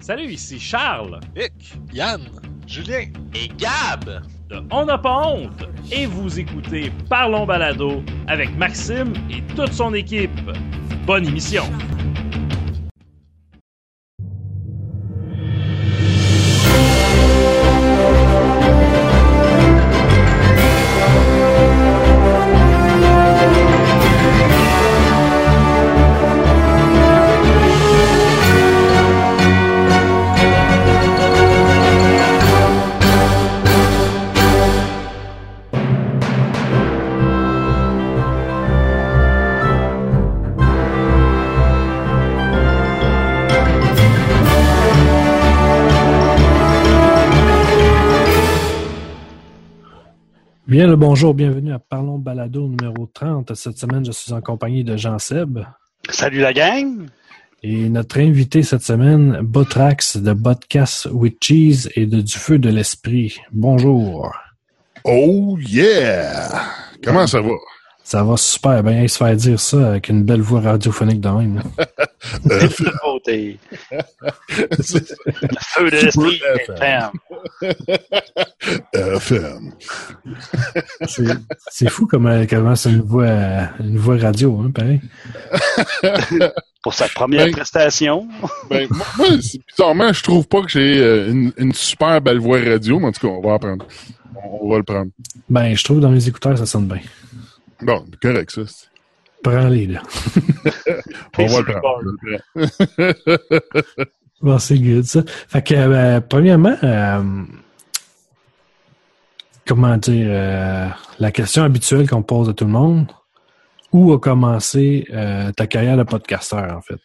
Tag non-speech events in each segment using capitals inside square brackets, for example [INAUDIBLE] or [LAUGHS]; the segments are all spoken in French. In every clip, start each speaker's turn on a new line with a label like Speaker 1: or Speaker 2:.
Speaker 1: Salut, ici Charles.
Speaker 2: Vic, Yann, Julien
Speaker 3: et Gab
Speaker 1: de On n'a pas honte. Et vous écoutez Parlons Balado avec Maxime et toute son équipe. Bonne émission.
Speaker 4: Bien le bonjour, bienvenue à Parlons Balado numéro 30. Cette semaine, je suis en compagnie de Jean Seb.
Speaker 3: Salut la gang!
Speaker 4: Et notre invité cette semaine, Botrax de Podcast with Cheese et de Du Feu de l'Esprit. Bonjour.
Speaker 2: Oh yeah! Comment ça va?
Speaker 4: Ça va super bien se faire dire ça avec une belle voix radiophonique de même. [LAUGHS]
Speaker 3: Le feu de l'esprit
Speaker 2: FM.
Speaker 4: C'est fou comment, comment c'est une voix, une voix radio, hein, pareil. [LAUGHS]
Speaker 3: Pour sa première ben, prestation.
Speaker 2: Ben, moi, bizarrement, je trouve pas que j'ai euh, une, une, super belle voix radio, mais en tout cas, on va apprendre. On, on va le prendre.
Speaker 4: Ben, je trouve dans mes écouteurs, ça sonne bien.
Speaker 2: Bon, correct, ça.
Speaker 4: Prends-les, là. [LAUGHS]
Speaker 2: On va le
Speaker 4: prendre. [LAUGHS] bon, c'est good, ça. Fait que, euh, premièrement, euh, comment dire, euh, la question habituelle qu'on pose à tout le monde, où a commencé ta carrière de podcasteur, en fait?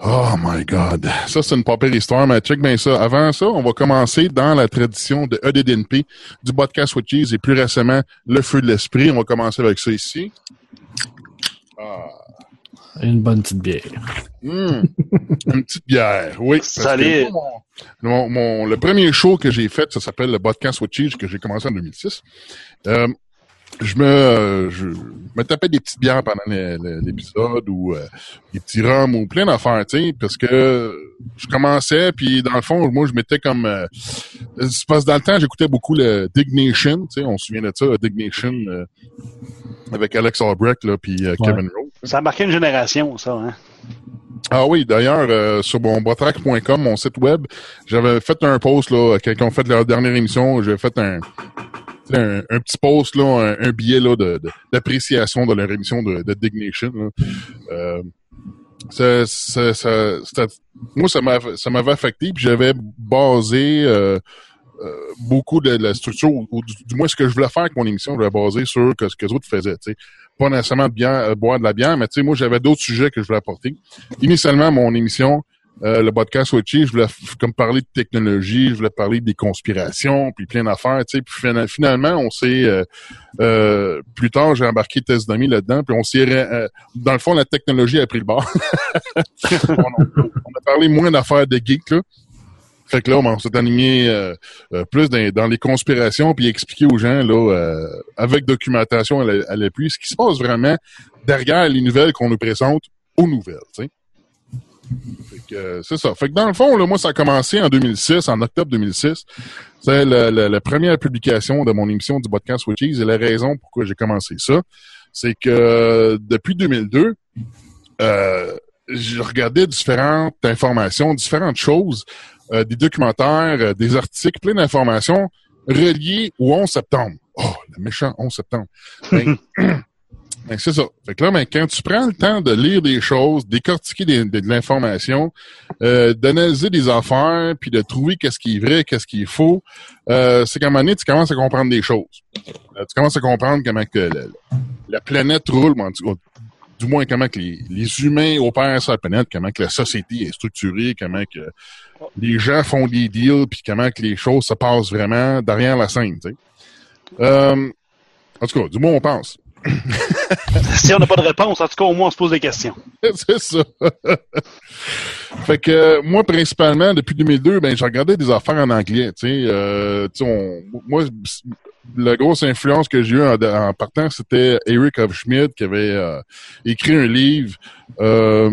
Speaker 2: Oh my God. Ça, c'est une pas histoire, mais check bien ça. Avant ça, on va commencer dans la tradition de EDDNP, du podcast with Cheese et plus récemment, Le Feu de l'Esprit. On va commencer avec ça ici.
Speaker 4: Ah. Une bonne petite bière.
Speaker 2: Mmh. une petite bière, oui. [LAUGHS]
Speaker 3: Salut.
Speaker 2: Mon, mon, le premier show que j'ai fait, ça s'appelle le podcast with Cheese, que j'ai commencé en 2006. Euh, je me je me tapais des petites bières pendant l'épisode ou euh, des petits rhums ou plein d'affaires, tu sais, parce que je commençais puis dans le fond, moi je m'étais comme euh, parce dans le temps, j'écoutais beaucoup le Dignation, tu sais, on se souvient de ça, Dignation euh, avec Alex Albrecht là puis euh, Kevin Rowe.
Speaker 3: Ça a marqué une génération ça, hein?
Speaker 2: Ah oui, d'ailleurs, sur mon botrack.com, mon site web, j'avais fait un post là, quand ils ont fait leur dernière émission, j'avais fait un un, petit post, là, un, billet là, d'appréciation de, leur émission de, Dignation. Euh, ça, ça, ça, moi, ça m'avait affecté, puis j'avais basé euh, euh, beaucoup de la structure, ou, du, moins ce que je voulais faire avec mon émission, je voulais baser sur ce que les autres faisaient. Pas nécessairement bien, boire de la bière, mais moi, j'avais d'autres sujets que je voulais apporter. Initialement, mon émission, euh, le podcast Switchy, je voulais comme parler de technologie, je voulais parler des conspirations, puis plein d'affaires, tu sais. Puis finalement, on s'est euh, euh, plus tard, j'ai embarqué Tesdami là-dedans, puis on s'est dans le fond, la technologie a pris le bord. [LAUGHS] on, a parlé moins d'affaires de geeks, là. Fait que là, on s'est animé plus dans, les conspirations, puis expliquer aux gens, là, avec documentation à l'appui, ce qui se passe vraiment derrière les nouvelles qu'on nous présente aux nouvelles, tu sais. Euh, c'est ça. Fait que dans le fond, moi, ça a commencé en 2006, en octobre 2006. C'est la, première publication de mon émission du podcast Witches et la raison pourquoi j'ai commencé ça, c'est que depuis 2002, euh, je regardais différentes informations, différentes choses, euh, des documentaires, des articles, plein d'informations reliées au 11 septembre. Oh, le méchant 11 septembre. Ben, [LAUGHS] c'est ça. Fait que là, ben, quand tu prends le temps de lire des choses, décortiquer de l'information, euh, d'analyser des affaires, puis de trouver qu'est-ce qui est vrai, qu'est-ce qui est faux, euh, c'est qu'à un moment donné, tu commences à comprendre des choses. Euh, tu commences à comprendre comment que la, planète roule, du, moins comment que les, les, humains opèrent sur la planète, comment que la société est structurée, comment que les gens font des deals, puis comment que les choses se passent vraiment derrière la scène. Euh, en tout cas, du moins on pense.
Speaker 3: Si on n'a pas de réponse, en tout cas, au moins, on se pose des questions. [LAUGHS]
Speaker 2: C'est ça. [LAUGHS] fait que moi, principalement, depuis 2002, ben, j'ai regardé des affaires en anglais. Euh, moi, la grosse influence que j'ai eue en, partant, c'était Eric Schmidt qui avait euh, écrit un livre. Euh,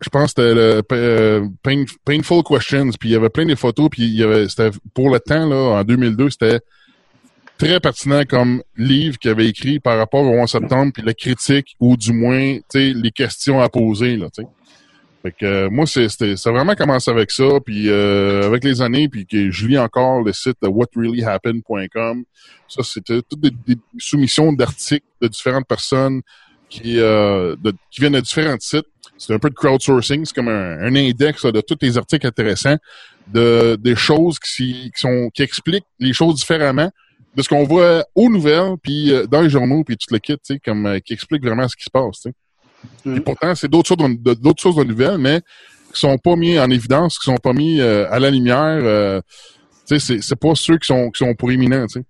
Speaker 2: je pense que c'était le Pain- Painful Questions, puis il y avait plein de photos, puis il y avait, pour le temps, là, en 2002, c'était très pertinent comme livre qu'il avait écrit par rapport au 11 septembre, puis la critique, ou du moins, les questions à poser, là, tu sais. Fait que euh, moi, c'était, ça a vraiment commencé avec ça, puis euh, avec les années, puis que je lis encore le site de whatreallyhappened.com. Ça, c'était toutes des, des soumissions d'articles de différentes personnes qui, euh, qui viennent de différents sites. C'est un peu de crowdsourcing, c'est comme un, un index là, de tous les articles intéressants, de des choses qui, qui sont qui expliquent les choses différemment de ce qu'on voit aux nouvelles, puis euh, dans les journaux, puis tout le kit, tu sais, comme euh, qui explique vraiment ce qui se passe. tu sais.
Speaker 3: Mm.
Speaker 2: Et pourtant, c'est d'autres de- d'autres choses de nouvelles, mais qui sont pas mis en évidence, qui sont pas mis euh, à la lumière. euh, tu sais, c'est, c'est pas ceux qui sont qui sont pour éminents. Tu sais.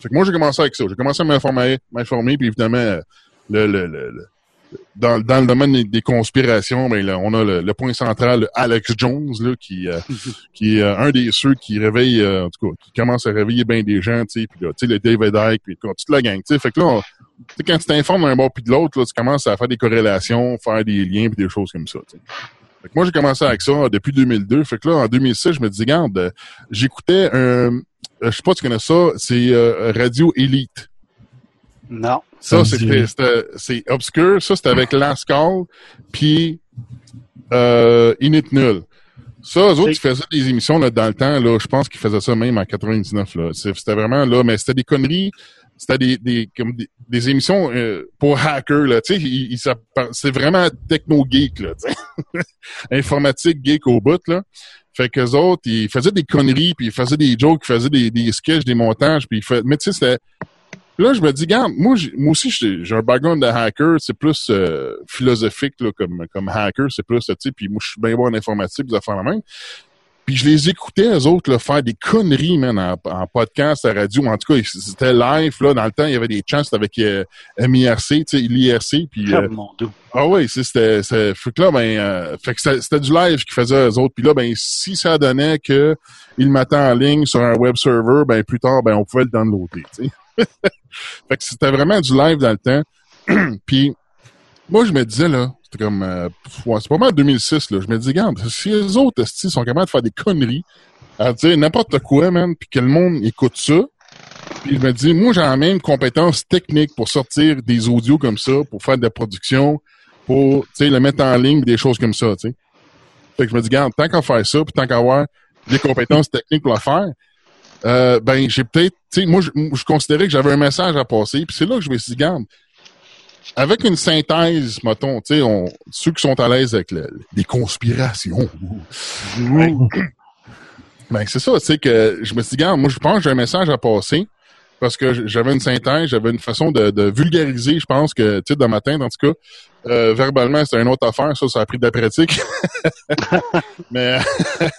Speaker 2: Fait que moi, j'ai commencé avec ça. J'ai commencé à m'informer, m'informer, puis évidemment, euh, le, le, le, le- dans, dans le domaine des, des conspirations, ben, là, on a le, le point central, le Alex Jones, là, qui, euh, [LAUGHS] qui est euh, un des ceux qui réveille, euh, en tout cas, qui commence à réveiller bien des gens, tu sais, puis là, tu sais, le David Icke, puis toute la gang, tu sais. Fait que là, on- quand tu t'informes d'un bord puis de l'autre, tu commences à faire des corrélations, faire des liens puis des choses comme ça. Fait que moi, j'ai commencé avec ça euh, depuis 2002. Fait que là, en 2006, je me disais, regarde, euh, j'écoutais un, euh, je sais pas si tu connais ça, c'est Radio Elite.
Speaker 3: Non.
Speaker 2: Ça, c'est obscur. Ça, c'était avec Last Call, puis euh, Init Null. Ça, eux autres, ils faisaient des émissions là, dans le temps. Là, je pense qu'ils faisaient ça même en 99. Là. C'est- C'était vraiment là, mais c'était des conneries. C'était des, des, comme des, des émissions euh, pour hackers. Là, tu sais, ils- c'est vraiment techno-geek. Là, tu sais. [LAUGHS] Informatique geek au bout. Là. Fait qu'eux autres, ils faisaient des conneries, puis ils faisaient des jokes, ils faisaient des, des sketchs, des montages, puis ils faisaient... Mais tu sais, c'était... Là, je me dis, regarde, moi, moi aussi, j'ai un background de hacker, c'est plus euh, philosophique là, comme, comme hacker, c'est plus, tu sais, puis moi, je suis bien bon en informatique, des affaires la même. Puis je les écoutais, eux autres, là, faire des conneries, man, en, en podcast, à radio. En tout cas, c'était live, là. Dans le temps, il y avait des chances avec euh, MIRC, tu sais, l'IRC, puis... euh,
Speaker 3: Ah, Dieu.
Speaker 2: ah oui, c'est- c'était, c'était, fait que là, ben, euh, fait que c'était, du live qu'ils faisaient eux autres. Puis là, ben, si ça donnait que ils mettaient en ligne sur un web server, ben, plus tard, ben, on pouvait le downloader, tu sais. [LAUGHS] fait que c'était vraiment du live dans le temps. [CLEARS THROAT] Puis, moi, je me disais, là, c'était comme, euh, c'est pas mal 2006, là. Je me dis, regarde, si les autres, esti, sont capables de faire des conneries, à dire n'importe quoi, man, puis que le monde écoute ça, puis je me dis, moi, j'ai la même compétence technique pour sortir des audios comme ça, pour faire de la production, pour, tu sais, le mettre en ligne, des choses comme ça, tu sais. Fait que je me dis, regarde, tant qu'à faire ça, puis tant qu'à avoir des compétences techniques pour le faire, euh, ben, j'ai peut-être, tu sais, moi, je, je considérais que j'avais un message à passer, puis c'est là que je me suis dit, regarde, avec une synthèse, mettons, tu sais, on- ceux qui sont à l'aise avec le- les conspirations, ben, [CLEARS THROAT] ben, c'est ça, tu sais, que je me suis dit, regarde, moi, je pense que j'ai un message à passer, parce que j'avais une synthèse, j'avais une façon de, de vulgariser, je pense que, tu sais, dans ma tête, en tout cas, euh, verbalement, c'était une autre affaire, ça, ça a pris de la pratique. [LAUGHS] mais,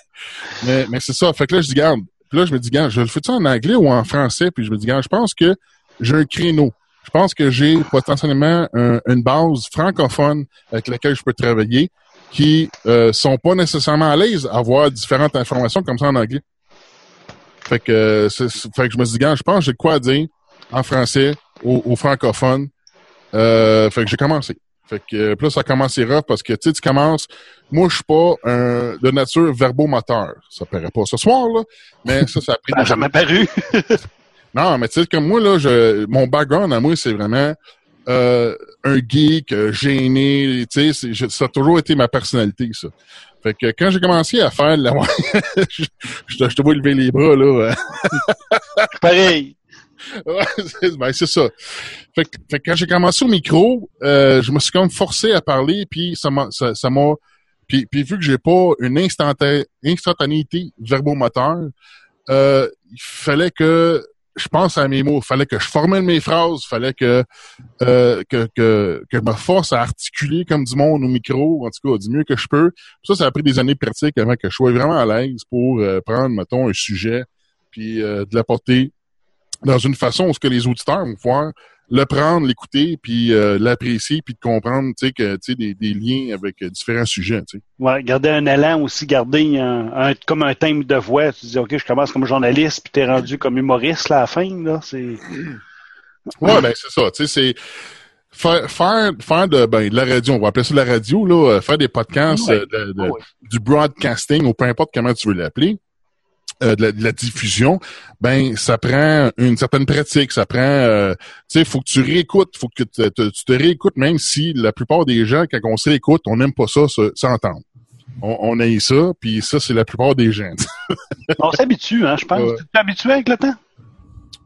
Speaker 2: [LAUGHS] mais, mais c'est ça. Fait que là, je dis, garde, puis là, je me dis, garde, je le fais-tu en anglais ou en français? Puis je me dis, garde, je pense que j'ai un créneau. Je pense que j'ai potentiellement un- une base francophone avec laquelle je peux travailler qui euh, sont pas nécessairement à l'aise à avoir différentes informations comme ça en anglais. Fait que, fait que je me dis, garde, je pense que j'ai quoi dire en français aux, aux francophones. Euh, fait que j'ai commencé. Fait que euh, là, ça a commencé rough parce que tu commences. Moi, je suis pas un, de nature verbomoteur. Ça paraît pas ce soir, là, mais ça, ça a pris
Speaker 3: Ça n'a
Speaker 2: des-
Speaker 3: jamais paru. [LAUGHS]
Speaker 2: non, mais tu sais, comme moi, là, je, mon background à moi, c'est vraiment euh, un geek, euh, gêné, tu sais, ça a toujours été ma personnalité, ça. Fait que quand j'ai commencé à faire la... [LAUGHS] je, je te vois lever les bras, là.
Speaker 3: Pareil. [LAUGHS]
Speaker 2: Ben, c'est ça. Fait que, fait quand j'ai commencé au micro, euh, je me suis comme forcé à parler, puis ça m'a, ça, m'a, puis, puis vu que j'ai pas une instanta- instantanéité verbomoteur, euh, il fallait que je pense à mes mots, il fallait que je formule mes phrases, il fallait que, euh, que, que, que je me force à articuler comme du monde au micro, en tout cas, du mieux que je peux. Ça, ça a pris des années de pratique avant que je sois vraiment à l'aise pour euh, prendre, mettons, un sujet, puis euh, de l'apporter dans une façon où ce que les auditeurs vont pouvoir le prendre, l'écouter, puis euh, l'apprécier, puis de comprendre, tu sais, que tu sais des, des liens avec euh, différents sujets, tu sais.
Speaker 3: Ouais, garder un élan aussi, garder un, un- comme un thème de voix. Tu dis, OK, je commence comme journaliste, puis t'es rendu comme humoriste là, à la fin, là. C'est.
Speaker 2: Ouais, ben c'est ça, tu sais, c'est... faire, faire, faire de, ben, de la radio, on va appeler ça de la radio, là, euh, faire des podcasts,
Speaker 3: Ouais.
Speaker 2: euh, de- de-
Speaker 3: Ah ouais.
Speaker 2: du broadcasting, ou peu importe comment tu veux l'appeler, euh, de, la, de la diffusion, ben ça prend une certaine pratique, ça prend, euh, tu sais, faut que tu réécoutes, faut que te- te- tu te réécoutes, même si la plupart des gens, quand on se réécoute, on n'aime pas ça, se- s'entendre. On, on aime ça, puis ça, c'est la plupart des gens. [LAUGHS]
Speaker 3: On s'habitue, hein, je pense.
Speaker 2: Ouais.
Speaker 3: Tu t'es habitué avec le temps?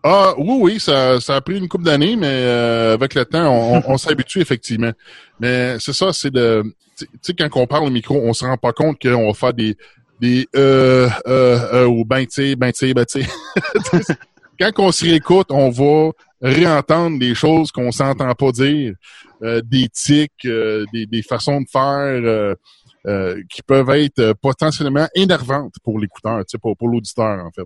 Speaker 2: Ah oui, oui, ça, ça a pris une couple d'années, mais euh, avec le temps, on- on s'habitue [LAUGHS] effectivement. Mais c'est ça, c'est de, tu sais, quand on parle au micro, on se rend pas compte qu'on va faire des, des euh, euh, euh, ou ben tu sais, ben tu sais, ben tu sais. [LAUGHS] quand on se réécoute, on va réentendre des choses qu'on s'entend pas dire, euh, des tics, euh, des, des façons de faire euh, qui peuvent être potentiellement énervantes pour l'écouteur, pour, pour l'auditeur en fait.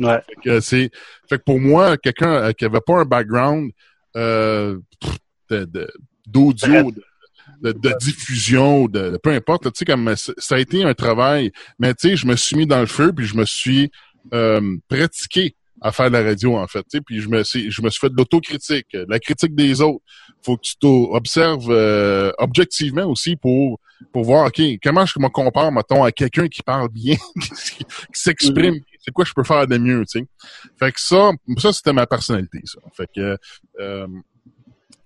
Speaker 3: Ouais.
Speaker 2: Fait que c'est fait que pour moi quelqu'un euh, qui avait pas un background euh, pff, de- de- d'audio de, de, de diffusion de, de- peu importe tu sais comme ça a été un travail mais tu sais je me suis mis dans le feu puis je me suis euh, pratiqué à faire de la radio en fait tu sais puis je me suis je me suis fait de l'autocritique de la critique des autres. Faut que tu t'observes euh, objectivement aussi pour pour voir ok comment je me compare mettons à quelqu'un qui parle bien [LAUGHS] qui, qui s'exprime c'est quoi je peux faire de mieux tu sais. Fait que ça ça c'était ma personnalité ça. Fait que euh,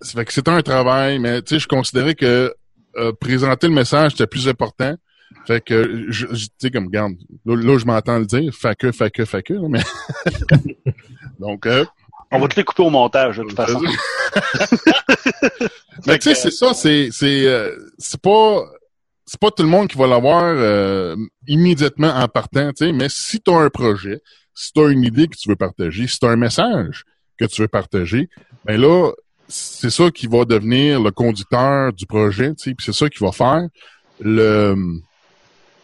Speaker 2: fait que c'était un travail mais tu sais je considérais que euh, présenter le message c'était plus important fait que je, je- tu sais comme garde là, là, je m'entends le dire fait que fait que fait que mais [LAUGHS] donc euh,
Speaker 3: On va te les couper au montage, de toute façon.
Speaker 2: Mais [LAUGHS] tu sais, c'est ça, c'est c'est euh, c'est pas c'est pas tout le monde qui va l'avoir euh, immédiatement en partant, tu sais, mais si tu as un projet, si tu as une idée que tu veux partager, si tu as un message que tu veux partager, ben là, c'est ça qui va devenir le conducteur du projet, tu sais, puis c'est ça qui va faire le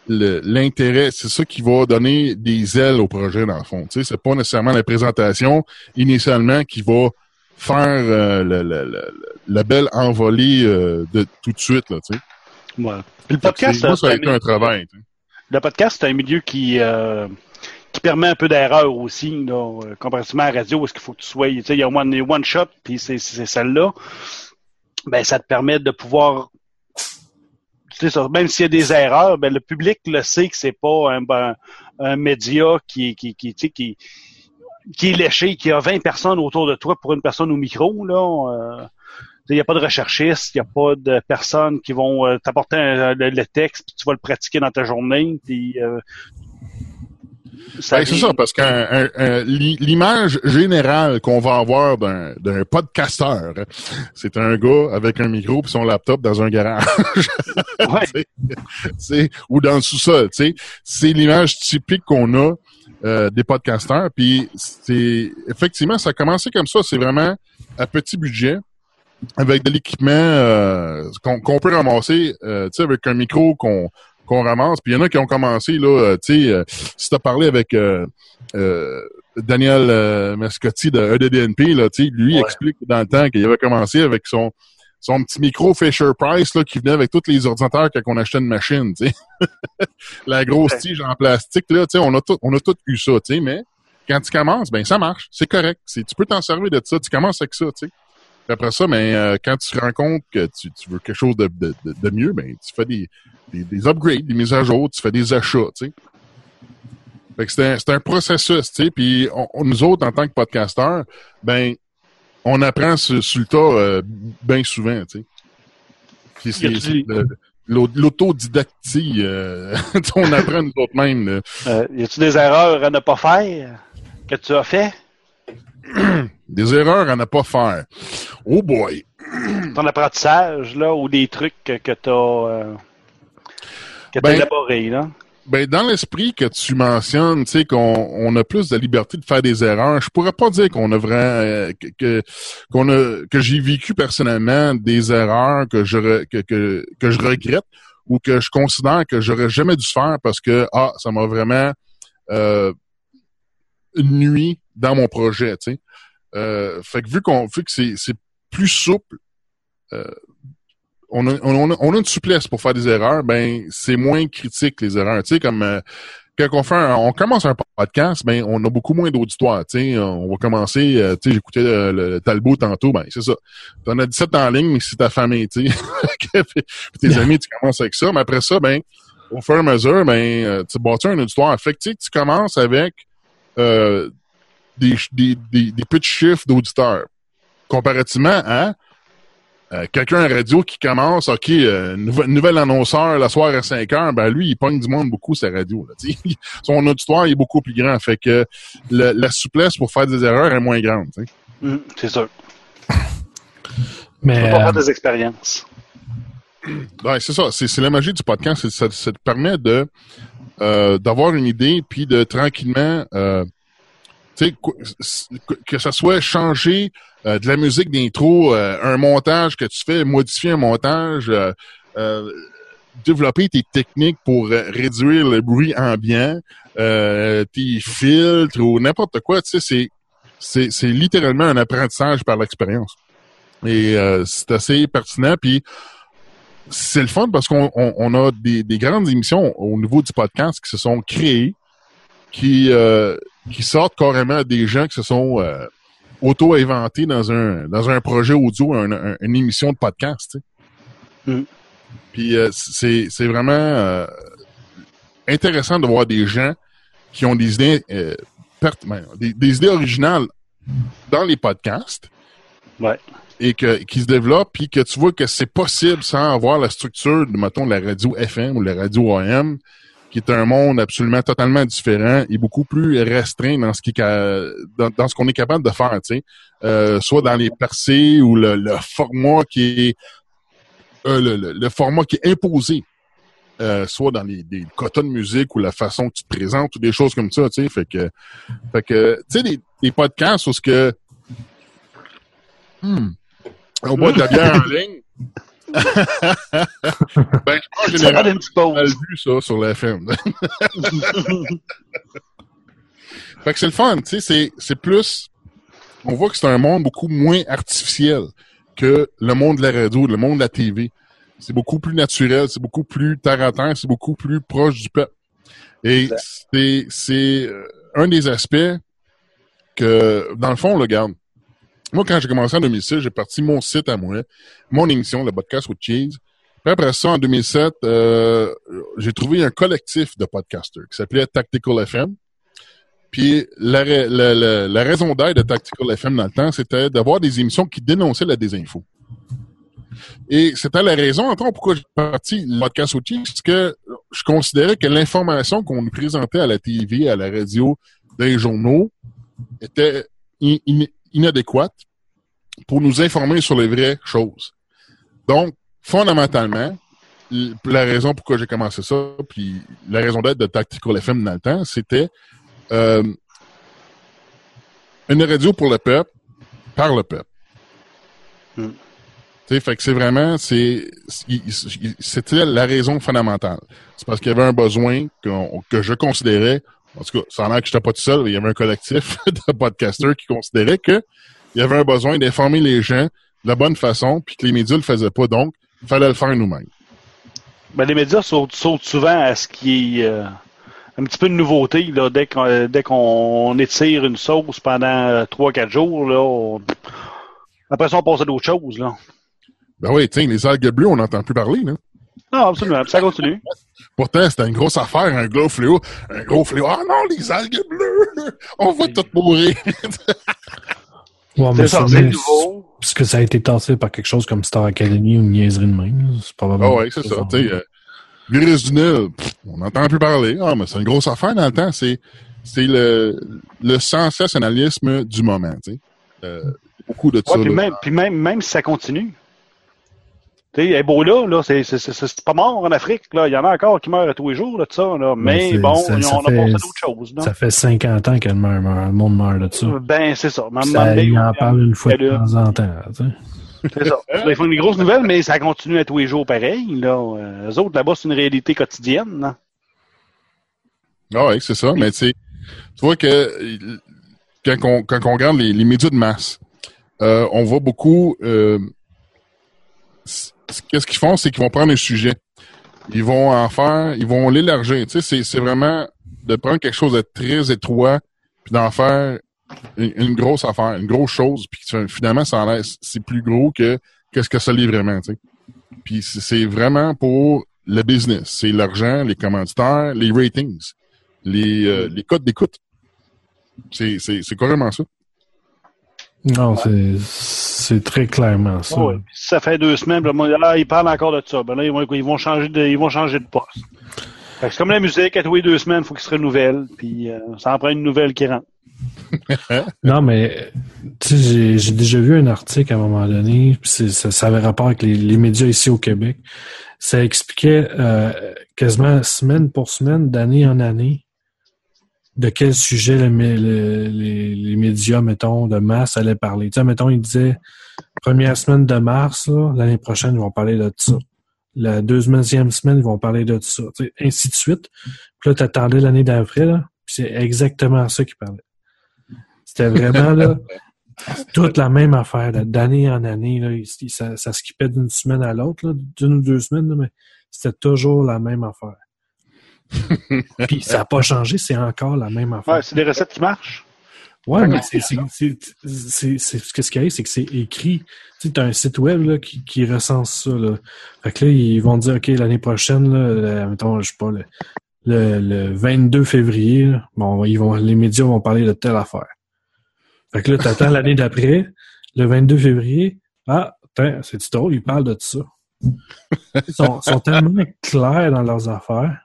Speaker 2: l'intérêt, c'est ça qui va donner des ailes au projet dans le fond. Tu sais, c'est pas nécessairement la présentation initialement qui va faire euh, le, le, le, la belle envolée euh, de tout de suite là. Tu sais.
Speaker 3: Ouais. Le podcast,
Speaker 2: Moi, ça a
Speaker 3: c'est
Speaker 2: été un travail. tu sais.
Speaker 3: le podcast, c'est un milieu qui, euh, qui permet un peu d'erreur aussi, là, euh, comparativement à la radio, où est-ce qu'il faut que tu sois, tu sais, il y a one, one shot, puis c'est, c'est celle-là. Ben, ça te permet de pouvoir, tu sais, même s'il y a des erreurs, ben, le public le sait que c'est pas un, ben, un média qui, qui, qui, tu sais, qui, qui est léché, qui a 20 personnes autour de toi pour une personne au micro, là. euh, il n'y a pas de recherchistes, il n'y a pas de personnes qui vont euh, t'apporter le, texte, puis tu vas le pratiquer dans ta journée, ça
Speaker 2: Ben, c'est ça, parce que l'image générale qu'on va avoir d'un podcasteur, c'est un gars avec un micro et son laptop dans un garage. [LAUGHS]
Speaker 3: Ouais.
Speaker 2: C'est- ou dans le sous-sol, tu sais. C'est l'image typique qu'on a euh, des podcasteurs. Puis c'est effectivement, ça a commencé comme ça. C'est vraiment à petit budget, avec de l'équipement euh, qu'on peut ramasser, euh, tu sais, avec un micro qu'on qu'on ramasse. Puis il y en a qui ont commencé, là, euh, tu sais, euh, si t'as parlé avec euh, euh, Daniel Mascotti de EDDNP, là, tu sais, lui
Speaker 3: Ouais.
Speaker 2: explique dans le temps qu'il avait commencé avec son son petit micro Fisher Price là, qui venait avec tous les ordinateurs quand on achetait une machine, tu sais. [LAUGHS] La grosse tige en plastique, là, tu sais, on a tout, on a tout eu ça, tu sais, mais quand tu commences, ben ça marche, c'est correct. Tu peux t'en servir de ça, tu commences avec ça, tu sais. Puis après ça, ben, euh, quand tu te rends compte que tu, tu veux quelque chose de, de, de, de mieux, ben, tu fais des, des, des upgrades, des mises à jour, tu fais des achats, tu sais. Fait que c'est un, c'est un processus, tu sais. Puis on- on- nous autres, en tant que podcasteurs, ben, on apprend sur, sur le tas euh, bien souvent, tu sais. Puis c'est- l'autodidactie, euh, [LAUGHS] on apprend nous autres mêmes.
Speaker 3: Euh, y a-tu des erreurs à ne pas faire que tu as fait?
Speaker 2: Des erreurs à ne pas faire. Oh boy!
Speaker 3: Ton apprentissage, là, ou des trucs que, que tu as euh, que t'as
Speaker 2: Ben,
Speaker 3: élaborés, là?
Speaker 2: Ben, dans l'esprit que tu mentionnes, tu sais, qu'on on a plus de liberté de faire des erreurs, je pourrais pas dire qu'on a vraiment, euh, que, qu'on a, que j'ai vécu personnellement des erreurs que je, re- que, que, que je regrette ou que je considère que j'aurais jamais dû faire parce que, ah, ça m'a vraiment, euh, nuit dans mon projet, tu sais. Euh, fait que vu qu'on, vu que c'est plus souple, euh, on a, on, a, on a une souplesse pour faire des erreurs, ben c'est moins critique les erreurs. Tu sais, comme euh, quand on fait un- on commence un podcast, ben on a beaucoup moins d'auditoire. tu sais. On va commencer, euh, tu sais, j'écoutais le, le Talbot tantôt, ben c'est ça. T'en as 17 en ligne, mais c'est ta famille, tu sais. [LAUGHS] Tes amis, tu commences avec ça. Mais après ça, ben, au fur et à mesure, ben, euh, tu bâtis un auditoire. Fait que tu sais, tu commences avec euh, des, des, des, des petits chiffres d'auditeurs. Comparativement à euh, quelqu'un à radio qui commence, OK, euh, nouvel, nouvel annonceur le soir à 5 heures, ben lui, il pogne du monde beaucoup sa radio. Là, [LAUGHS] tu. Son auditoire il est beaucoup plus grand. Fait que le- la souplesse pour faire des erreurs est moins grande. tu.
Speaker 3: Hum, c'est sûr. [LAUGHS]
Speaker 4: Mais
Speaker 3: On va
Speaker 4: euh,
Speaker 3: faire des expériences.
Speaker 2: Ouais, c'est ça. C'est, c'est la magie du podcast. C'est- Ça, ça te permet de euh, d'avoir une idée, puis de tranquillement, euh, tu que, ça soit changer euh, de la musique d'intro, euh, un montage que tu fais, modifier un montage, euh, euh, développer tes techniques pour euh, réduire le bruit ambiant, euh, tes filtres ou n'importe quoi. Tu sais, c'est c'est, littéralement un apprentissage par l'expérience. Et c'est assez pertinent. Puis c'est le fun parce qu'on on, on a des, des grandes émissions au niveau du podcast qui se sont créées, qui, qui sortent carrément des gens qui se sont euh, auto-inventés dans un, dans un projet audio, un- un- une émission de podcast. tu sais.
Speaker 3: Mm.
Speaker 2: Puis euh, c'est c'est vraiment euh, intéressant de voir des gens qui ont des idées, euh, ben, des, des idées originales dans les podcasts
Speaker 3: Ouais.
Speaker 2: et que qui se développe puis que tu vois que c'est possible sans avoir la structure de mettons de la radio FM ou la radio AM qui est un monde absolument totalement différent et beaucoup plus restreint dans ce qui dans, dans ce qu'on est capable de faire tu sais Euh, soit dans les percées ou le, le format qui est euh, le, le- le format qui est imposé euh, soit dans les, des quotas de musique ou la façon que tu te présentes ou des choses comme ça tu sais fait que fait que tu sais des, des podcasts où ce que Hmm. On boit de la bière en [LAUGHS] ligne. Ben, je pense on a
Speaker 3: pause.
Speaker 2: vu ça sur la FM. [LAUGHS] fait que c'est le fun, tu sais, c'est, plus, on voit que c'est un monde beaucoup moins artificiel que le monde de la radio, le monde de la TV. C'est beaucoup plus naturel, c'est beaucoup plus terre à terre, c'est beaucoup plus proche du peuple. Et c'est, euh, un des aspects que, dans le fond, le garde. Moi, quand j'ai commencé en 2006, j'ai parti mon site à moi, mon émission, le podcast with Cheese. Puis après ça, en 2007, euh, j'ai trouvé un collectif de podcasters qui s'appelait Tactical FM. Puis la, la, la- raison d'être de Tactical FM dans le temps, c'était d'avoir des émissions qui dénonçaient la désinfo. Et c'était la raison, en temps, pourquoi j'ai parti le podcast Cheese, c'est que je considérais que l'information qu'on nous présentait à la TV, à la radio, dans les journaux, était in- inadéquate pour nous informer sur les vraies choses. Donc, fondamentalement, la raison pourquoi j'ai commencé ça, puis la raison d'être de Tactical FM dans le temps, c'était euh, une radio pour le peuple, par le peuple.
Speaker 3: Hmm.
Speaker 2: Tu sais, fait que c'est vraiment, c'est, c'était la raison fondamentale. C'est parce qu'il y avait un besoin que je considérais, en tout cas, ça a l'air que j'étais pas tout seul, il y avait un collectif [LAUGHS] de podcasters qui considérait que il y avait un besoin d'informer les gens de la bonne façon, puis que les médias le faisaient pas, donc il fallait le faire nous-mêmes.
Speaker 3: Ben, les médias sautent, sautent souvent à ce qui est euh, un petit peu de nouveauté. Là, dès qu'on euh, dès qu'on étire une sauce pendant 3-4 jours, là, on- après ça, on passe à d'autres choses. Là.
Speaker 2: Ben oui, tiens, les algues bleues, on n'entend plus parler, là.
Speaker 3: Non, absolument. Ça continue. [LAUGHS]
Speaker 2: Pourtant, c'était une grosse affaire, un gros fléau. Un gros fléau. Ah non, les algues bleues! On va toutes mourir! [LAUGHS]
Speaker 4: ouais, mais
Speaker 3: ça,
Speaker 4: c'est
Speaker 3: nouveau.
Speaker 4: Puisque ça a été tassé par quelque chose comme Star Academy ou une niaiserie de même. C'est
Speaker 2: Ah
Speaker 4: probablement.
Speaker 2: ouais, c'est ça. Tu sais, euh, virus du Nil, on n'entend plus parler. Ah, mais c'est une grosse affaire dans le temps. C'est, c'est le, le sensationnalisme du moment, tu sais. Euh, beaucoup de ça.
Speaker 3: Ouais, puis même, puis même, même si ça continue. Tu sais, Ebola, là, c'est, c'est, c'est, c'est pas mort en Afrique. Là. Il y en a encore qui meurent tous les jours là, de ça. Là. Mais bon,
Speaker 4: ça-
Speaker 3: on
Speaker 4: ça
Speaker 3: a
Speaker 4: fait-
Speaker 3: passé à d'autres choses. Là.
Speaker 4: Ça fait 50 ans que le, meurt- meurt- le monde meurt de ça.
Speaker 3: Ben, c'est ça.
Speaker 4: Ça, il en parle une fois de temps en temps. tu sais.
Speaker 3: C'est ça. Ils font des grosses nouvelles, mais ça continue à tous les jours pareil. Là. Euh, eux autres, là-bas, c'est une réalité quotidienne. là.
Speaker 2: Ah ouais, c'est ça. Mais tu sais, tu vois que euh, quand on, quand on regarde les, les médias de masse, euh, on voit beaucoup. euh, Qu'est-ce qu'ils font, c'est qu'ils vont prendre un sujet, ils vont en faire, ils vont l'élargir. Tu sais, c'est- c'est vraiment de prendre quelque chose de très étroit, puis d'en faire une, une grosse affaire, une grosse chose, puis finalement, ça en laisse, c'est plus gros que qu'est-ce que ça l'est vraiment, tu sais. Puis c'est- vraiment pour le business. C'est l'argent, les commanditaires, les ratings, les, euh, les codes d'écoute. C'est, c'est, c'est carrément ça.
Speaker 4: Non, c'est c'est très clairement ça.
Speaker 3: Ouais. Ça fait deux semaines, là, ah, ils parlent encore de ça. Ben là, ils vont, ils vont changer de, ils vont changer de poste. C'est comme la musique, à tous les deux semaines, il faut qu'il se renouvelle. Puis euh, ça en prend une nouvelle qui rentre. [LAUGHS]
Speaker 4: Non, mais j'ai- déjà vu un article à un moment donné, ça, ça avait rapport avec les, les médias ici au Québec. Ça expliquait euh, quasiment semaine pour semaine, d'année en année, de quel sujet le mé- le- les, les médias, mettons, de masse allaient parler. Tu sais, mettons, ils disaient première semaine de mars, l'année prochaine, ils vont parler de ça. La deuxième semaine, ils vont parler de ça. Tu sais, ainsi de suite. Puis là, t'attendais l'année d'après, là, puis c'est exactement ça qu'ils parlaient. C'était vraiment là, [LAUGHS] toute la même affaire, d'année en année. Là, ça, ça skippait d'une semaine à l'autre, là, d'une ou deux semaines, là, mais c'était toujours la même affaire. [LAUGHS] Puis ça n'a pas changé, c'est encore la même affaire.
Speaker 3: Ouais, c'est des recettes qui marchent.
Speaker 4: Ouais, mais c'est, ce qui arrive, c'est que c'est écrit. Tu sais, as un site web là, qui, qui recense ça. Là. Fait que là, ils vont dire, OK, l'année prochaine, là, mettons, je sais pas, le, le, le 22 février, là, bon, ils vont, les médias vont parler de telle affaire. Fait que là, t'attends [LAUGHS] l'année d'après, le 22 février, ah, tiens, c'est drôle, ils parlent de ça. Ils sont, sont tellement clairs dans leurs affaires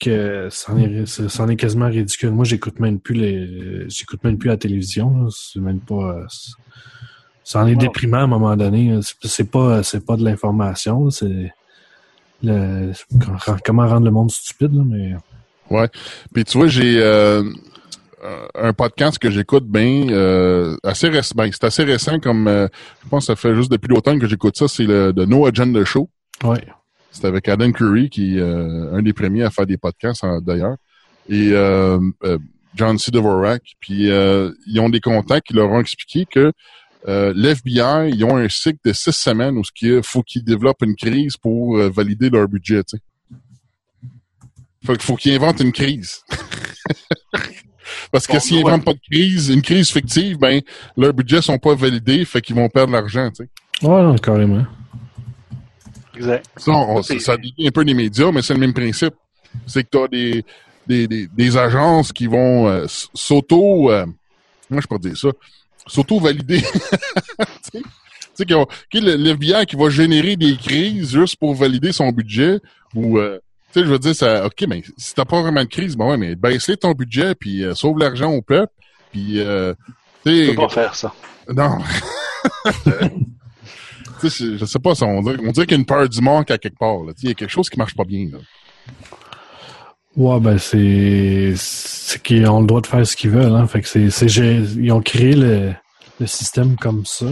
Speaker 4: que c'en est, est quasiment ridicule. Moi, j'écoute même plus les, j'écoute même plus la télévision. C'est même pas, euh, c'en est
Speaker 3: Wow.
Speaker 4: déprimant à un moment donné. C'est- pas, c'est pas de l'information. C'est le, comment rendre le monde stupide, là, mais.
Speaker 2: Puis tu vois, j'ai euh, un podcast que j'écoute bien, euh, assez récent. Ben, c'est assez récent comme euh, je pense que ça fait juste depuis l'automne que j'écoute ça, c'est le de No Agenda Show.
Speaker 4: Ouais.
Speaker 2: C'est avec Adam Curry, qui est euh, un des premiers à faire des podcasts d'ailleurs. Et euh, euh, John C. Dvorak. Puis euh, ils ont des contacts qui leur ont expliqué que euh, l'FBI, ils ont un cycle de six semaines où ce qu'il faut qu'ils développent une crise pour euh, valider leur budget. Tu sais. Fait qu'il faut qu'ils inventent une crise. [LAUGHS] Parce que
Speaker 3: Bon,
Speaker 2: s'ils
Speaker 3: ouais.
Speaker 2: inventent pas de crise, une crise fictive, ben leurs budgets sont pas validés, fait qu'ils vont perdre l'argent. Tu sais.
Speaker 4: Ouais, non, carrément.
Speaker 3: Exact.
Speaker 2: Ça, on- ça un peu des médias, mais c'est le même principe. C'est que tu as des, des, des, des agences qui vont euh, s'auto... Euh, comment je peux dire ça? S'auto-valider. [LAUGHS] tu sais, qui qui le, qui va générer des crises juste pour valider son budget ou... euh, tu sais, je veux dire, ça, OK, mais si t'as pas vraiment de crise, ben ouais, mais baisse ton budget, puis euh, sauve l'argent au peuple, puis... Tu
Speaker 3: Tu
Speaker 2: sais,
Speaker 3: peux pas faire ça.
Speaker 2: non. [LAUGHS] Tu sais, je- sais pas, ça, on dirait, on dirait qu'il y a une peur du manque à quelque part. là. Tu sais, Il y a quelque chose qui marche pas bien. Là.
Speaker 4: Ouais, ben c'est c'est qu'ils ont le droit de faire ce qu'ils veulent. Hein. Fait que c'est ils ont créé le, le système comme ça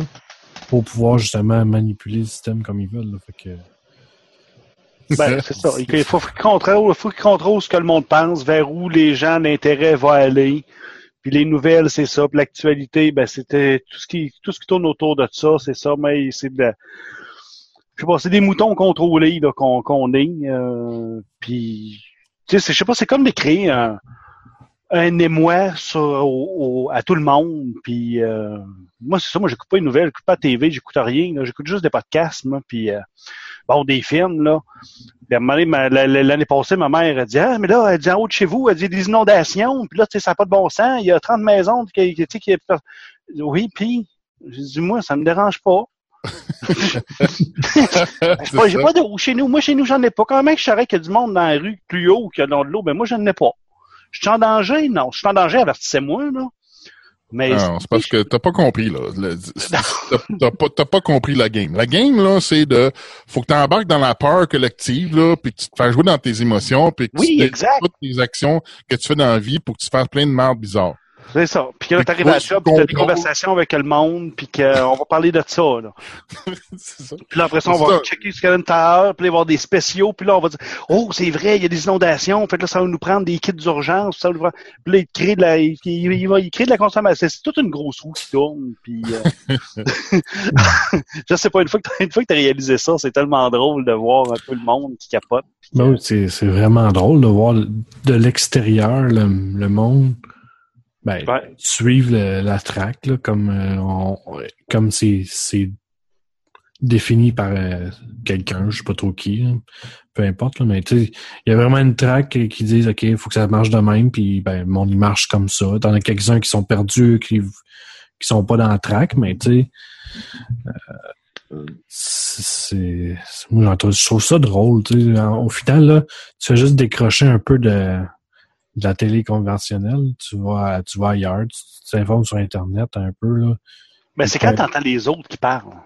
Speaker 4: pour pouvoir justement manipuler le système comme ils veulent. là. Fait que
Speaker 3: Ben, c'est ça. Il faut qu'il contrôle, faut qu'il contrôle ce que le monde pense, vers où les gens d'intérêt vont aller. Puis les nouvelles, c'est ça. Puis l'actualité, ben c'était tout ce qui tout ce qui tourne autour de ça, c'est ça. Mais c'est de, je sais pas, c'est des moutons contrôlés là qu'on qu'on est. Euh, puis tu sais, je sais pas, c'est comme de créer un un émoi sur, au- au- à tout le monde. Puis euh, moi, c'est ça. Moi, j'écoute pas les nouvelles, j'écoute pas la TV, j'écoute rien. J'écoute juste des podcasts, moi. Puis euh, bon, des films là. L'année passée, ma mère a dit Ah, mais là, elle dit en haut de chez vous, elle dit des inondations, puis là, tu sais, ça n'a pas de bon sens, il y a 30 maisons qui, tu sais, qui Oui, puis j'ai dit moi, ça me dérange pas. [LAUGHS] J'ai pas d'eau chez nous. Moi, chez nous, j'en ai pas. Quand même, je savais qu'il y a du monde dans la rue plus haut qu'il y a dans de l'eau, ben moi, j'en ai pas. Je suis en danger? Non. Je suis en danger, avertissez-moi, là. Mais
Speaker 2: Non, c'est parce que t'as pas compris, là. [LAUGHS] T'as pas, t'as pas compris la game. La game, là, c'est de, faut que t'embarques dans la peur collective, là, puis que tu te fasses jouer dans tes émotions, puis que
Speaker 3: Oui,
Speaker 2: tu
Speaker 3: exact.
Speaker 2: toutes les actions que tu fais dans la vie pour que tu fasses plein de merde bizarre.
Speaker 3: C'est ça. Puis là, t'arrives à la job, puis t'as des conversations avec le monde, puis qu'on va parler de ça, là. [LAUGHS] c'est ça. Puis là, après ça, on va checker ce Tower, puis là, il va y avoir des spéciaux, puis là, on va dire, oh, c'est vrai, il y a des inondations, fait que là, ça va nous prendre des kits d'urgence, ça va nous prendre... Puis là, il crée de la, il, il, va, il crée de la consommation. C'est toute une grosse roue qui tourne, puis euh... [LAUGHS] [LAUGHS] je sais pas, une fois que t'as, une fois que t'as réalisé ça, c'est tellement drôle de voir un peu le monde qui capote.
Speaker 4: Ben oui, c'est, c'est vraiment drôle de voir de l'extérieur le, le monde ben, suivre la track, là, comme euh, comme c'est, c'est défini par euh, quelqu'un, je sais pas trop qui, peu importe, là, mais tu sais, il y a vraiment une track qui dit OK, il faut que ça marche de même, puis ben, mon il marche comme ça. T'en as quelques-uns qui sont perdus, qui, qui sont pas dans la track, mais tu sais. Euh, c'est moi je trouve ça drôle tu sais. au final là tu fais juste décrocher un peu de de la télé conventionnelle, tu vas, tu vas ailleurs, tu t'informes sur Internet un peu. Là.
Speaker 3: Ben, c'est quand tu entends les autres qui parlent.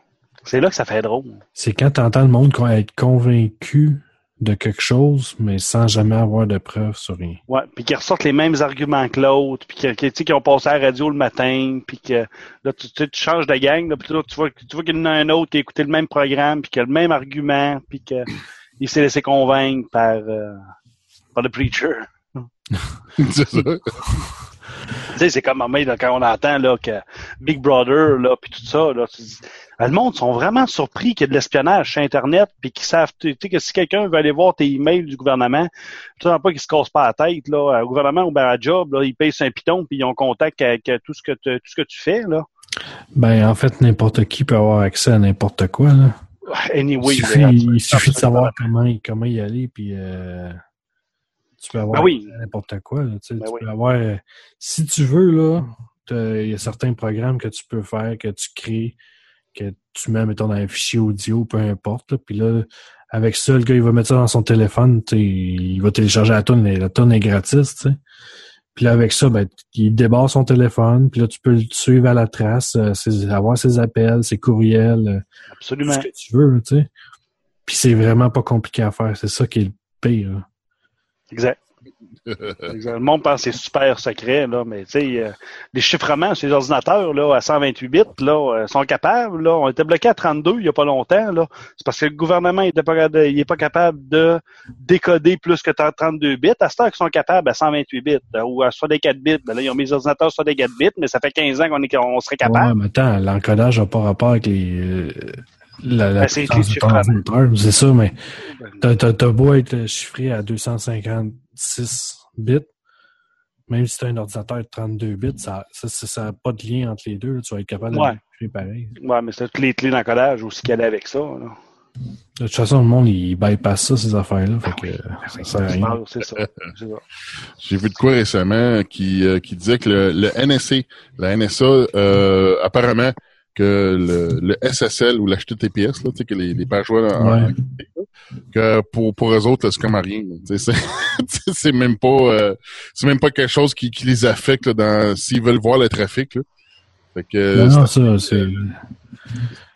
Speaker 3: C'est là que ça fait drôle.
Speaker 4: C'est quand tu entends le monde être convaincu de quelque chose, mais sans jamais avoir de preuves sur rien.
Speaker 3: Ouais, puis qui ressortent les mêmes arguments que l'autre, puis qui, qui, qui ont passé à la radio le matin, puis que là, tu, tu, changes de gang, là, puis là, tu vois, tu vois qu'il y en a un autre qui a écouté le même programme, puis qui a le même argument, puis qu'il s'est laissé convaincre par, euh, par le preacher. C'est ça. tu sais, c'est comme là, quand on entend là, que Big Brother, là, puis tout ça, là, le monde sont vraiment surpris qu'il y ait de l'espionnage sur Internet, puis qu'ils savent, tu sais, que si quelqu'un veut aller voir tes emails du gouvernement, tu sais pas qu'ils se cassent pas la tête, là, au gouvernement ou à job, là, ils payent un piton, puis ils ont contact avec tout ce que tu, tout ce que tu fais, là.
Speaker 4: Ben, en fait, n'importe qui peut avoir accès à n'importe quoi, là.
Speaker 3: Anyway,
Speaker 4: il suffit, il suffit de savoir comment, comment y aller, puis euh, tu peux avoir ben n'importe quoi. Là, tu, ben peux avoir, euh, si tu veux, là, il y a certains programmes que tu peux faire, que tu crées, que tu mets, mettons, dans un fichier audio, peu importe. Puis là, avec ça, le gars, il va mettre ça dans son téléphone, il va télécharger la tonne, la tonne est gratis, tu sais. Puis là, avec ça, ben, il débarre son téléphone, puis là, tu peux le suivre à la trace, euh, avoir ses appels, ses courriels, euh,
Speaker 3: Absolument. ce
Speaker 4: que tu veux, tu sais. Puis c'est vraiment pas compliqué à faire, c'est ça qui est le pire.
Speaker 3: Exact. Le monde pense que c'est super secret, là, mais tu sais, euh, les chiffrements sur les ordinateurs là, à 128 bits là, euh, sont capables. Là, on était bloqué à 32 il n'y a pas longtemps. Là. C'est parce que le gouvernement n'est pas, il pas capable de décoder plus que 32 bits. À ce temps qu'ils sont capables à 128 bits ou à 64 bits. Ben là, ils ont mis les ordinateurs sur des 4 bits, mais ça fait 15 ans qu'on est on serait capable.
Speaker 4: Ouais, mais attends, l'encodage n'a pas rapport avec les. La, la ben, c'est ça, mais t'as, t'as beau être chiffré à 256 bits, même si tu as un ordinateur de 32 bits, ça n'a ça, pas de lien entre les deux. tu vas être capable de
Speaker 3: ouais. pareil. Ouais, mais c'est toutes les clés d'encodage aussi qui allaient avec ça.
Speaker 4: De toute façon, le monde, il bypass ça, ces affaires-là. Fait que, ça sert à rien. [LAUGHS]
Speaker 2: J'ai vu de quoi récemment qui, euh, qui disait que le, le NSA, la NSA, euh, apparemment, que le, le SSL ou l'HTTPS, là, que les, les pages web en, que pour pour eux autres, c'est comme rien. [LAUGHS] C'est même pas euh, c'est même pas quelque chose qui, qui les affecte là, dans s'ils veulent voir le trafic. Là. Fait que,
Speaker 4: non, ça, c'est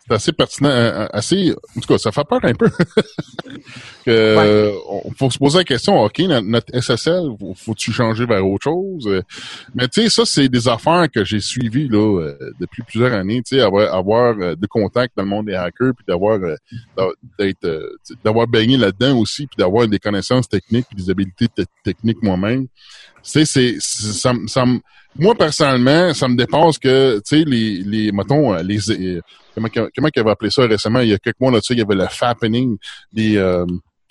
Speaker 2: c'est assez pertinent, euh, euh, assez, en tout cas, ça fait peur un peu. [LAUGHS] que, on, faut se poser la question, ok, notre, SSL, faut-tu changer vers autre chose? Mais tu sais, ça c'est des affaires que j'ai suivies là euh, depuis plusieurs années. Tu sais, avoir, avoir des contacts dans le monde des hackers, puis d'avoir d'être, d'avoir baigné là-dedans aussi, puis d'avoir des connaissances techniques, puis des habiletés techniques moi-même. Tu sais, c'est, ça, ça, moi personnellement, ça me dépasse que, tu sais, les, les, mettons, les comment, comment il avait appelé ça récemment? Il y a quelques mois là-dessus, il y avait le fappening des... Euh,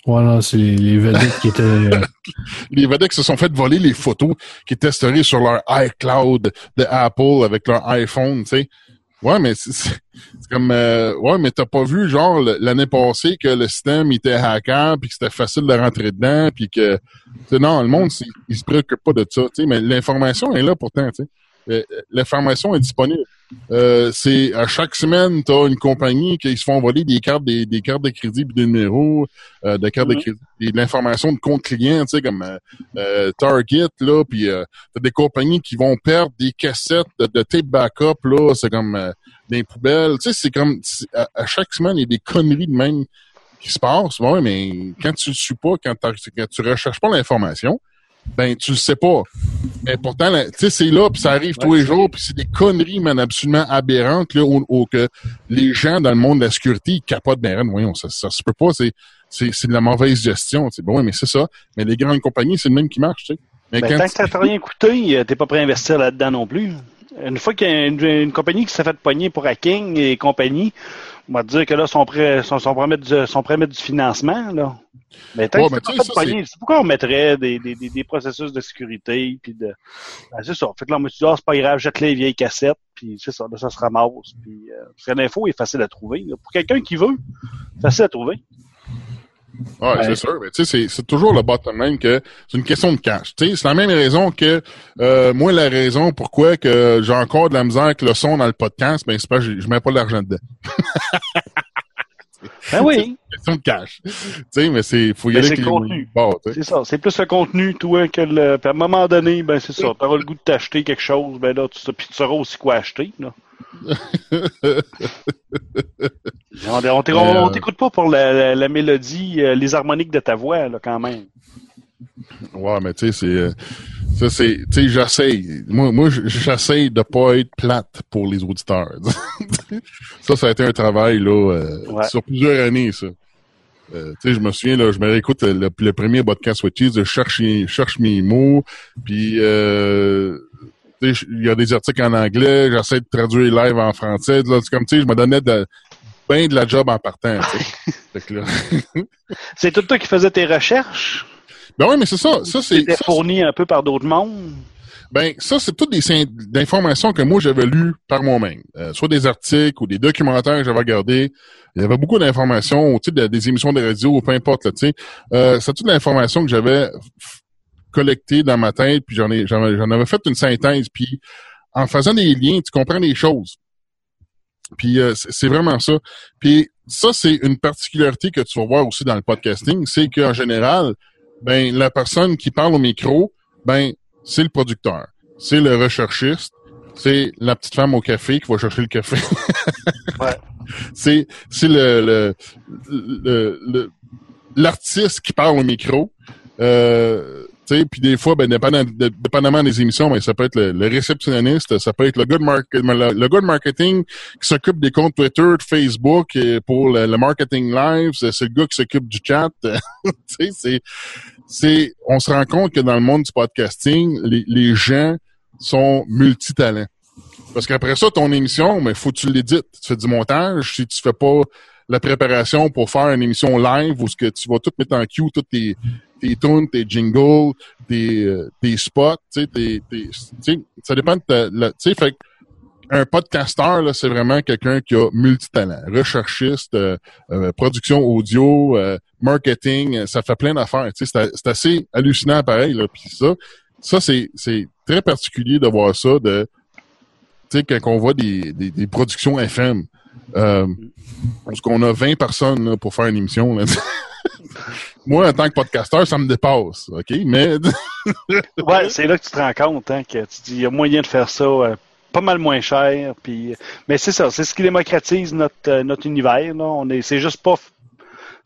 Speaker 4: voilà, c'est les, les vedettes qui étaient... Euh, [LAUGHS]
Speaker 2: les vedettes qui se sont fait voler les photos qui étaient storées sur leur iCloud de Apple avec leur iPhone, tu sais. Ouais, mais c'est comme euh, ouais, mais t'as pas vu genre l'année passée que le système était hacker puis que c'était facile de rentrer dedans puis que non, le monde il se préoccupe pas de ça, tu sais, mais l'information est là pourtant, tu sais. Euh, l'information est disponible. Euh, c'est à chaque semaine, tu as une compagnie qui se font voler des cartes, des, des cartes de crédit et des numéros, euh, de cartes de mhm. crédit, et de l'information de compte client, tu sais, comme euh, Target, là, puis euh, t'as des compagnies qui vont perdre des cassettes de, de tape backup, là, c'est comme des poubelles, tu sais, c'est comme à, chaque semaine, il y a des conneries de même qui se passent. Ouais, mais quand tu ne suis pas, quand, quand tu recherches pas l'information, ben tu le sais pas. Mais pourtant, tu sais, c'est là, puis ça arrive tous les jours, puis c'est des conneries, man, absolument aberrantes, là, où, que les gens dans le monde de la sécurité, ils capotent, ben, voyons, ça, ça se peut pas, c'est, c'est, c'est de la mauvaise gestion, tu sais. Bon, oui, mais c'est ça. Mais les grandes compagnies, c'est le même qui marche, tu sais.
Speaker 3: Mais ben, quand tant que t'as rien coûté, euh, t'es pas prêt à investir là-dedans non plus. Une fois qu'il y a une, compagnie qui s'est fait pogner pour hacking et compagnie, on va dire que là, sont, sont prêts, à mettre du, à mettre du financement, là. Mais tant que pas pogner, c'est pourquoi on mettrait des, des, des, processus de sécurité, puis de, ben, c'est ça. Fait que là, on me dit, ah, c'est pas grave, jette les vieilles cassettes, puis c'est ça, là, ça se ramasse, puis, euh, parce que l'info est facile à trouver, Pour quelqu'un qui veut, facile à trouver.
Speaker 2: Ouais, c'est sûr. Mais tu sais, c'est toujours le bottom line que c'est une question de cash. Tu sais, c'est la même raison que euh, moi, la raison pourquoi que j'ai encore de la misère avec le son dans le podcast, ben c'est pas je, mets pas l'argent dedans. [LAUGHS]
Speaker 3: ben oui.
Speaker 2: C'est question de cash. Tu sais, mais c'est faut y aller avec
Speaker 3: contenu. c'est ça. C'est plus le contenu, toi, que le. Puis à un moment donné, ben c'est ça. T'auras le goût de t'acheter quelque chose, ben là, tu, puis tu sauras aussi quoi acheter, là. [LAUGHS] on euh, t'écoute pas pour la, mélodie, euh, les harmoniques de ta voix, là, quand même.
Speaker 2: Ouais, mais tu sais, c'est. Euh, ça, c'est. Tu sais, j'essaye. Moi, moi j'essaye de pas être plate pour les auditeurs. [LAUGHS] ça, ça a été un travail, là, sur plusieurs années, ça. tu sais, je me souviens, là, je me réécoute le, premier podcast Switches, je cherche, cherche mes mots, puis euh, il y a des articles en anglais, j'essaie de traduire live en français. C'est comme, tu sais, je me donnais de, bien de la job en partant. [LAUGHS] [LAUGHS]
Speaker 3: c'est tout toi qui faisais tes recherches?
Speaker 2: Ben oui, mais c'est ça. Ça, c'est.
Speaker 3: fourni un peu par d'autres mondes?
Speaker 2: Ben, ça, c'est toutes des informations que moi, j'avais lues par moi-même. Euh, soit des articles ou des documentaires que j'avais regardés. Il y avait beaucoup d'informations, tu sais, des émissions de radio ou peu importe, tu sais. Euh, c'est toute l'information que j'avais collecté dans ma tête, puis j'en ai, j'en avais fait une synthèse, puis en faisant des liens, tu comprends des choses. Puis euh, c'est vraiment ça. Puis ça, c'est une particularité que tu vas voir aussi dans le podcasting, c'est qu'en général, ben la personne qui parle au micro, ben c'est le producteur, c'est le recherchiste, c'est la petite femme au café qui va chercher le café. [LAUGHS] ouais. C'est c'est le le l'artiste qui parle au micro. Euh, puis des fois, ben, dépendamment, des émissions, ben, ça peut être le, réceptionniste, ça peut être le good, le, good marketing qui s'occupe des comptes Twitter, Facebook et pour le, marketing live, c'est le gars qui s'occupe du chat. [LAUGHS] c'est, on se rend compte que dans le monde du podcasting, les, les gens sont multitalents. Parce qu'après ça, ton émission, mais ben, faut que tu l'édites. Tu fais du montage. Si tu fais pas la préparation pour faire une émission live où ce que tu vas tout mettre en queue, toutes tes, tes tunes, tes jingles, tes, euh, tes spots, tu sais, ça dépend de sais, fait un podcasteur, là, c'est vraiment quelqu'un qui a multitalent, recherchiste, euh, euh, production audio, marketing, ça fait plein d'affaires. C'est assez hallucinant pareil. Là. Puis ça, ça c'est c'est très particulier de voir ça. De, quand on voit des, des, des productions FM, euh, parce qu'on a 20 personnes là, pour faire une émission. Là. Moi, en tant que podcasteur, ça me dépasse, OK? Mais... [LAUGHS]
Speaker 3: ouais, c'est là que tu te rends compte, hein, que tu dis, il y a moyen de faire ça euh, pas mal moins cher. Puis... Mais c'est ça, c'est ce qui démocratise notre, euh, notre univers. Là. On est, c'est juste pas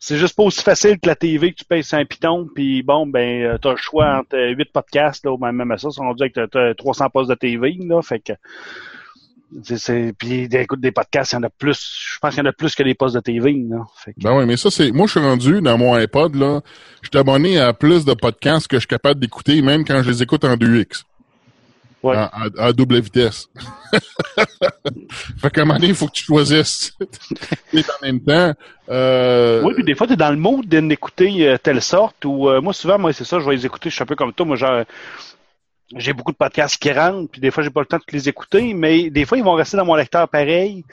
Speaker 3: c'est juste pas aussi facile que la TV que tu payes un piton, puis bon, ben, euh, t'as le choix entre huit podcasts, là, ou même à ça, on dit que t'as 300 postes de TV, là, fait que c'est, puis écoute, des podcasts, il y en a plus. Je pense qu'il y en a plus que des postes de TV. Là.
Speaker 2: Ben oui, mais ça, c'est. Moi, je suis rendu dans mon iPod, là. Je suis abonné à plus de podcasts que je suis capable d'écouter, même quand je les écoute en 2X. Ouais. À, double vitesse. [LAUGHS] fait qu'à un moment donné, il faut que tu choisisses. [LAUGHS] Et en même temps. Euh...
Speaker 3: Oui, puis des fois, tu es dans le mode d'écouter euh, telle sorte ou euh, moi, souvent, moi, c'est ça, je vais les écouter, je suis un peu comme toi. Moi, genre j'ai beaucoup de podcasts qui rentrent, puis des fois, j'ai pas le temps de les écouter, mais des fois, ils vont rester dans mon lecteur pareil.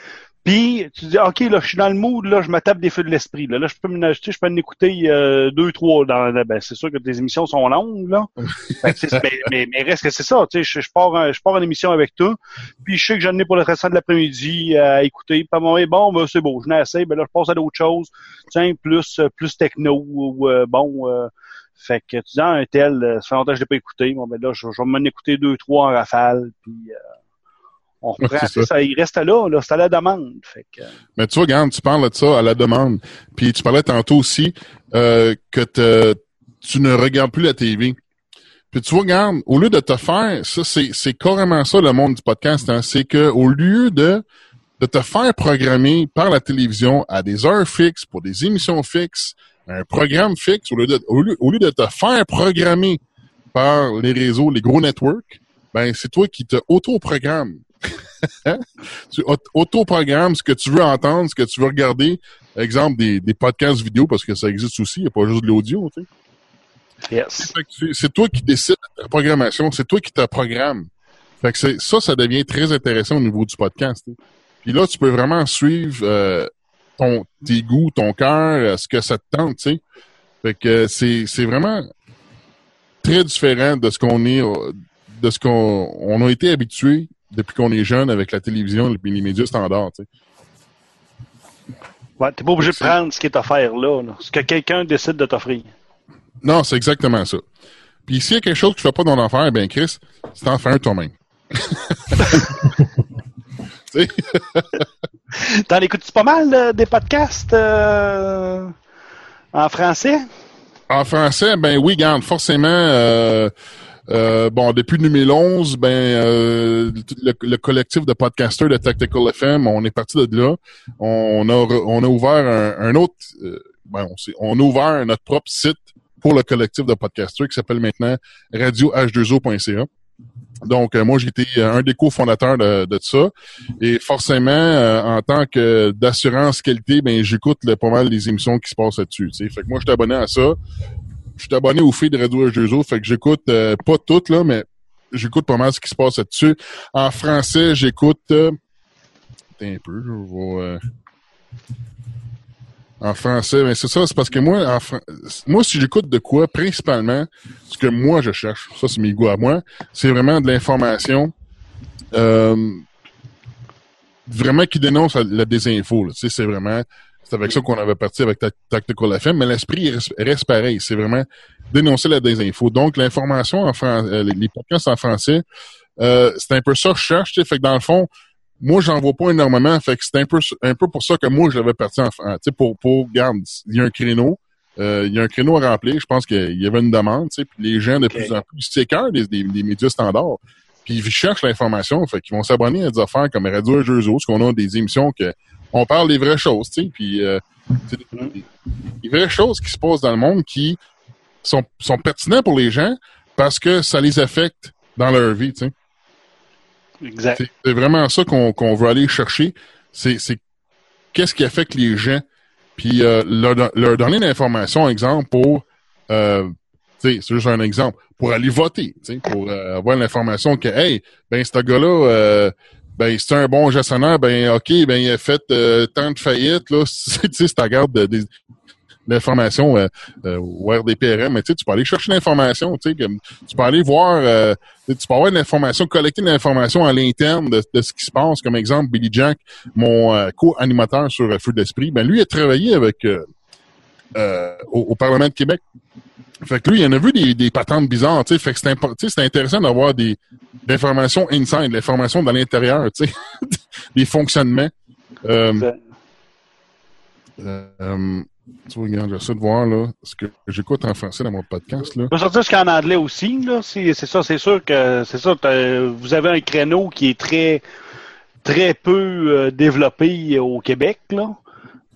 Speaker 3: Puis tu dis OK, là, je suis dans le mood, là, je me tape des feux de l'esprit. Là. là, je peux m'en acheter, je peux en écouter euh, deux, trois dans ben, c'est sûr que tes émissions sont longues, là. [LAUGHS] mais, mais, reste que c'est ça, tu sais, je, pars je pars en émission avec toi, puis je sais que j'en ai pour le restant de l'après-midi à écouter. Pas bon, bon, ben, c'est beau, je n'ai assez, ben là, je passe à d'autres choses, tiens, plus plus techno ou euh, bon euh, fait que tu dis un tel, euh, ça fait longtemps que je l'ai pas écouté. Bon, ben là, je, vais m'en écouter deux, trois en rafale, puis euh, on [LAUGHS] reprend. ça. il reste là, là c'est à la demande. Fait que...
Speaker 2: Mais tu vois, regarde, tu parles de ça à la demande. Puis tu parlais tantôt aussi euh, que tu ne regardes plus la TV. Puis tu vois, regarde, au lieu de te faire, ça, c'est, c'est carrément ça le monde du podcast, hein, c'est que au lieu de, de te faire programmer par la télévision à des heures fixes, pour des émissions fixes, un programme fixe, au lieu de, au lieu, au lieu de te faire programmer par les réseaux, les gros networks, ben c'est toi qui te auto-programmes. [LAUGHS] tu auto-programmes ce que tu veux entendre, ce que tu veux regarder. Exemple, des, des podcasts vidéo, parce que ça existe aussi, il n'y a pas juste de l'audio, tu sais.
Speaker 3: Yes.
Speaker 2: C'est toi qui décides de la programmation, c'est toi qui te programme. Fait que ça, ça devient très intéressant au niveau du podcast. Puis là, tu peux vraiment suivre euh, ton tes goûts, ton cœur, euh, ce que ça te tente, tu sais. Fait que c'est c'est vraiment très différent de ce qu'on est de ce qu'on on a été habitué depuis qu'on est jeune avec la télévision et les médias standards, tu sais.
Speaker 3: Ouais, t'es pas obligé de prendre ce qui est offert là, là ce que quelqu'un décide de t'offrir.
Speaker 2: Non, c'est exactement ça. Puis s'il y a quelque chose que tu fais pas dans l'enfer, ben Chris, c'est t'en fais un toi-même. [LAUGHS] [LAUGHS]
Speaker 3: T'en écoutes-tu pas mal euh, des podcasts euh, en français?
Speaker 2: En français, ben oui, garde, forcément. Euh, euh, bon, depuis 2011, ben euh, le, collectif de podcasters de Tactical FM, on est parti de là. On a on a ouvert un, autre, ben, on, on a ouvert notre propre site pour le collectif de podcasters qui s'appelle maintenant radioh2o.ca. Donc, euh, moi, j'étais un des cofondateurs de, de ça. Et forcément, euh, en tant que d'assurance qualité, ben j'écoute pas mal les émissions qui se passent là-dessus. Fait que moi, je suis abonné à ça. Je suis abonné au feed de Radio H2O. Fait que j'écoute euh, pas toutes, là, mais j'écoute pas mal ce qui se passe là-dessus. En français, j'écoute... un peu, je vais... En français, mais c'est ça, c'est parce que moi, en moi, si j'écoute de quoi, principalement, ce que moi je cherche, ça c'est mes goûts à moi, c'est vraiment de l'information euh, vraiment qui dénonce la, désinfo. Tu sais, c'est vraiment, c'est avec ça qu'on avait parti avec Tactical FM, mais l'esprit reste, pareil. C'est vraiment dénoncer la désinfo. Donc, l'information en français, euh, les podcasts en français, euh, c'est un peu ça que je cherche. Tu sais, fait que dans le fond, moi, j'en vois pas énormément. Fait que c'est un peu, un peu pour ça que moi, je l'avais parti en France. Pour, pour, garde, il y a un créneau. Euh, il y a un créneau à remplir. Je pense qu'il y avait une demande. Puis les gens, de plus en plus, c'est des, des, des, médias standards. Puis ils cherchent l'information. Fait qu'ils vont s'abonner à des affaires comme Radio Jeux parce qu'on a des émissions que on parle des vraies choses. sais Puis euh, des, des vraies choses qui se passent dans le monde qui sont, sont pertinentes pour les gens parce que ça les affecte dans leur vie. sais
Speaker 3: Exact.
Speaker 2: C'est vraiment ça qu'on veut aller chercher. C'est qu'est-ce qui affecte les gens. Puis euh, leur, leur, donner l'information, exemple, pour euh, c'est juste un exemple, pour aller voter, pour euh, avoir l'information que Hey, ben ce gars-là, euh, ben c'est un bon gestionnaire, ben OK, ben il a fait tant de faillites, là, [LAUGHS] tu sais, c'est garde des, l'information euh, euh, au RDPRM, mais tu peux aller chercher l'information, tu peux aller voir, euh, tu peux avoir de l'information, collecter de l'information à l'interne de, ce qui se passe. Comme exemple, Billy Jack, mon euh, co-animateur sur Feu d'Esprit, ben lui a travaillé avec au, Parlement de Québec. Fait que lui, il en a vu des, des patentes bizarres, tu sais. Fait que c'est intéressant d'avoir des, informations inside, l'information dans l'intérieur, tu sais, [LAUGHS] des fonctionnements. Euh, euh, tu vois, regarde, j'essaie de voir là, ce que j'écoute en français dans mon podcast. Là.
Speaker 3: Je vais sortir ce qu'il y a en anglais aussi. Là. C'est, c'est ça, c'est sûr que c'est ça. Vous avez un créneau qui est très très peu euh, développé au Québec. Là.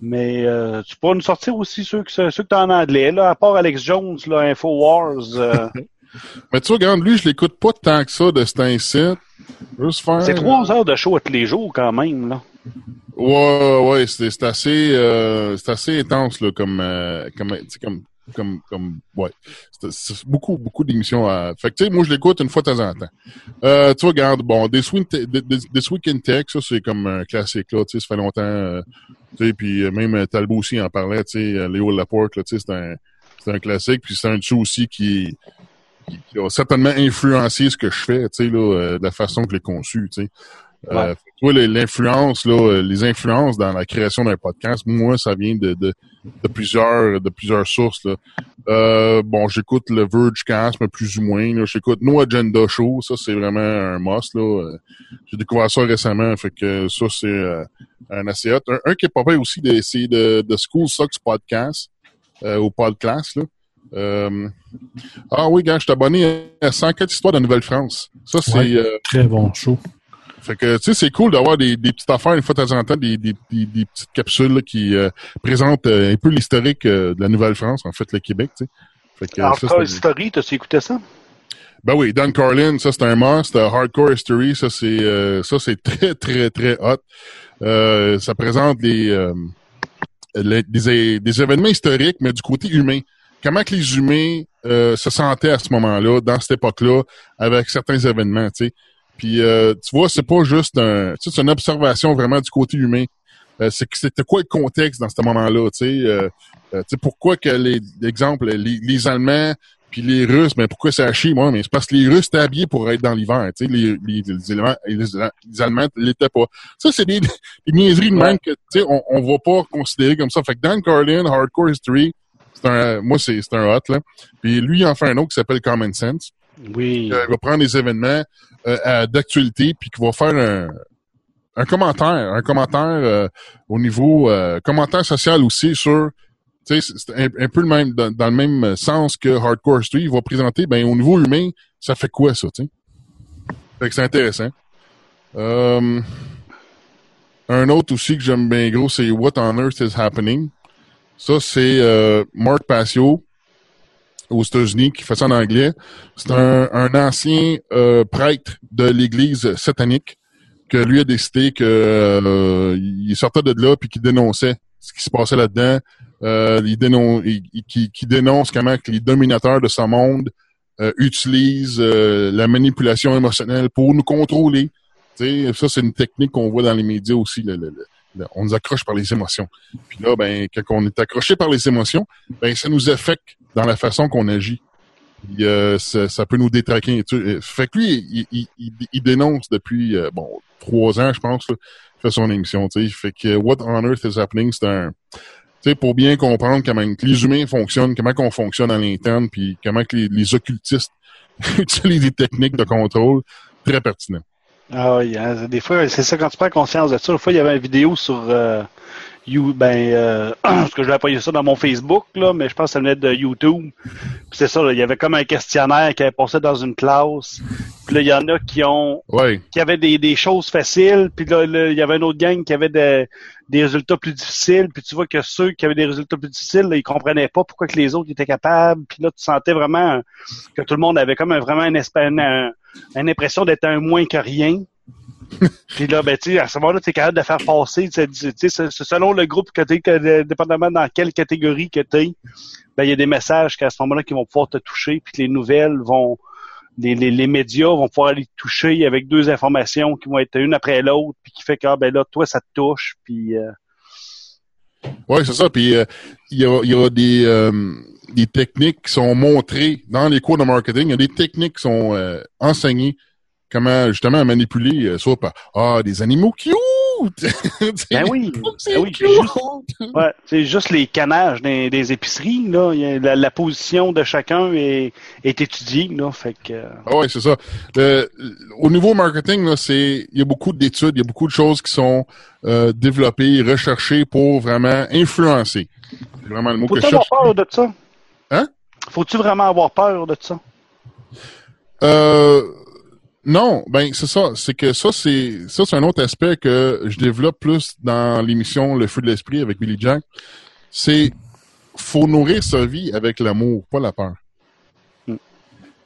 Speaker 3: Mais euh, tu pourras nous sortir aussi ceux, ceux que tu as en anglais, là, à part Alex Jones, là, InfoWars. Euh. [LAUGHS]
Speaker 2: Mais tu vois, regarde, lui, je l'écoute pas tant que ça de cet incite.
Speaker 3: C'est trois heures de show tous les jours quand même, là.
Speaker 2: Ouais, ouais, c'est assez, euh, c'est assez intense là, comme, euh, comme, comme, comme, comme, ouais, c'est beaucoup, beaucoup d'émissions. À... Fait que tu sais, moi je l'écoute une fois de temps en temps. Euh, tu vois, regarde, bon, Week, This Week in Tech, ça c'est comme un classique là, tu sais, ça fait longtemps. Euh, tu sais, puis même Talbot aussi en parlait, tu sais, Léo Laporte, là, tu sais, c'est un, c'est un classique, puis c'est un show aussi qui, qui, a certainement influencé ce que je fais, tu sais, là, de la façon que je l'ai conçu, tu sais. Euh, l'influence, là, euh, les influences dans la création d'un podcast, moi, ça vient de, de, de plusieurs de plusieurs sources. Là. Euh, bon, j'écoute le Vergecast, mais plus ou moins. J'écoute No Agenda Show, ça c'est vraiment un must. Là. Euh, j'ai découvert ça récemment, fait que ça c'est un assez hot. Un, qui est pas vrai aussi, c'est de, de School Sucks Podcast, au podcast, là. Euh, ah oui, gars, je suis abonné à 104 histoires de Nouvelle-France. Ça, c'est...
Speaker 4: Ouais,
Speaker 2: euh,
Speaker 4: très bon show.
Speaker 2: Fait que, tu sais, c'est cool d'avoir des, des petites affaires, une fois de temps en temps, des, des, des, des petites capsules là, qui euh, présentent euh, un peu l'historique euh, de la Nouvelle-France, en fait, le Québec, tu sais. Fait que,
Speaker 3: Hardcore History, t'as-tu écouté ça?
Speaker 2: Ben oui, Dan Carlin, ça c'est un must. Euh, Hardcore History, ça c'est euh, ça c'est [LAUGHS] très très très hot. Euh, ça présente les, euh, les- des, des événements historiques, mais du côté humain. Comment que les humains euh, se sentaient à ce moment-là, dans cette époque-là, avec certains événements, tu sais. Puis euh, tu vois, c'est pas juste un, tu sais, c'est une observation vraiment du côté humain. Euh, c'est c'était quoi le contexte dans ce moment-là, tu sais. Euh, euh, tu sais pourquoi que les, exemple, les, les Allemands puis les Russes, ben pourquoi c'est à chier, moi? Mais c'est parce que les Russes étaient habillés pour être dans l'hiver. Tu sais, les, les, les, Allemands, les, les Allemands l'étaient pas. Ça, c'est des, des niaiseries de même que, tu sais, on, on va pas considérer comme ça. Fait que Dan Carlin, Hardcore History, c'est un, moi, c'est, c'est un hot, là. Puis lui, il en fait un autre qui s'appelle Common Sense.
Speaker 3: Oui.
Speaker 2: Euh, il va prendre des événements euh, d'actualité puis qui va faire un, commentaire, un commentaire euh, au niveau euh, commentaire social aussi sur c'est un, peu le même dans, le même sens que Hardcore. Il va présenter, ben au niveau humain, ça fait quoi ça, tu? Fait que c'est intéressant. Euh, un autre aussi que j'aime bien gros, c'est What on Earth is Happening. Ça, c'est euh, Mark Passio aux États-Unis qui fait ça en anglais. C'est un, un ancien euh, prêtre de l'Église satanique que lui a décidé que euh, il sortait de là puis qu'il dénonçait ce qui se passait là-dedans. Euh, il dénonce, il- il- qui, dénonce comment que les dominateurs de ce monde euh, utilisent euh, la manipulation émotionnelle pour nous contrôler. Tu sais, ça, c'est une technique qu'on voit dans les médias aussi. le- le- on nous accroche par les émotions. Puis là, ben, quand on est accroché par les émotions, ben, ça nous affecte dans la façon qu'on agit. Euh, ça, ça peut nous détraquer. Euh, Fait que lui, il, il- il- dénonce depuis euh, bon trois ans, je pense, là, fait son émission. tu sais. Fait que What on Earth is Happening, c'est un tu sais, pour bien comprendre comment les humains fonctionnent, comment qu'on fonctionne à l'interne, puis comment que les, les occultistes [LAUGHS] utilisent des techniques de contrôle, très pertinent.
Speaker 3: Ah oui, hein, des fois, c'est ça quand tu prends conscience de ça. Une fois, il y avait une vidéo sur euh, You, ben, euh, [CLEARS THROAT] parce que je vais pas ça dans mon Facebook, là, mais je pense que ça venait de YouTube. C'est ça, là, il y avait comme un questionnaire qui avait passé dans une classe. Puis là, il y en a qui ont
Speaker 2: Ouais,
Speaker 3: qui avaient des, des choses faciles, puis là, là, il y avait une autre gang qui avait des, des résultats plus difficiles, puis tu vois que ceux qui avaient des résultats plus difficiles, là, ils comprenaient pas pourquoi que les autres étaient capables, puis là, tu sentais vraiment que tout le monde avait comme un, vraiment une, espèce- une, une impression d'être un moins que rien. [LAUGHS] puis là, ben, à ce moment-là, tu es capable de faire passer, tu sais, tu sais, c'est c'est selon le groupe que tu es, dépendamment dans quelle catégorie que tu es, ben, il y a des messages qu'à ce moment-là qui vont pouvoir te toucher, puis les nouvelles vont, les, les, les médias vont pouvoir aller te toucher avec deux informations qui vont être une après l'autre, puis qui fait que ah, ben là, toi, ça te touche, puis euh,
Speaker 2: ouais, c'est ça. Puis euh, il y, a, y des, euh, des techniques qui sont montrées dans les cours de marketing. Il y a des techniques qui sont enseignées comment justement manipuler euh, soit par ah des animaux cute. [LAUGHS]
Speaker 3: Ben oui,
Speaker 2: c'est
Speaker 3: ben oui,
Speaker 2: cute.
Speaker 3: juste, ouais, c'est juste les canages des, des épiceries là, la, la position de chacun est, est étudiée là, fait que euh,
Speaker 2: Ah ouais, c'est ça. Le- au niveau marketing, là, c'est il y a beaucoup d'études, il y a beaucoup de choses qui sont euh, développées, recherchées pour vraiment influencer. C'est vraiment le mot que
Speaker 3: faut-tu
Speaker 2: je
Speaker 3: avoir
Speaker 2: cherche.
Speaker 3: peur de ça?
Speaker 2: Hein?
Speaker 3: Faut-tu vraiment avoir peur de ça?
Speaker 2: Euh, non, ben c'est ça. C'est que ça, c'est ça, c'est un autre aspect que je développe plus dans l'émission Le Feu de l'Esprit avec Billy Jack. C'est faut nourrir sa vie avec l'amour, pas la peur.
Speaker 3: Mm.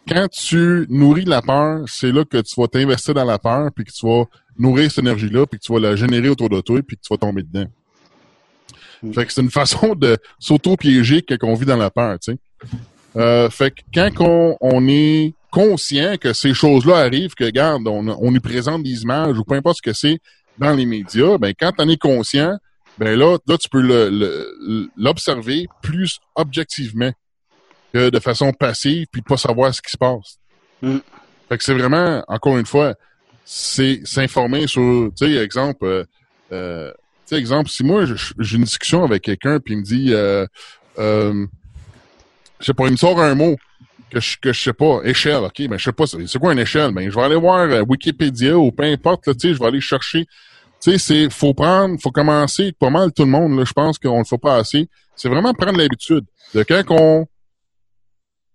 Speaker 2: Quand tu nourris la peur, c'est là que tu vas t'investir dans la peur, puis que tu vas nourrir cette énergie-là, puis que tu vas la générer autour de toi, puis que tu vas tomber dedans.
Speaker 3: Mm.
Speaker 2: Fait que c'est une façon de s'auto-piéger quand on vit dans la peur, tu sais. Euh, fait que quand on, on est conscient que ces choses-là arrivent, que regarde, on, on nous présente des images ou peu importe ce que c'est dans les médias, ben quand on est conscient, ben là, là tu peux le- le- l'observer plus objectivement que de façon passive puis pas savoir ce qui se passe.
Speaker 3: Mm.
Speaker 2: Fait que c'est vraiment, encore une fois, c'est s'informer sur, tu sais, exemple, euh, euh, tu sais, exemple, si moi j'ai une discussion avec quelqu'un puis il me dit, euh, euh, je sais pas, il me sort un mot que je, que je sais pas, échelle, ok, ben je sais pas, c'est quoi une échelle? Ben je vais aller voir euh, Wikipédia ou peu importe, je vais aller chercher. Tu sais, c'est, faut prendre, faut commencer pas mal tout le monde, là, je pense qu'on le fait pas assez. C'est vraiment prendre l'habitude de quand on,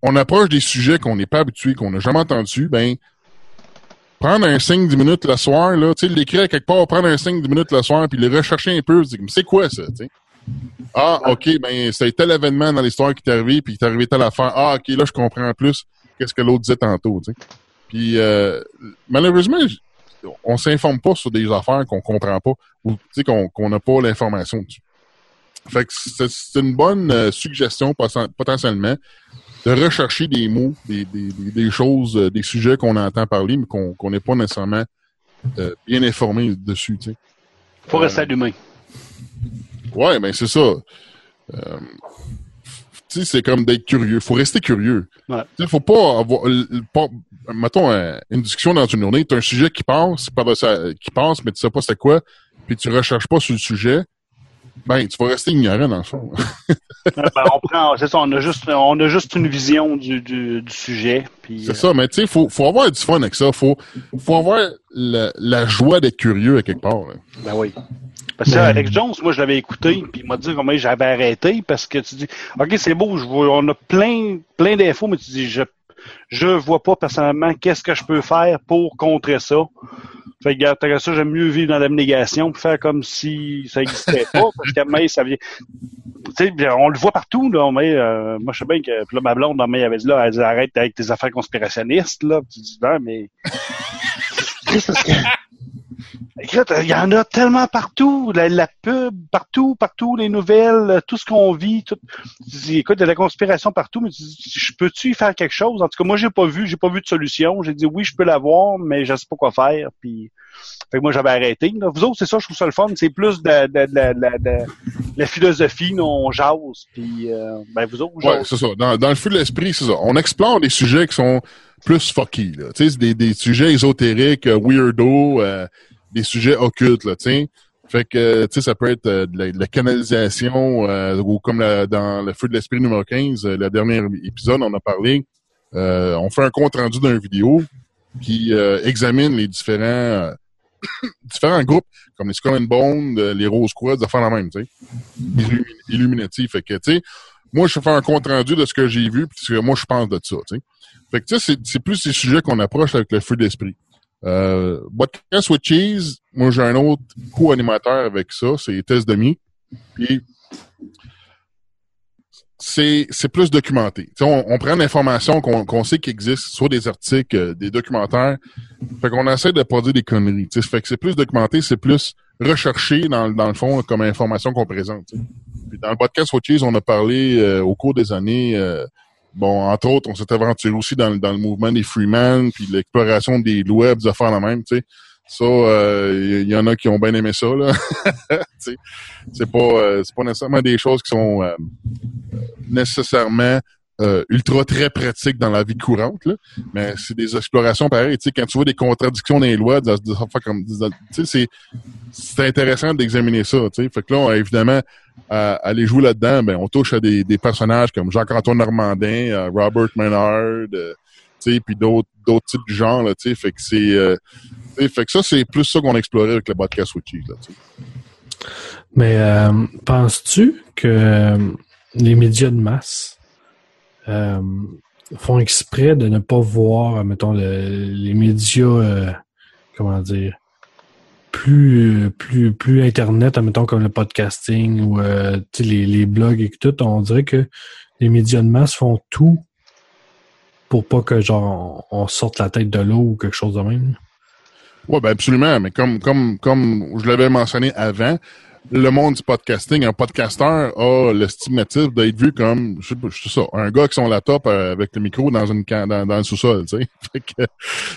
Speaker 2: on approche des sujets qu'on n'est pas habitué, qu'on n'a jamais entendu, ben prendre un 5-10 minutes le soir, là, tu sais, l'écrire quelque part, prendre un 5-10 minutes le soir, puis le rechercher un peu, c'est quoi ça, tu sais? Ah, OK, ben, c'est tel événement dans l'histoire qui t'est arrivé, puis qui t'est arrivé telle affaire. Ah, OK, là, je comprends plus qu'est-ce que l'autre disait tantôt, tu sais. Puis, euh, malheureusement, on s'informe pas sur des affaires qu'on comprend pas, ou, tu sais, qu'on n'a pas l'information dessus. Fait que c'est une bonne euh, suggestion, potentiellement, de rechercher des mots, des, des, des choses, euh, des sujets qu'on entend parler, mais qu'on n'est pas nécessairement euh, bien informé dessus. Tu sais.
Speaker 3: Faut rester allumé.
Speaker 2: Ouais, ben c'est ça. Euh, tu sais, c'est comme d'être curieux. Faut rester curieux.
Speaker 3: Ouais.
Speaker 2: Tu faut pas avoir, pas, mettons, une discussion dans une journée, tu as un sujet qui passe, qui passe, mais tu sais pas c'est quoi, puis tu recherches pas sur le sujet ben, tu vas rester ignorant dans le fond. [LAUGHS]
Speaker 3: ben, on prend, c'est ça, on a juste, on a juste une vision du, du, du sujet.
Speaker 2: c'est euh... ça, mais tu sais, faut, faut avoir du fun avec ça. Faut, faut avoir la, la joie d'être curieux à quelque part. Là.
Speaker 3: Ben oui. Parce que ben... Alex Jones, moi, je l'avais écouté, puis il m'a dit comment j'avais arrêté parce que tu dis, ok, c'est beau, je vois, on a plein, plein d'infos, mais tu dis, je, je vois pas personnellement qu'est-ce que je peux faire pour contrer ça. Fait que, regarde, ça, j'aime mieux vivre dans l'abnégation pour faire comme si ça n'existait pas, parce que mais ça vient. Tu sais, on le voit partout, là. Mais, euh, moi, je sais bien que là, ma blonde, elle avait dit là, elle dit arrête avec tes affaires conspirationnistes, là. tu dis, non, mais. [LAUGHS] Il y en a tellement partout, la, pub, partout, partout, les nouvelles, tout ce qu'on vit. Tout... Écoute, il y a de la conspiration partout, mais je peux-tu y faire quelque chose? En tout cas, moi, j'ai pas vu, j'ai pas vu de solution. J'ai dit oui, je peux l'avoir, mais je sais pas quoi faire. Puis, fait que moi, j'avais arrêté. Là. Vous autres, c'est ça, je trouve ça le fun. C'est plus de, de, de, de, la philosophie, nous, on jase. Puis, euh, ben, vous autres,
Speaker 2: Ouais, c'est ça. Dans, dans le feu de l'esprit, c'est ça. On explore des sujets qui sont plus fucky, là. Tu sais, des, des sujets ésotériques, euh, weirdo, euh, des sujets occultes, là, tu sais. Fait que, tu sais, ça peut être euh, de, la, de, la, canalisation, euh, ou comme la, dans le feu de l'esprit numéro 15, le dernier épisode, on a parlé, on fait un compte rendu d'une vidéo qui examine les différents différents groupes, comme les Skull and Bone, les Rose Quads, de faire la même, tu sais. Illuminati. Fait que, tu sais, moi, je fais un compte rendu de ce que j'ai vu, puis ce que moi, je pense de ça, tu sais. Fait que, tu sais, c'est plus des sujets qu'on approche avec le feu d'esprit. Euh, Podcast with Cheese, moi, j'ai un autre co-animateur avec ça, c'est Tess Demi. Puis, c'est plus documenté. On, on, prend l'information qu'on qu'on sait qu'il existe, soit des articles, euh, des documentaires. Fait qu'on essaie de pas dire des conneries. T'sais. Fait que c'est plus documenté, c'est plus recherché dans, dans le fond comme information qu'on présente. Puis dans le podcast Watches, on a parlé euh, au cours des années. Euh, bon, entre autres, on s'est aventuré aussi dans, dans le mouvement des Freeman, puis l'exploration des webs de faire la même. T'sais. Ça, il euh, y, en a qui ont bien aimé ça. là. [LAUGHS] c'est pas, euh, c'est pas nécessairement des choses qui sont euh, nécessairement euh, ultra très pratiques dans la vie courante, là. mais c'est des explorations pareilles. Quand tu vois des contradictions dans les lois, sais, c'est intéressant d'examiner ça. Tu sais, fait que là, évidemment, à aller jouer là-dedans, ben on touche à des, des personnages comme Jacques-Antoine Normandin, Robert Maynard, puis d'autres d'autres types de genre. Là, fait que c'est fait que ça, c'est plus ça qu'on a exploré avec le podcast Witchy. Là,
Speaker 4: Mais euh, penses-tu que euh, les médias de masse euh, font exprès de ne pas voir, mettons, le, les médias, comment dire, plus plus plus internet, mettons comme le podcasting ou les, les blogs et tout, on dirait que les médias de masse font tout pour pas que genre on sorte la tête de l'eau ou quelque chose de même?
Speaker 2: Oui, ben absolument. Mais comme, comme, comme je l'avais mentionné avant, le monde du podcasting, un podcasteur a le stigmatisme d'être vu comme, je sais pas, je sais un gars qui sont laptop euh, avec le micro dans une dans, dans le sous-sol, tu sais. [LAUGHS] Fait que,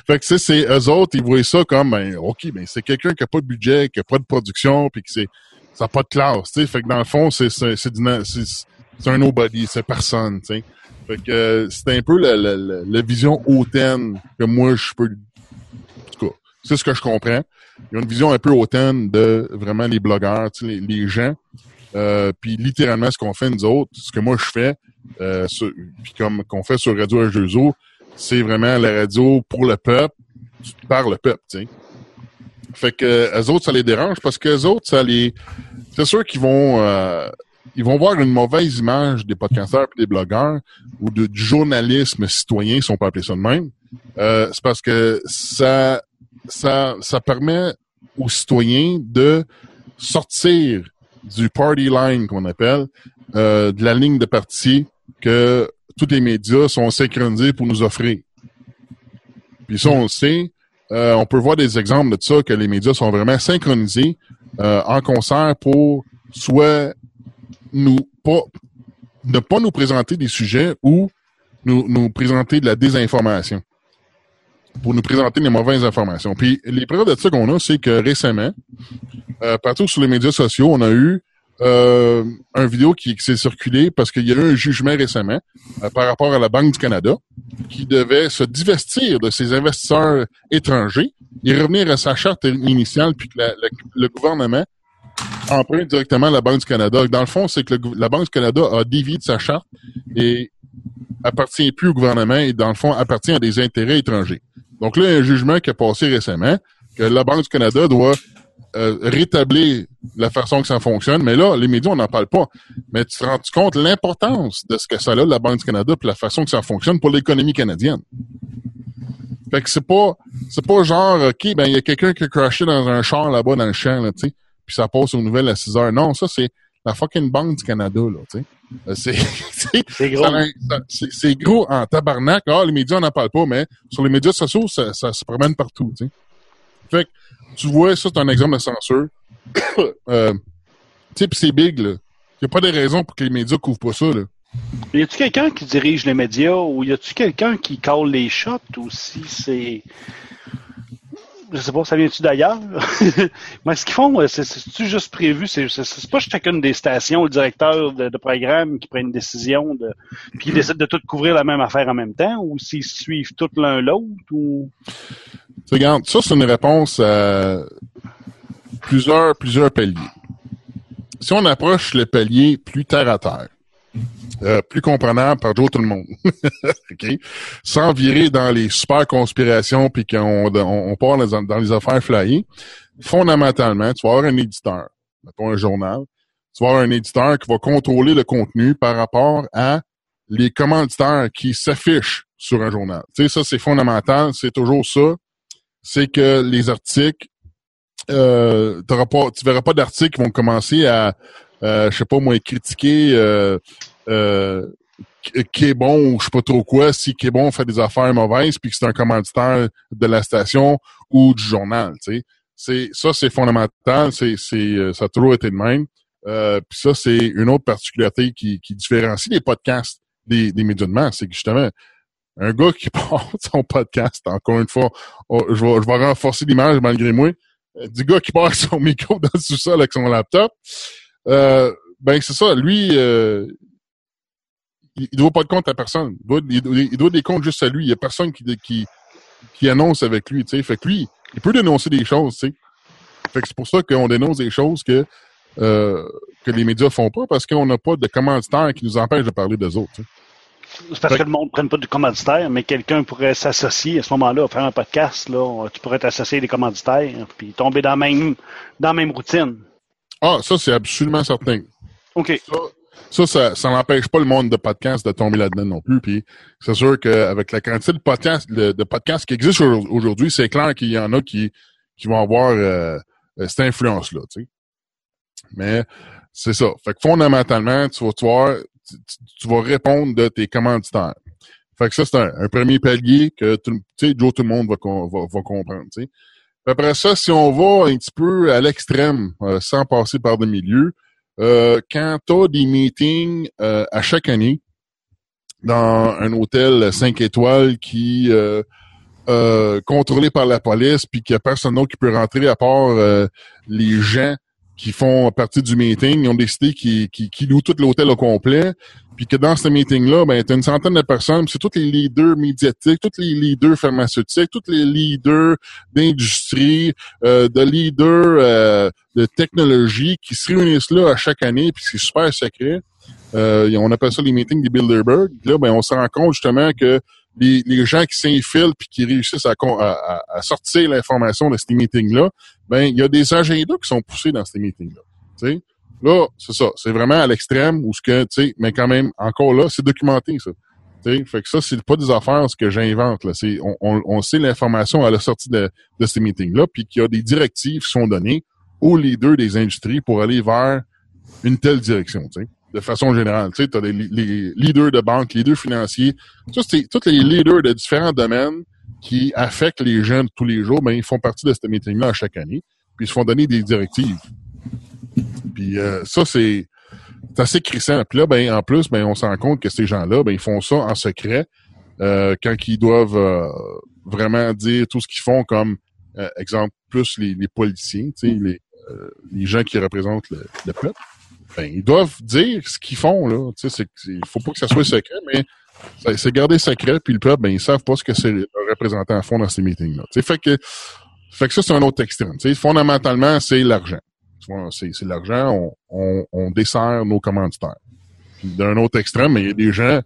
Speaker 2: fait que c'est eux autres, ils voient ça comme, ben, ok, ben c'est quelqu'un qui a pas de budget, qui a pas de production, puis que c'est, ça a pas de classe, tu sais. Fait que dans le fond, c'est c'est c'est un nobody, c'est personne, tu sais. Fait que c'est un peu la, la, la, vision hautaine que moi je peux c'est ce que je comprends. Il y a une vision un peu hautaine de vraiment les blogueurs, les, les gens. Euh, puis littéralement, ce qu'on fait nous autres, ce que moi je fais, euh, puis comme qu'on fait sur Radio H2O, c'est vraiment la radio pour le peuple, par le peuple, tu sais. Fait que eux autres, ça les dérange parce que autres, ça les. C'est sûr qu'ils vont. Euh, ils vont voir une mauvaise image des podcasteurs et des blogueurs ou de, du journalisme citoyen, si on peut appeler ça de même. Euh, c'est parce que ça, ça, ça permet aux citoyens de sortir du party line qu'on appelle, euh, de la ligne de parti que tous les médias sont synchronisés pour nous offrir. Puis ça, on le sait. Euh, on peut voir des exemples de ça, que les médias sont vraiment synchronisés euh, en concert pour soit nous pas ne pas nous présenter des sujets ou nous, nous présenter de la désinformation. Pour nous présenter des mauvaises informations. Puis les preuves de ça qu'on a, c'est que récemment, euh, partout sur les médias sociaux, on a eu euh, un vidéo qui, s'est circulé parce qu'il y a eu un jugement récemment euh, par rapport à la Banque du Canada qui devait se divestir de ses investisseurs étrangers et revenir à sa charte initiale puis que le gouvernement emprunte directement la Banque du Canada. Dans le fond, c'est que la Banque du Canada a dévié de sa charte et appartient plus au gouvernement et dans le fond appartient à des intérêts étrangers. Donc là, il y a un jugement qui a passé récemment que la Banque du Canada doit euh, rétablir la façon que ça fonctionne. Mais là, les médias, on n'en parle pas. Mais tu te rends compte l'importance de ce que ça a, la Banque du Canada, puis la façon que ça fonctionne pour l'économie canadienne? Fait que c'est pas, c'est pas genre, OK, ben, il y a quelqu'un qui a crashé dans un char là-bas dans le champ, là, tu sais, puis ça passe aux nouvelles à 6 heures. Non, ça, c'est la fucking Banque du Canada, là, tu sais. [LAUGHS] C'est gros. C'est gros en tabarnak. Ah, les médias, on n'en parle pas, mais sur les médias sociaux, ça, ça se promène partout. Fait que, tu vois, ça, c'est un exemple de censure. [COUGHS] euh, tu sais, c'est big, là. Il n'y a pas de raison pour que les médias couvrent pas ça, là.
Speaker 3: Y a-tu quelqu'un qui dirige les médias ou y a-tu quelqu'un qui call les shots ou si c'est. Je sais pas, ça vient-tu d'ailleurs? [LAUGHS] Mais ce qu'ils font, c'est-tu juste prévu? C'est pas chacune des stations, le directeur de, programme qui prend une décision de. puis [CLEARS THROAT] ils décident de tout couvrir la même affaire en même temps ou s'ils suivent tout l'un l'autre ou?
Speaker 2: Regarde, ça, c'est une réponse à plusieurs, plusieurs paliers. Si on approche le palier plus terre à terre, euh, plus comprenable par Joe tout le monde, [LAUGHS] okay? sans virer dans les super conspirations puis qu'on on, part dans, les affaires flyées, fondamentalement, tu vas avoir un éditeur, mettons un journal, tu vas avoir un éditeur qui va contrôler le contenu par rapport à les commanditaires qui s'affichent sur un journal. Tu sais, ça, c'est fondamental, c'est toujours ça c'est que les articles, euh, pas, tu verras pas d'articles qui vont commencer à, euh, je sais pas moi, critiquer euh, euh, qui est bon ou je sais pas trop quoi, si qui est bon fait des affaires mauvaises, puis que c'est un commanditaire de la station ou du journal, tu sais. C'est, ça, c'est fondamental, c'est, c'est, euh, ça a toujours été de même. Euh, puis ça, c'est une autre particularité qui, qui différencie les podcasts des, des médias de masse, c'est que justement, un gars qui [LAUGHS] porte son podcast, encore une fois, oh, je, vais, je vais renforcer l'image malgré moi, euh, du gars qui porte [LAUGHS] son micro dans le sous-sol avec son laptop, euh, ben c'est ça, lui, euh, il, ne doit pas de compte à personne. Il doit, il, doit des comptes juste à lui. Il y a personne qui, qui, qui annonce avec lui, tu sais. Fait que lui, il peut dénoncer des choses, tu sais. Fait que c'est pour ça qu'on dénonce des choses que, euh, que les médias font pas parce qu'on n'a pas de commanditaires qui nous empêchent de parler des autres,
Speaker 3: c'est parce que le monde ne prenne pas de commanditaire, mais quelqu'un pourrait s'associer à ce moment-là, faire un podcast, là, tu pourrais t'associer des commanditaires, puis tomber dans la même, dans la même routine.
Speaker 2: Ah, ça, c'est absolument certain.
Speaker 3: OK.
Speaker 2: Ça, ça, ça, n'empêche pas le monde de podcast de tomber là-dedans non plus. Puis c'est sûr qu'avec la quantité de podcasts, de, podcasts qui existent aujourd'hui, c'est clair qu'il y en a qui, qui vont avoir euh, cette influence-là. Tu sais. Mais c'est ça. Fait que fondamentalement, tu vas, tu voir, tu, vas répondre de tes commanditaires. Fait que ça, c'est un, premier palier que tout, tout le monde va, va, comprendre. Après ça, si on va un petit peu à l'extrême, euh, sans passer par des milieux, euh, quand tu as des meetings euh, à chaque année dans un hôtel 5 étoiles qui euh, contrôlé par la police, puis qu'il n'y a personne d'autre qui peut rentrer à part les gens qui font partie du meeting, ils ont décidé qu'ils qu louent tout l'hôtel au complet, puis que dans ce meeting-là, ben, t'as une centaine de personnes, c'est tous les leaders médiatiques, tous les leaders pharmaceutiques, tous les leaders d'industrie, euh, de leaders euh, de technologie qui se réunissent là à chaque année, puis c'est super secret. Euh, on appelle ça les meetings des Bilderberg. Là, ben, on se rend compte justement que les, les gens qui s'infilent puis qui réussissent à, à, à sortir l'information de ces meetings-là, ben il y a des agendas qui sont poussés dans ces meetings-là. là, c'est ça. C'est vraiment à l'extrême où ce que, tu sais, mais quand même, encore là, c'est documenté, ça. sais, fait que ça, c'est pas des affaires ce que j'invente. Là. C'est, on, on, on sait l'information à la sortie de, de ces meetings-là, puis qu'il y a des directives qui sont données aux leaders des industries pour aller vers une telle direction, tu sais, de façon générale. Tu sais, as les, les, leaders de banque, les leaders financiers, tous les leaders de différents domaines qui affectent les jeunes tous les jours, ben, ils font partie de ce meeting-là chaque année, puis ils se font donner des directives. Puis euh, ça, c'est assez crissant. Puis là, ben, en plus, ben, on se rend compte que ces gens-là, ben, ils font ça en secret euh, quand ils doivent euh, vraiment dire tout ce qu'ils font comme, exemple, plus les, les policiers, les, les gens qui représentent le, peuple. Ben, ils doivent dire ce qu'ils font. là. Il faut pas que ça soit secret, mais c'est garder secret, puis le peuple, ben, ils savent pas ce que ces représentants font dans ces meetings-là. Fait que, fait que ça, c'est un autre extrême. T'sais. Fondamentalement, c'est l'argent. C'est l'argent, on, on, on, dessert nos commanditaires. D'un autre extrême, il y a des gens,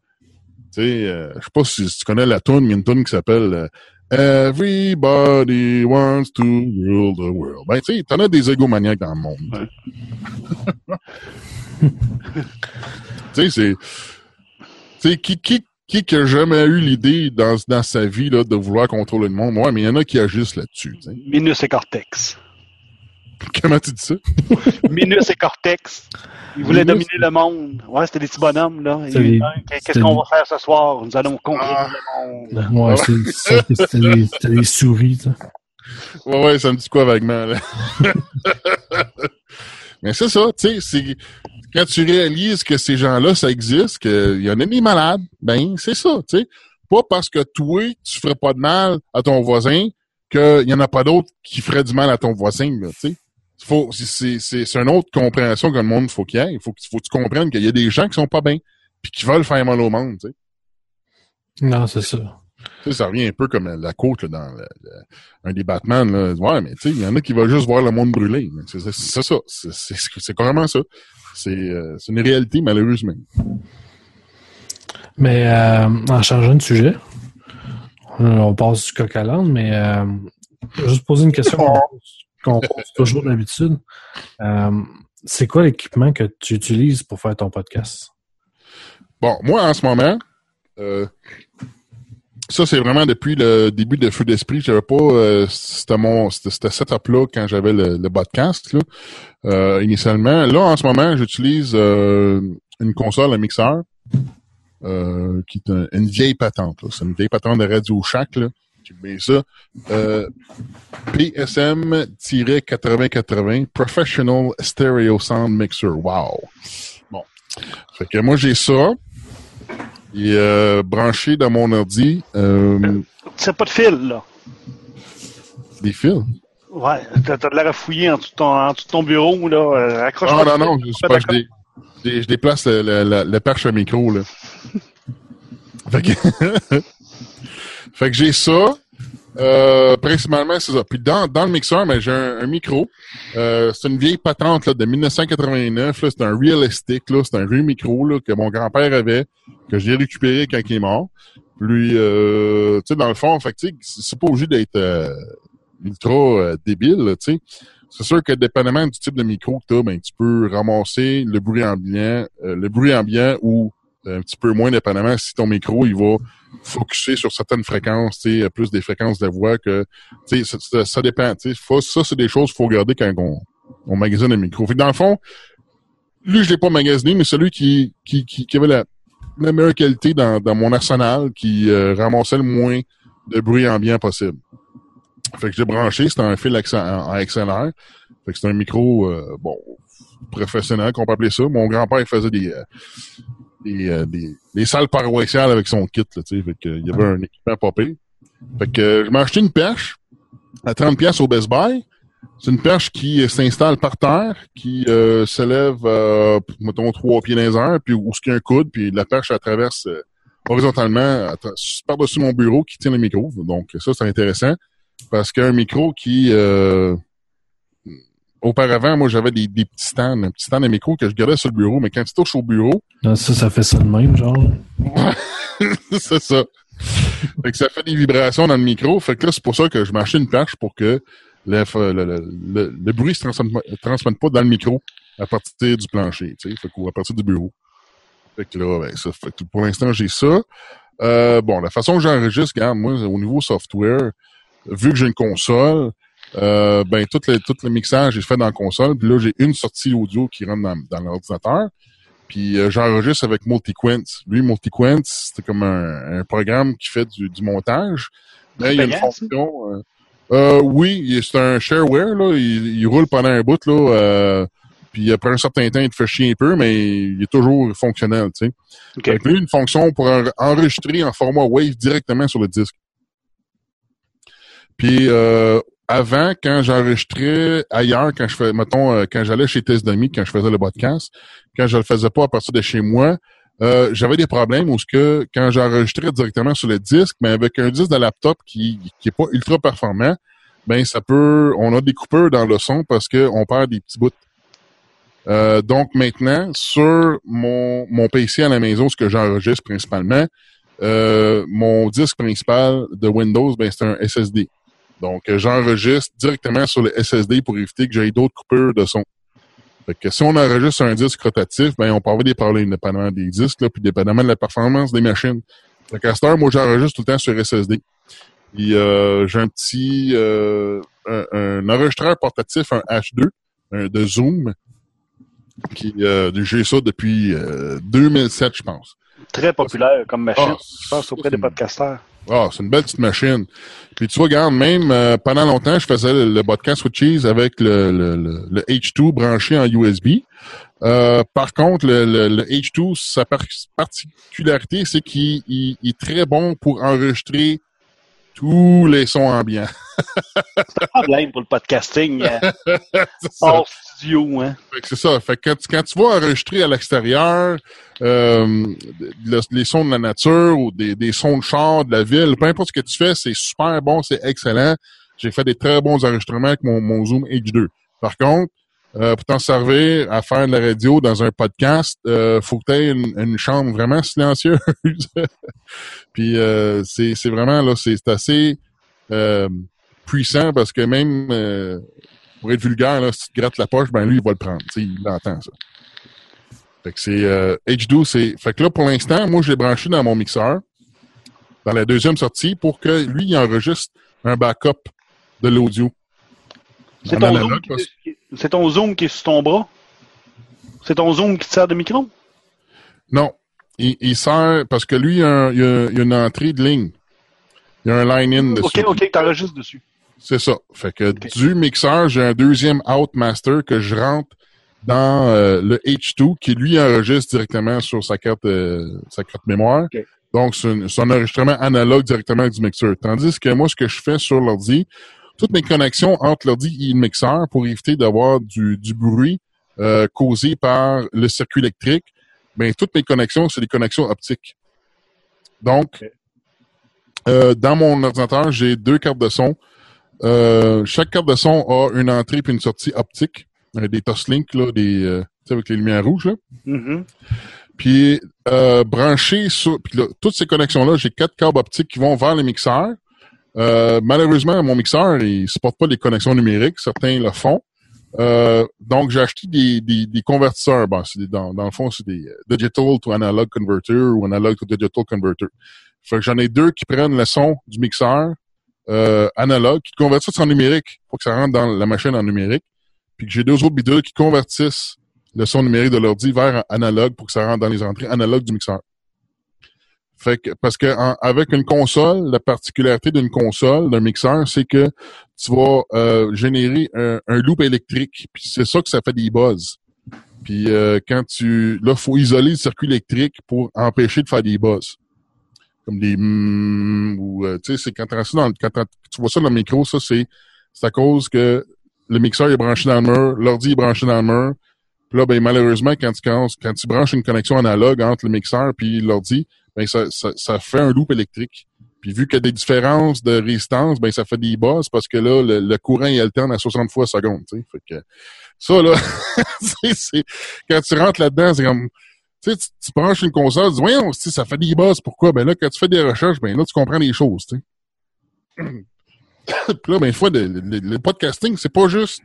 Speaker 2: tu sais, euh, je sais pas si tu connais la tune, il y a une tune qui s'appelle euh, Everybody wants to rule the world. Ben, tu sais, t'en as des égomaniaques dans le monde. [LAUGHS] tu sais, c'est... Tu sais, qui, qui, qui qui a jamais eu l'idée dans, dans sa vie là, de vouloir contrôler le monde? Ouais, mais il y en a qui agissent là-dessus.
Speaker 3: Minus et Cortex. [LAUGHS]
Speaker 2: Comment tu dis ça?
Speaker 3: Minus et Cortex. Ils voulaient dominer le monde. Ouais, c'était des petits bonhommes, là. Qu'est-ce qu'on va faire ce soir? Nous allons conquérir ah. le monde.
Speaker 4: Ouais, c'était des, des, souris, ça.
Speaker 2: Ouais, ouais, ça me dit quoi vaguement, là. [LAUGHS] Mais c'est ça, tu sais, quand tu réalises que ces gens-là, ça existe, qu'il y en a des malades, ben, c'est ça, tu sais. Pas parce que toi, tu ferais pas de mal à ton voisin, qu'il y en a pas d'autres qui feraient du mal à ton voisin, tu sais faut, c'est, c'est, une autre compréhension que le monde faut qu'il y ait. Il faut, faut que tu comprennes qu'il y a des gens qui sont pas bien, puis qui veulent faire mal au monde, tu sais.
Speaker 4: Non, c'est ça.
Speaker 2: Tu sais, ça revient un peu comme la côte là, dans un des Batman. Là. Ouais, mais tu sais, il y en a qui veulent juste voir le monde brûler. C'est, c'est, c'est ça. C'est, c'est, c'est carrément ça. C'est, euh, c'est une réalité, malheureusement.
Speaker 4: Mais euh, en changeant de sujet, on passe du coq à l'âne, mais euh, je vais juste poser une question qu'on pose [LAUGHS] toujours d'habitude. Euh, c'est quoi l'équipement que tu utilises pour faire ton podcast?
Speaker 2: Bon, moi, en ce moment, euh, ça, c'est vraiment depuis le début de Feu d'Esprit. J'avais pas euh, c'était mon c'était setup-là quand j'avais le, podcast là, initialement. Là, en ce moment, j'utilise une console, un mixeur, qui est une vieille patente. C'est une vieille patente de Radio Shack. Là mais ça. Euh, PSM-8080 Professional Stereo Sound Mixer. Wow. Bon. Fait que moi, j'ai ça. Il est euh, branché dans mon ordi. Euh,
Speaker 3: c'est pas de fil, là.
Speaker 2: Des fils?
Speaker 3: Ouais, t'as de l'air à fouiller en dessous de ton, bureau, là. Euh, accroche
Speaker 2: non, non, non, je, pas, je, je, déplace le, le, le, perche à micro, là. fait que... [LAUGHS] Fait que j'ai ça. Euh, principalement, c'est ça. Puis dans, dans le mixeur, ben, j'ai un, micro. Euh, c'est une vieille patente là, de 1989. C'est un realistic. C'est un vieux micro là, que mon grand-père avait, que j'ai récupéré quand il est mort. Puis, euh, tu sais, dans le fond, fait c'est pas obligé d'être euh, ultra euh, débile, tu sais. C'est sûr que dépendamment du type de micro que tu as, ben, tu peux ramasser le bruit ambiant, le bruit ambiant ou un petit peu moins dépendamment si ton micro il va focuser sur certaines fréquences, plus des fréquences de voix que ça, ça, dépend. Ça, c'est des choses qu'il faut regarder quand on, magasine un micro. Fait dans le fond, lui, je l'ai pas magasiné, mais celui qui, qui, avait la, meilleure qualité dans, mon arsenal, qui euh, ramassait le moins de bruit ambiant possible. Fait que j'ai branché, c'était un fil en, XLR. Fait que un micro, euh, bon, professionnel, qu'on peut appeler ça. Mon grand-père faisait des, euh, des, euh, des, des, salles paroissiales avec son kit, là. Fait que, il y avait un équipement popé. Fait que euh, je m'ai acheté une perche à 30 pièces au Best Buy. C'est une perche qui euh, s'installe par terre, qui euh, se lève, euh, mettons, trois pieds dans les puis où ce qu'il y a un coude, puis la perche, traverse horizontalement par-dessus mon bureau qui tient le micro. Donc ça, c'est intéressant. Parce qu'un micro qui auparavant, moi, j'avais des, des, petits stands, un petit stand de micro que je gardais sur le bureau, mais quand tu touches au bureau.
Speaker 4: ça, ça fait ça de même, genre. [LAUGHS]
Speaker 2: c'est ça. fait que ça fait des vibrations dans le micro. Fait que là, c'est pour ça que je m'achète une perche pour que le, le, le, le bruit se transmette, transmette pas dans le micro. à partir du plancher, tu sais, fait à partir du bureau. Fait que là, ben, ça fait que pour l'instant, j'ai ça. Euh, bon, la façon que j'enregistre, regarde, moi, au niveau software, vu que j'ai une console, euh, ben, tout le, tout le mixage est fait dans la console. Puis là, j'ai une sortie audio qui rentre dans, dans l'ordinateur. Puis euh, j'enregistre avec Multiquent. Lui, Multiquent, c'est comme un, un, programme qui fait du, du montage. Mais il y a une fonction. Euh, euh, oui, c'est un shareware, là. Il, il, roule pendant un bout, là. Euh, puis après un certain temps, il te fait chier un peu, mais il est toujours fonctionnel, tu sais. Okay. Avec lui, une fonction pour enregistrer en format WAV directement sur le disque. Puis euh, avant, quand j'enregistrais ailleurs, quand je fais, mettons, euh, quand j'allais chez Tesdami, quand je faisais le podcast, quand je le faisais pas à partir de chez moi, euh, j'avais des problèmes où ce que quand j'enregistrais directement sur le disque, mais avec un disque de laptop qui qui est pas ultra performant, ben ça peut, on a des coupeurs dans le son parce que on perd des petits bouts. Euh, donc maintenant, sur mon, mon PC à la maison, ce que j'enregistre principalement, euh, mon disque principal de Windows, ben c'est un SSD. Donc, euh, j'enregistre directement sur le SSD pour éviter que j'aie d'autres coupures de son. Fait que si on enregistre un disque rotatif, ben on peut avoir des problèmes dépendamment des disques, là, puis dépendamment de la performance des machines. Fait qu'à cette moi, j'enregistre tout le temps sur SSD. Puis euh, j'ai un petit euh, un, un, enregistreur portatif, un H2, un, de Zoom, qui euh, j'ai ça depuis 2007, je pense.
Speaker 3: Très populaire comme machine, ah, je pense, auprès des podcasteurs.
Speaker 2: Ah, c'est une belle petite machine. Puis tu vois, regarde, même euh, pendant longtemps, je faisais le, le podcast with cheese avec le, le, le, H2 branché en USB. Euh, par contre, le, H2, sa particularité, c'est qu'il est très bon pour enregistrer tous les sons ambiants.
Speaker 3: c'est un problème pour le podcasting. [LAUGHS] hors studio, hein.
Speaker 2: C'est ça. Fait que quand, quand, tu vas enregistrer à l'extérieur euh, les sons de la nature ou des, des sons de char, de la ville, peu importe ce que tu fais, c'est super bon, c'est excellent. J'ai fait des très bons enregistrements avec mon, mon Zoom H2. Par contre, euh, pour t'en servir à faire de la radio dans un podcast, euh, faut que tu aies une, une, chambre vraiment silencieuse. [LAUGHS] Puis euh, c'est, vraiment là, c'est, assez euh, puissant parce que même euh, pour être vulgaire, là, si tu te grattes la poche, ben lui, il va le prendre. Il entend ça. Fait que c'est H2, c'est. Fait que là, pour l'instant, moi, je l'ai branché dans mon mixeur, dans la deuxième sortie, pour que lui, il enregistre un backup de l'audio.
Speaker 3: C'est ton, zoom qui, c'est ton zoom qui est sur ton bras? C'est ton zoom qui te sert de micro?
Speaker 2: Non. Il, il sert parce que lui, il y, a, il y, a, une entrée de ligne. Il y a un line-in dessus.
Speaker 3: OK, OK, t'enregistres dessus.
Speaker 2: C'est ça. Fait que okay. du mixeur, j'ai un deuxième Outmaster que je rentre dans euh, le H2 qui lui enregistre directement sur sa carte euh, sa carte mémoire. Okay. Donc, c'est un, enregistrement analogue directement du mixeur. Tandis que moi, ce que je fais sur l'ordi, toutes mes connexions entre l'ordi et le mixeur pour éviter d'avoir du, du, bruit euh, causé par le circuit électrique, ben toutes mes connexions, c'est des connexions optiques. Donc, euh, dans mon ordinateur, j'ai deux cartes de son. Euh, chaque carte de son a une entrée puis une sortie optique, euh, des Toslink là, des euh, avec les lumières rouges. Là.
Speaker 3: Mm-hmm.
Speaker 2: Puis euh, branché sur puis là, toutes ces connexions là, j'ai quatre câbles optiques qui vont vers les mixeurs. Euh, malheureusement, mon mixeur, il supporte pas les connexions numériques. Certains le font. Euh, donc, j'ai acheté des, des, des convertisseurs. Bon, c'est dans, dans le fond, c'est des digital to analog converter ou analog to digital converter. Fait que j'en ai deux qui prennent le son du mixeur euh, analogue, qui convertissent en numérique pour que ça rentre dans la machine en numérique. Puis que j'ai deux autres bidules qui convertissent le son numérique de l'ordi vers analogue pour que ça rentre dans les entrées analogues du mixeur. Fait que, parce que avec une console, la particularité d'une console, d'un mixeur, c'est que tu vas euh, générer un, un, loop électrique. Puis c'est ça que ça fait des buzz. Puis euh, quand tu. Là, faut isoler le circuit électrique pour empêcher de faire des buzz. Comme des mm, ou euh, tu sais, c'est quand, dans, quand tu vois ça dans le micro, ça c'est c'est à cause que le mixeur est branché dans le mur, l'ordi est branché dans le mur. Puis là, ben malheureusement, quand tu quand, tu branches une connexion analogue entre le mixeur puis l'ordi, ben ça, ça, ça, fait un loop électrique. Puis vu qu'il y a des différences de résistance, ben ça fait des bosses parce que là, le, le courant il alterne à 60 fois seconde. Fait que ça, là, [LAUGHS] c'est, quand tu rentres là-dedans, c'est comme. Tu, sais, tu branches une console, tu dis Voyons, ça fait des bosses, pourquoi? Ben là, quand tu fais des recherches, ben là, tu comprends les choses. [COUGHS] Puis là, ben, une fois, le, le, le podcasting, c'est pas juste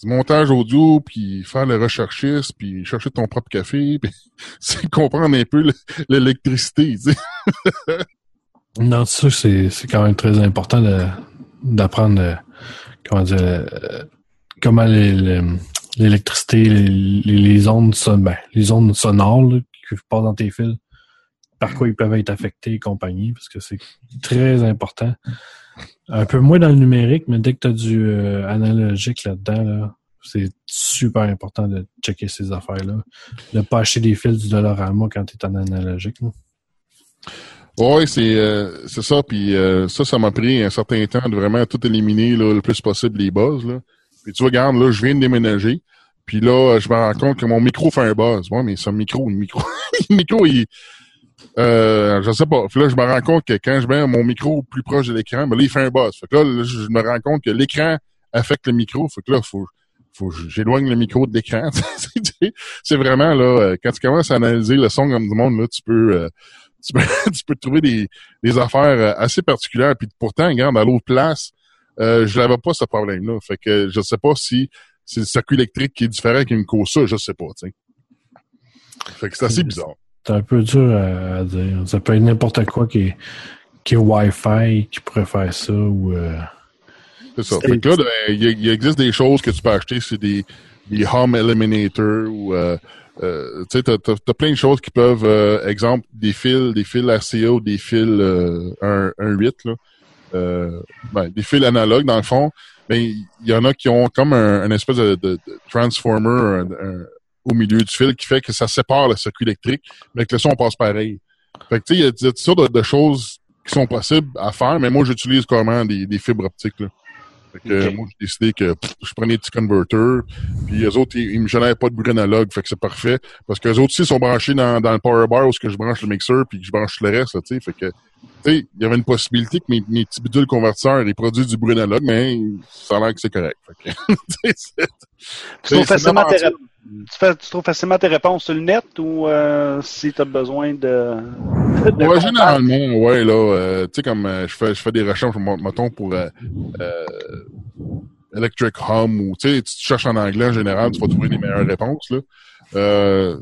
Speaker 2: du montage audio, puis faire le recherchiste, puis chercher ton propre café, [LAUGHS] puis c'est comprendre un peu l'électricité, tu sais. [LAUGHS]
Speaker 4: non, ça, c'est, quand même très important d'apprendre, euh, comment dire, euh, comment l'électricité, les, les, ondes, ben, les ondes sonores qui passent dans tes fils, par quoi ils peuvent être affectés et compagnie, parce que c'est très important. Un peu moins dans le numérique, mais dès que tu as du euh, analogique là-dedans, là, c'est super important de checker ces affaires-là. De pas acheter des fils du Dollarama quand tu es en analogique.
Speaker 2: Oui, c'est euh, c'est ça. Puis euh, ça, ça m'a pris un certain temps de vraiment tout éliminer là, le plus possible les buzz. Là. Puis tu regardes, là, je viens de déménager. Puis là, je me rends compte que mon micro fait un buzz. Ouais, mais un micro, le micro. [LAUGHS] le micro, il, euh, je sais pas. Puis là, je me rends compte que quand je mets mon micro plus proche de l'écran, ben là, il fait un buzz. Fait que là, je me rends compte que l'écran affecte le micro. Fait que là, faut, faut j'éloigne le micro de l'écran. [LAUGHS] c'est vraiment là, euh, quand tu commences à analyser le son comme du monde, là, tu peux, euh, tu peux, [LAUGHS] tu peux trouver des, des affaires euh, assez particulières. Puis pourtant, regarde, à l'autre place, euh, je n'avais pas ce problème-là. Fait que je sais pas si c'est le circuit électrique qui est différent qu'une ça, je sais pas. Fait que c'est assez bizarre.
Speaker 4: C'est un peu dur à, dire. Ça peut être n'importe quoi qui est, qui est Wi-Fi qui pourrait faire ça ou. Euh...
Speaker 2: C'est ça. Fait que là, ben, il, existe des choses que tu peux acheter, c'est des, des home eliminator ou euh, euh, tu sais, t'as, as, plein de choses qui peuvent, euh, exemple, des fils, des fils RCA ou des fils euh, 1.8, là. Euh, ben, des fils analogues, dans le fond. Mais ben, il y en a qui ont comme un, espèce de, de, transformer au milieu du fil qui fait que ça sépare le circuit électrique, mais que le son passe pareil. Fait que tu sais, il y a toutes sortes de, choses qui sont possibles à faire, mais moi j'utilise carrément des, des fibres optiques. Là. Fait que moi, j'ai décidé que je prenais des petits converters. Puis les autres, ils, me génèrent pas de bruit analogue. Fait que c'est parfait. Parce que les autres aussi sont branchés dans, dans le power bar où que je branche le mixeur puis que je branche le reste, tu sais. Fait que, il y avait une possibilité que mes, mes petits bidules convertisseurs, ils produisent du bruit analogue, mais ça a l'air que c'est correct. [LAUGHS]
Speaker 3: Tu, trouves facilement tes tu, trouves facilement tes réponses sur le net ou euh, si tu as besoin de [LAUGHS]
Speaker 2: ouais, généralement, ouais, là, euh, tu sais, comme euh, je fais je fais des recherches, mettons, pour Electric Hum ou, tu sais, tu cherches en anglais en général, tu vas trouver les meilleures réponses, là. Euh,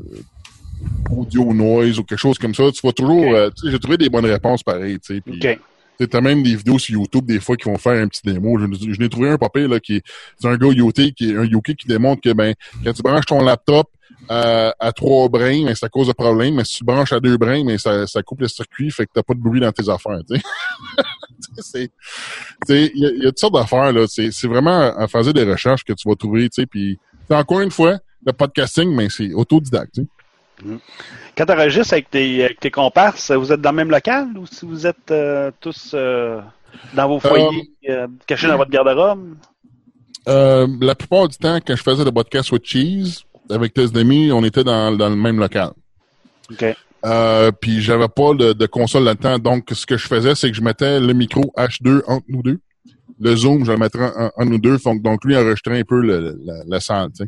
Speaker 2: audio noise ou quelque chose comme ça, tu vas toujours, tu sais, j'ai trouvé des bonnes réponses pareilles, tu sais.
Speaker 3: Okay.
Speaker 2: T'as même des vidéos sur YouTube des fois qui vont faire un petit démo. Je, je n'ai trouvé un papier là qui c'est un gars Yoté qui est un Yoki qui démontre que ben quand tu branches ton laptop à, à trois brins, mais ça cause de problème. Mais si tu branches à deux brins, mais ça, ça coupe le circuit, fait que t'as pas de bruit dans tes affaires. [LAUGHS] Il y, a, y a toutes sortes d'affaires. là. C'est vraiment à faire des recherches que tu vas trouver. Puis encore une fois, le podcasting, mais c'est autodidacte.
Speaker 3: Quand tu enregistres avec tes, avec tes comparses, vous êtes dans le même local ou si vous êtes euh, tous euh, dans vos foyers, euh, cachés dans votre garde-robe?
Speaker 2: la plupart du temps, quand je faisais le podcast with Cheese, avec tes amis, on était dans, dans le même local.
Speaker 3: OK.
Speaker 2: Puis j'avais pas de, de console là-dedans. Donc, ce que je faisais, c'est que je mettais le micro H2 entre nous deux. Le zoom, je le mettrais entre nous deux. Donc, donc lui, enregistrait un peu le, la, la, salle. Tu.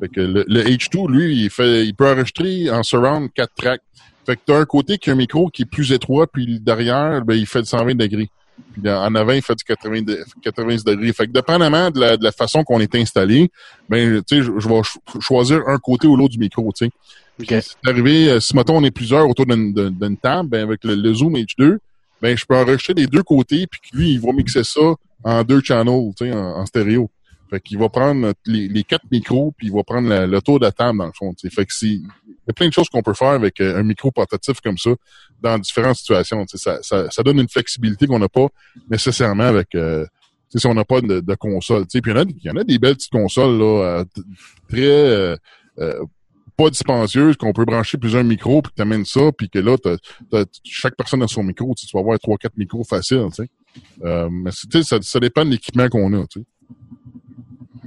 Speaker 2: Fait que le, le, H2, lui, il fait, il peut enregistrer en surround 4 tracks. Fait que t'as un côté qui a un micro qui est plus étroit, puis derrière, ben, il fait de 120 degrés. Puis en avant, il fait du 80, 90 degrés. Fait que dépendamment de la, de la façon qu'on est installé, ben, tu sais, je, je, vais choisir un côté ou l'autre du micro, tu sais. Okay. C'est arrivé, euh, si mettons on est plusieurs autour d'une table, ben avec le, Zoom H2, ben je peux enregistrer les deux côtés, puis lui, il va mixer ça en deux channels, tu sais, en, stéréo. Fait qu'il va prendre les, quatre micros, puis il va prendre le tour de la table, dans le fond. Fait que il y a plein de choses qu'on peut faire avec euh, un micro portatif comme ça dans différentes situations. Ça, ça, ça, donne une flexibilité qu'on n'a pas nécessairement avec euh, si on n'a pas de, de console. Puis il y, en a, y en a des belles petites consoles là, très euh, euh pas dispensieuses, qu'on peut brancher plusieurs micros, puis que tu amènes ça, puis que là, chaque personne a son micro. Tu vas avoir trois, quatre micros faciles. Euh, mais ça, ça dépend de l'équipement qu'on a. tu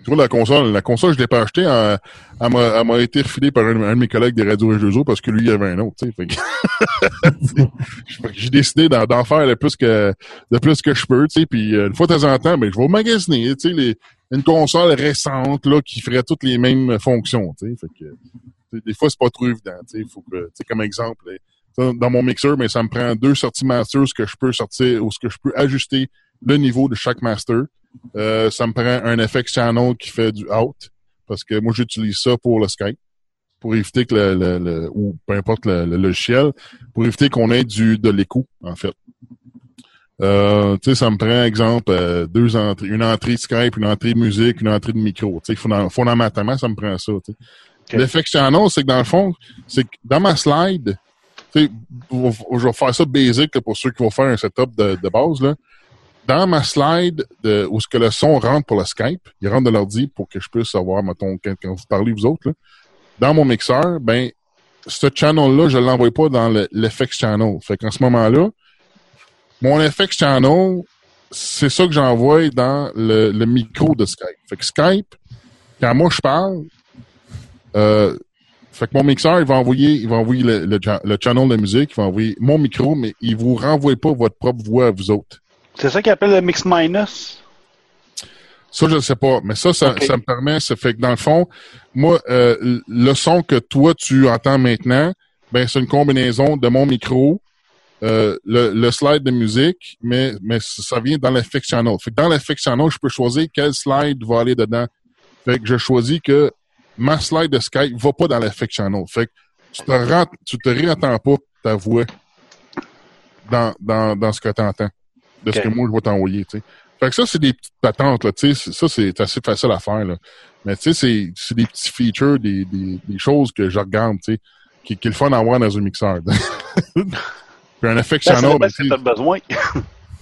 Speaker 2: vois, la console, la console, je l'ai pas achetée. Elle, m'a été refilée par un, de mes collègues des radios H2O parce que lui, il avait un autre. [LAUGHS] J'ai décidé d'en faire le plus que le plus que je peux. Puis euh, une fois de temps en temps, ben, je vais au magasiner. Une console récente là qui ferait toutes les mêmes fonctions. Des fois c'est pas trop évident. Faut que, comme exemple, dans mon mixeur, mais ça me prend deux sorties master, ce que je peux sortir ou ce que je peux ajuster le niveau de chaque master Euh, ça me prend un FX Channel qui fait du out. Parce que moi, j'utilise ça pour le Skype. Pour éviter que le, le, ou peu importe le, logiciel, pour éviter qu'on ait du de l'écho, en fait. Euh, tu sais, ça me prend, exemple, euh, deux entrées, une entrée Skype, une entrée musique, une entrée de micro. Tu sais, fondamentalement, ça me prend ça. Okay. L'effet channel, c'est que dans le fond, c'est que dans ma slide, tu sais, je vais faire ça basic pour ceux qui vont faire un setup de, base. Là. Dans ma slide de, où ce que le son rentre pour le Skype, il rentre de l'ordi pour que je puisse savoir, mettons, quand, quand vous parlez vous autres, là, dans mon mixeur, ben, ce channel-là, je l'envoie pas dans l'effect channel. Fait qu'en ce moment-là, mon FX Channel, c'est ça que j'envoie dans le, micro de Skype. Fait que Skype, quand moi je parle, euh, fait que mon mixeur, il va envoyer, il va envoyer le, le, channel de musique, il va envoyer mon micro, mais il vous renvoie pas votre propre voix à vous autres.
Speaker 3: C'est ça qu'il appelle le mix minus?
Speaker 2: Ça, je ne sais pas. Mais ça, ça, ça, me permet, ça fait que dans le fond, moi, euh, le son que toi, tu entends maintenant, ben, c'est une combinaison de mon micro, euh, le, le, slide de musique, mais, mais ça vient dans channel. Fait que dans channel, je peux choisir quel slide va aller dedans. Fait que je choisis que ma slide de Skype va pas dans l'effect channel. Fait que tu te rends, tu te réentends pas ta voix dans, dans, dans ce que tu entends, de ce que moi je vais t'envoyer. Fait que ça, c'est des petites patentes, là. Ça, c'est assez facile à faire, là. Mais tu sais, c'est des petits features, des, des, des choses que je regarde, tu sais, qui, qui est le fun à avoir dans un mixeur. [LAUGHS] Puis un channel.
Speaker 3: Ben, c'est besoin.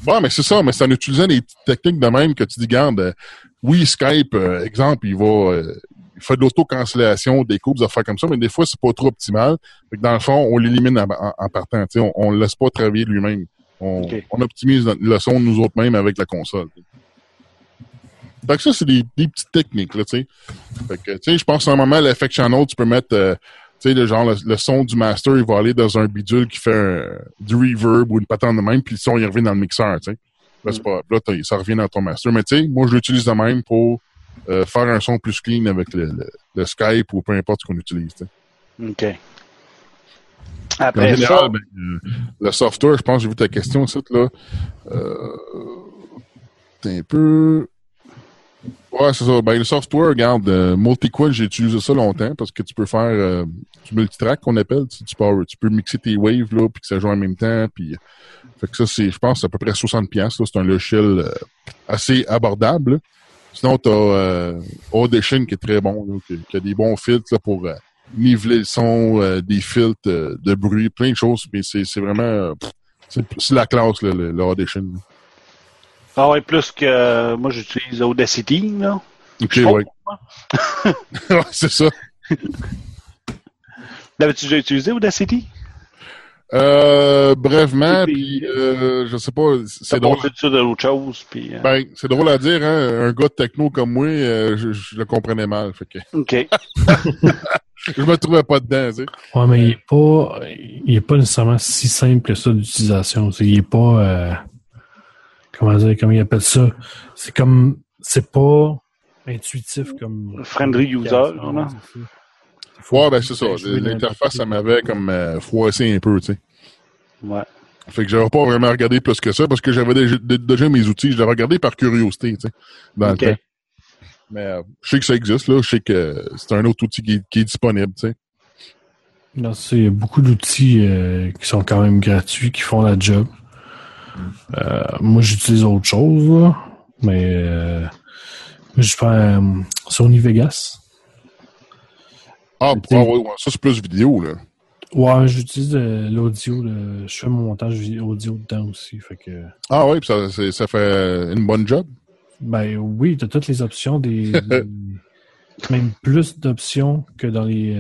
Speaker 2: bon, mais c'est ça, mais c'est en utilisant des techniques de même que tu dis, garde, euh, oui, Skype, euh, exemple, il va, euh, fait de l'auto-cancellation, des coupes, des affaires comme ça, mais des fois, c'est pas trop optimal. Fait que dans le fond, on l'élimine en, partant, on, on le laisse pas travailler lui-même. On, on, optimise le son nous autres mêmes avec la console. Fait que ça, c'est des, des, petites techniques, là, tu sais. Je pense qu'à un moment, l'effect channel, tu peux mettre, tu sais, le genre, le, son du master, il va aller dans un bidule qui fait du reverb ou une patente de même, puis le son, il revient dans le mixeur, tu sais. Là, c'est pas, là, ça revient dans ton master. Mais tu sais, moi, je l'utilise de même pour euh, faire un son plus clean avec le, le, Skype ou peu importe ce qu'on utilise.
Speaker 3: OK. Après ça... Ben,
Speaker 2: euh, le software, je pense que j'ai vu ta question, ça, là. Euh, un peu... Ouais, c'est ça. Ben, le software, regarde, euh, MultiQuad, j'ai utilisé ça longtemps parce que tu peux faire euh, du multitrack qu'on appelle. Tu, peux, tu peux mixer tes waves là, puis que ça joue en même temps. Puis, fait que ça, c'est, je pense, c'est à peu près 60 pièces. C'est un logiciel euh, assez abordable. Sinon, tu as euh, Audition qui est très bon, qui, a des bons filtres là, pour niveler le son, des filtres de bruit, plein de choses. Mais c'est, vraiment... c'est, la classe, le, le Audition.
Speaker 3: Ah ouais, plus que moi j'utilise Audacity, là.
Speaker 2: Ok, ouais. [LAUGHS] ouais, c'est ça.
Speaker 3: L'avais-tu déjà utilisé Audacity?
Speaker 2: Euh, brèvement, puis euh, je sais pas, c'est drôle.
Speaker 3: de l'autre chose, puis. Euh...
Speaker 2: Ben, c'est drôle à dire, hein. Un gars de techno comme moi, euh, je, je, le comprenais mal, fait que.
Speaker 3: Ok. [LAUGHS]
Speaker 2: je me trouvais pas dedans, tu sais.
Speaker 4: Ouais, mais il est pas, il est pas nécessairement si simple que ça d'utilisation. Il est pas. Euh, comment dire, comment ils appellent ça? C'est comme, c'est pas intuitif comme.
Speaker 3: Friendly user, non?
Speaker 2: Ouais, ben c'est ça. L'interface, ça m'avait comme euh, froissé un peu, tu sais.
Speaker 3: Ouais.
Speaker 2: Fait que j'avais pas vraiment regardé plus que ça parce que j'avais déjà, mes outils. Je l'avais regardé par curiosité, tu sais, dans le temps. Mais euh, je sais que ça existe, là. Je sais que c'est un autre outil qui, qui est disponible, tu sais.
Speaker 4: Non, il y a beaucoup d'outils euh, qui sont quand même gratuits, qui font la job. Euh, moi, j'utilise autre chose, là, mais euh, je fais euh, Sony Vegas.
Speaker 2: Ah, ouais, ça c'est plus vidéo, là.
Speaker 4: Ouais, j'utilise l'audio. Je fais mon montage audio dedans aussi. Fait que...
Speaker 2: Ah oui, ça, ça fait une bonne job?
Speaker 4: Ben oui, tu as toutes les options, [LAUGHS] des, même plus d'options que dans les,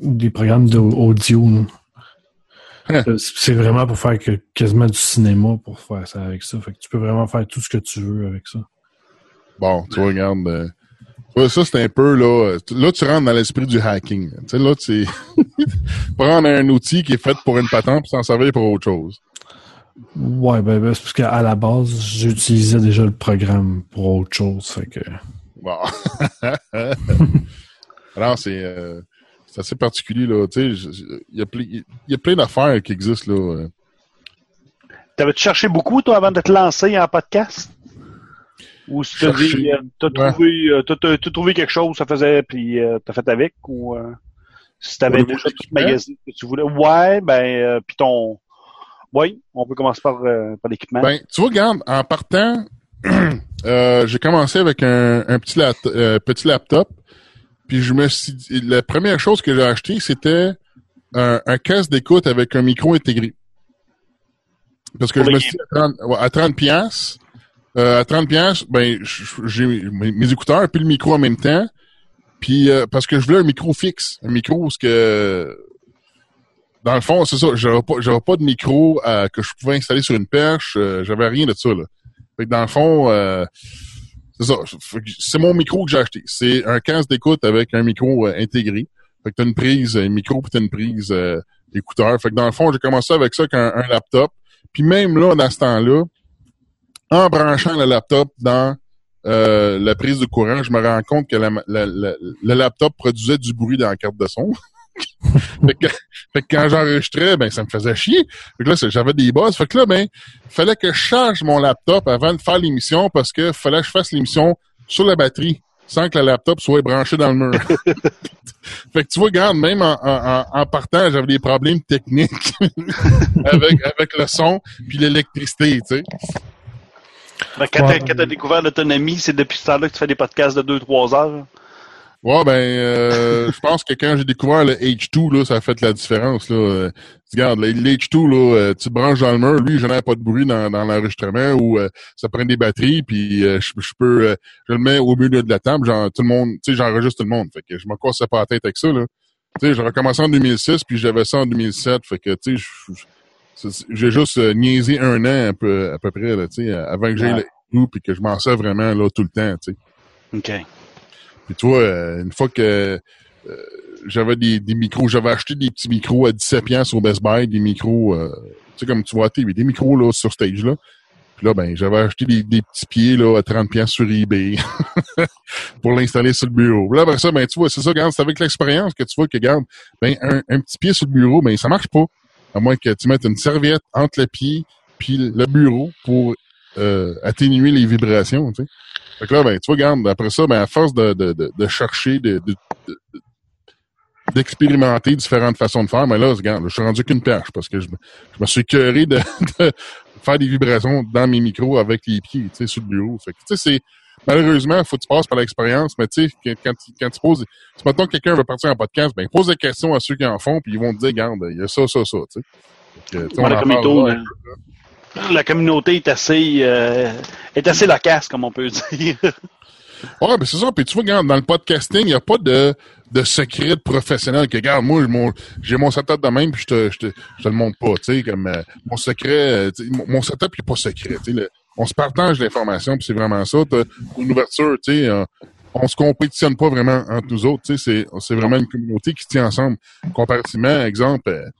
Speaker 4: des programmes d'audio. c'est vraiment pour faire que, quasiment du cinéma pour faire ça avec ça. Fait que tu peux vraiment faire tout ce que tu veux avec ça.
Speaker 2: Bon, tu regardes. Euh, ça, c'est un peu là. Là, tu rentres dans l'esprit du hacking. Tu sais, là, tu [LAUGHS] prendre un outil qui est fait pour une patente et s'en servir pour autre chose.
Speaker 4: Ouais, ben, ben c'est parce qu'à la base, j'utilisais déjà le programme pour autre chose. Fait que.
Speaker 2: Bon. [LAUGHS] Alors, c'est. Euh, c'est assez particulier, là. Tu sais, il y a, plein d'affaires qui existent, là.
Speaker 3: T'avais-tu cherché beaucoup, toi, avant de te lancer en podcast? Ou si t'as dit, euh, trouvé, euh, trouvé quelque chose, ça faisait, puis euh, t'as fait avec, ou euh, si t'avais déjà tout magazine que tu voulais. Ouais, ben, puis ton, oui, on peut commencer par, par l'équipement.
Speaker 2: Ben, tu vois, regarde, en partant, [CLEARS THROAT] j'ai commencé avec un, un petit, petit laptop, puis je me suis dit, la première chose que j'ai acheté, c'était un, un casque d'écoute avec un micro intégré. Parce que je me suis dit, à 30, pièces euh, à 30 pièces ben j'ai mes, écouteurs puis le micro en même temps. Puis euh, parce que je voulais un micro fixe, un micro ce que dans le fond, c'est ça, j'avais pas j'avais pas de micro euh, que je pouvais installer sur une perche, euh, j'avais rien de ça là. Fait que dans le fond c'est ça, c'est mon micro que j'ai acheté. C'est un casque d'écoute avec un micro intégré. Fait que t'as une prise un micro puis t'as une prise écouteur. Fait que dans le fond, j'ai commencé avec ça avec un laptop. Puis même là, dans ce temps-là, en branchant le laptop dans euh, la prise de courant, je me rends compte que le laptop produisait du bruit dans la carte de son. [LAUGHS] fait, que, quand j'enregistrais, ben ça me faisait chier. Fait que là, j'avais des bosses. Fait que là, ben, fallait que je charge mon laptop avant de faire l'émission parce que fallait que je fasse l'émission sur la batterie sans que le laptop soit branché dans le mur. [LAUGHS] fait que tu vois, regarde, même en, en, partant, j'avais des problèmes techniques [LAUGHS] avec, avec le son puis l'électricité, tu sais.
Speaker 3: Ben, quand t'as découvert l'autonomie, c'est depuis ce temps-là que tu fais des podcasts de 2-3 heures?
Speaker 2: Ouais, ben, euh, [LAUGHS] je pense que quand j'ai découvert le H2, là, ça a fait la différence. Là. Euh, regarde, le H2, là, euh, tu branches dans le mur, lui, je n'ai pas de bruit dans, dans l'enregistrement ou ça prend des batteries, puis je, peux, je le mets au milieu de la table, genre tout le monde, tu sais, j'enregistre tout le monde. Fait que je me casse pas la tête avec ça. Là. Tu sais, j'ai recommencé en 2006, puis j'avais ça en 2007. Fait que, tu sais, j'ai juste niaisé un an à peu, à peu près, là, tu sais, avant que j'aie le H2, puis que je m'en sers vraiment là tout le temps, tu sais.
Speaker 3: OK.
Speaker 2: Puis toi, euh, une fois que euh, j'avais des, des micros, j'avais acheté des petits micros à 17 piastres au Best Buy, des micros, euh, tu sais, comme tu vois à TV, des micros là sur stage là. Puis là, ben, j'avais acheté des, des, petits pieds là à 30 pièces sur eBay [LAUGHS] pour l'installer sur le bureau. Là, après ça, ben, tu vois, c'est ça, regarde, c'est avec l'expérience que tu vois que, regarde, ben, un, un, petit pied sur le bureau, ben, ça marche pas. À moins que tu mettes une serviette entre le pied puis le bureau pour atténuer les vibrations, tu. Fait que là, ben, tu vois, regarde, après ça, ben, à force de, de, de, chercher, de, d'expérimenter différentes façons de faire, mais là, regarde, je suis rendu qu'une perche parce que je, je me suis curé de, [LAUGHS] de, faire des vibrations dans mes micros avec les pieds, tu sais, sur le bureau. Fait que, tu sais, c'est, malheureusement, il faut que tu passes par l'expérience, mais tu sais, quand, quand, tu poses, si maintenant quelqu'un veut partir en podcast, ben, pose des questions à ceux qui en font, puis ils vont te dire, regarde, il y a ça, ça, ça, tu sais.
Speaker 3: la communauté est assez euh, est assez loquace, comme on peut [LAUGHS] dire.
Speaker 2: ouais, ben c'est ça. Puis tu vois, regarde, dans le podcasting, il n'y a pas de, de secret professionnel que, regarde, moi, j'ai mon setup de même, puis je te, je te, je te le montre pas, tu sais, comme euh, mon secret, mon, setup, il n'est pas secret, tu sais. On se partage l'information, puis c'est vraiment ça. une ouverture, tu sais, euh, on se compétitionne pas vraiment entre nous autres, tu sais, c'est vraiment une communauté qui tient ensemble. Comparativement, exemple,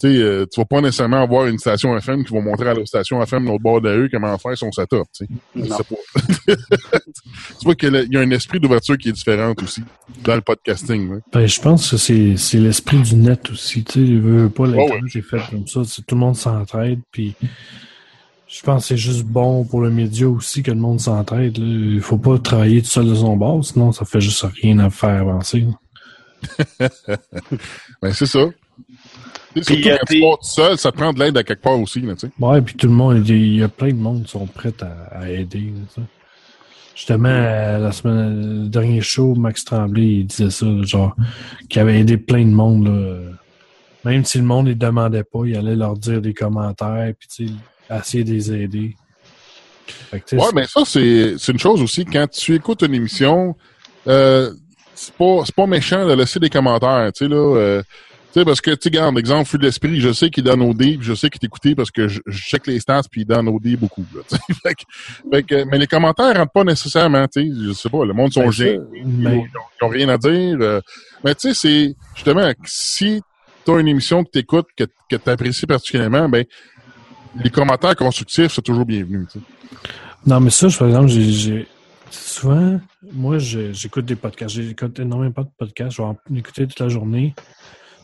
Speaker 2: tu sais, euh, tu vas pas nécessairement avoir une station FM qui va montrer à la station FM l'autre bord de comment faire son setup. Tu sais. Pas. [LAUGHS] tu vois qu'il y a un esprit d'ouverture qui est différent aussi dans le podcasting.
Speaker 4: Ben, je pense que c'est l'esprit du net aussi. Tu sais, veux pas l'internet oh, fait comme ça. Tout le monde s'entraide. Puis je pense que c'est juste bon pour le média aussi que le monde s'entraide. Il faut pas travailler tout seul de son bord, sinon ça fait juste rien à faire avancer. [LAUGHS]
Speaker 2: ben c'est ça. Surtout quand tu pars tout seul, ça prend de l'aide à quelque part aussi. Là, sais.
Speaker 4: ouais, puis tout le monde, il y a plein de monde qui sont prêts à, aider. Là, Justement, la semaine, le dernier show, Max Tremblay, il disait ça, genre, qu'il avait aidé plein de monde. Là. Même si le monde ne demandait pas, il allait leur dire des commentaires, puis essayer de les aider.
Speaker 2: ouais, mais ça, c'est une chose aussi. Quand tu écoutes une émission, euh, c'est pas, pas méchant de laisser des commentaires. Tu sais, là, euh, tu sais, parce que, tu garde exemple, Feu de l'Esprit, je sais qu'il donne au dé, je sais qu'il écouté parce que je, check les stats puis il donne au dé beaucoup, là, [LAUGHS] fait fait que, mais les commentaires rentrent pas nécessairement, tu sais, je sais pas, le monde sont ben, gênés, ils, ont rien à dire. Euh, mais tu sais, c'est, justement, si t'as une émission que t'écoutes, que, que t'apprécies particulièrement, ben, les commentaires constructifs, c'est toujours bienvenu.
Speaker 4: Non, mais ça, par exemple, j'ai, souvent, moi, j'écoute des podcasts. J'écoute énormément de podcasts. Je vais en écouter toute la journée.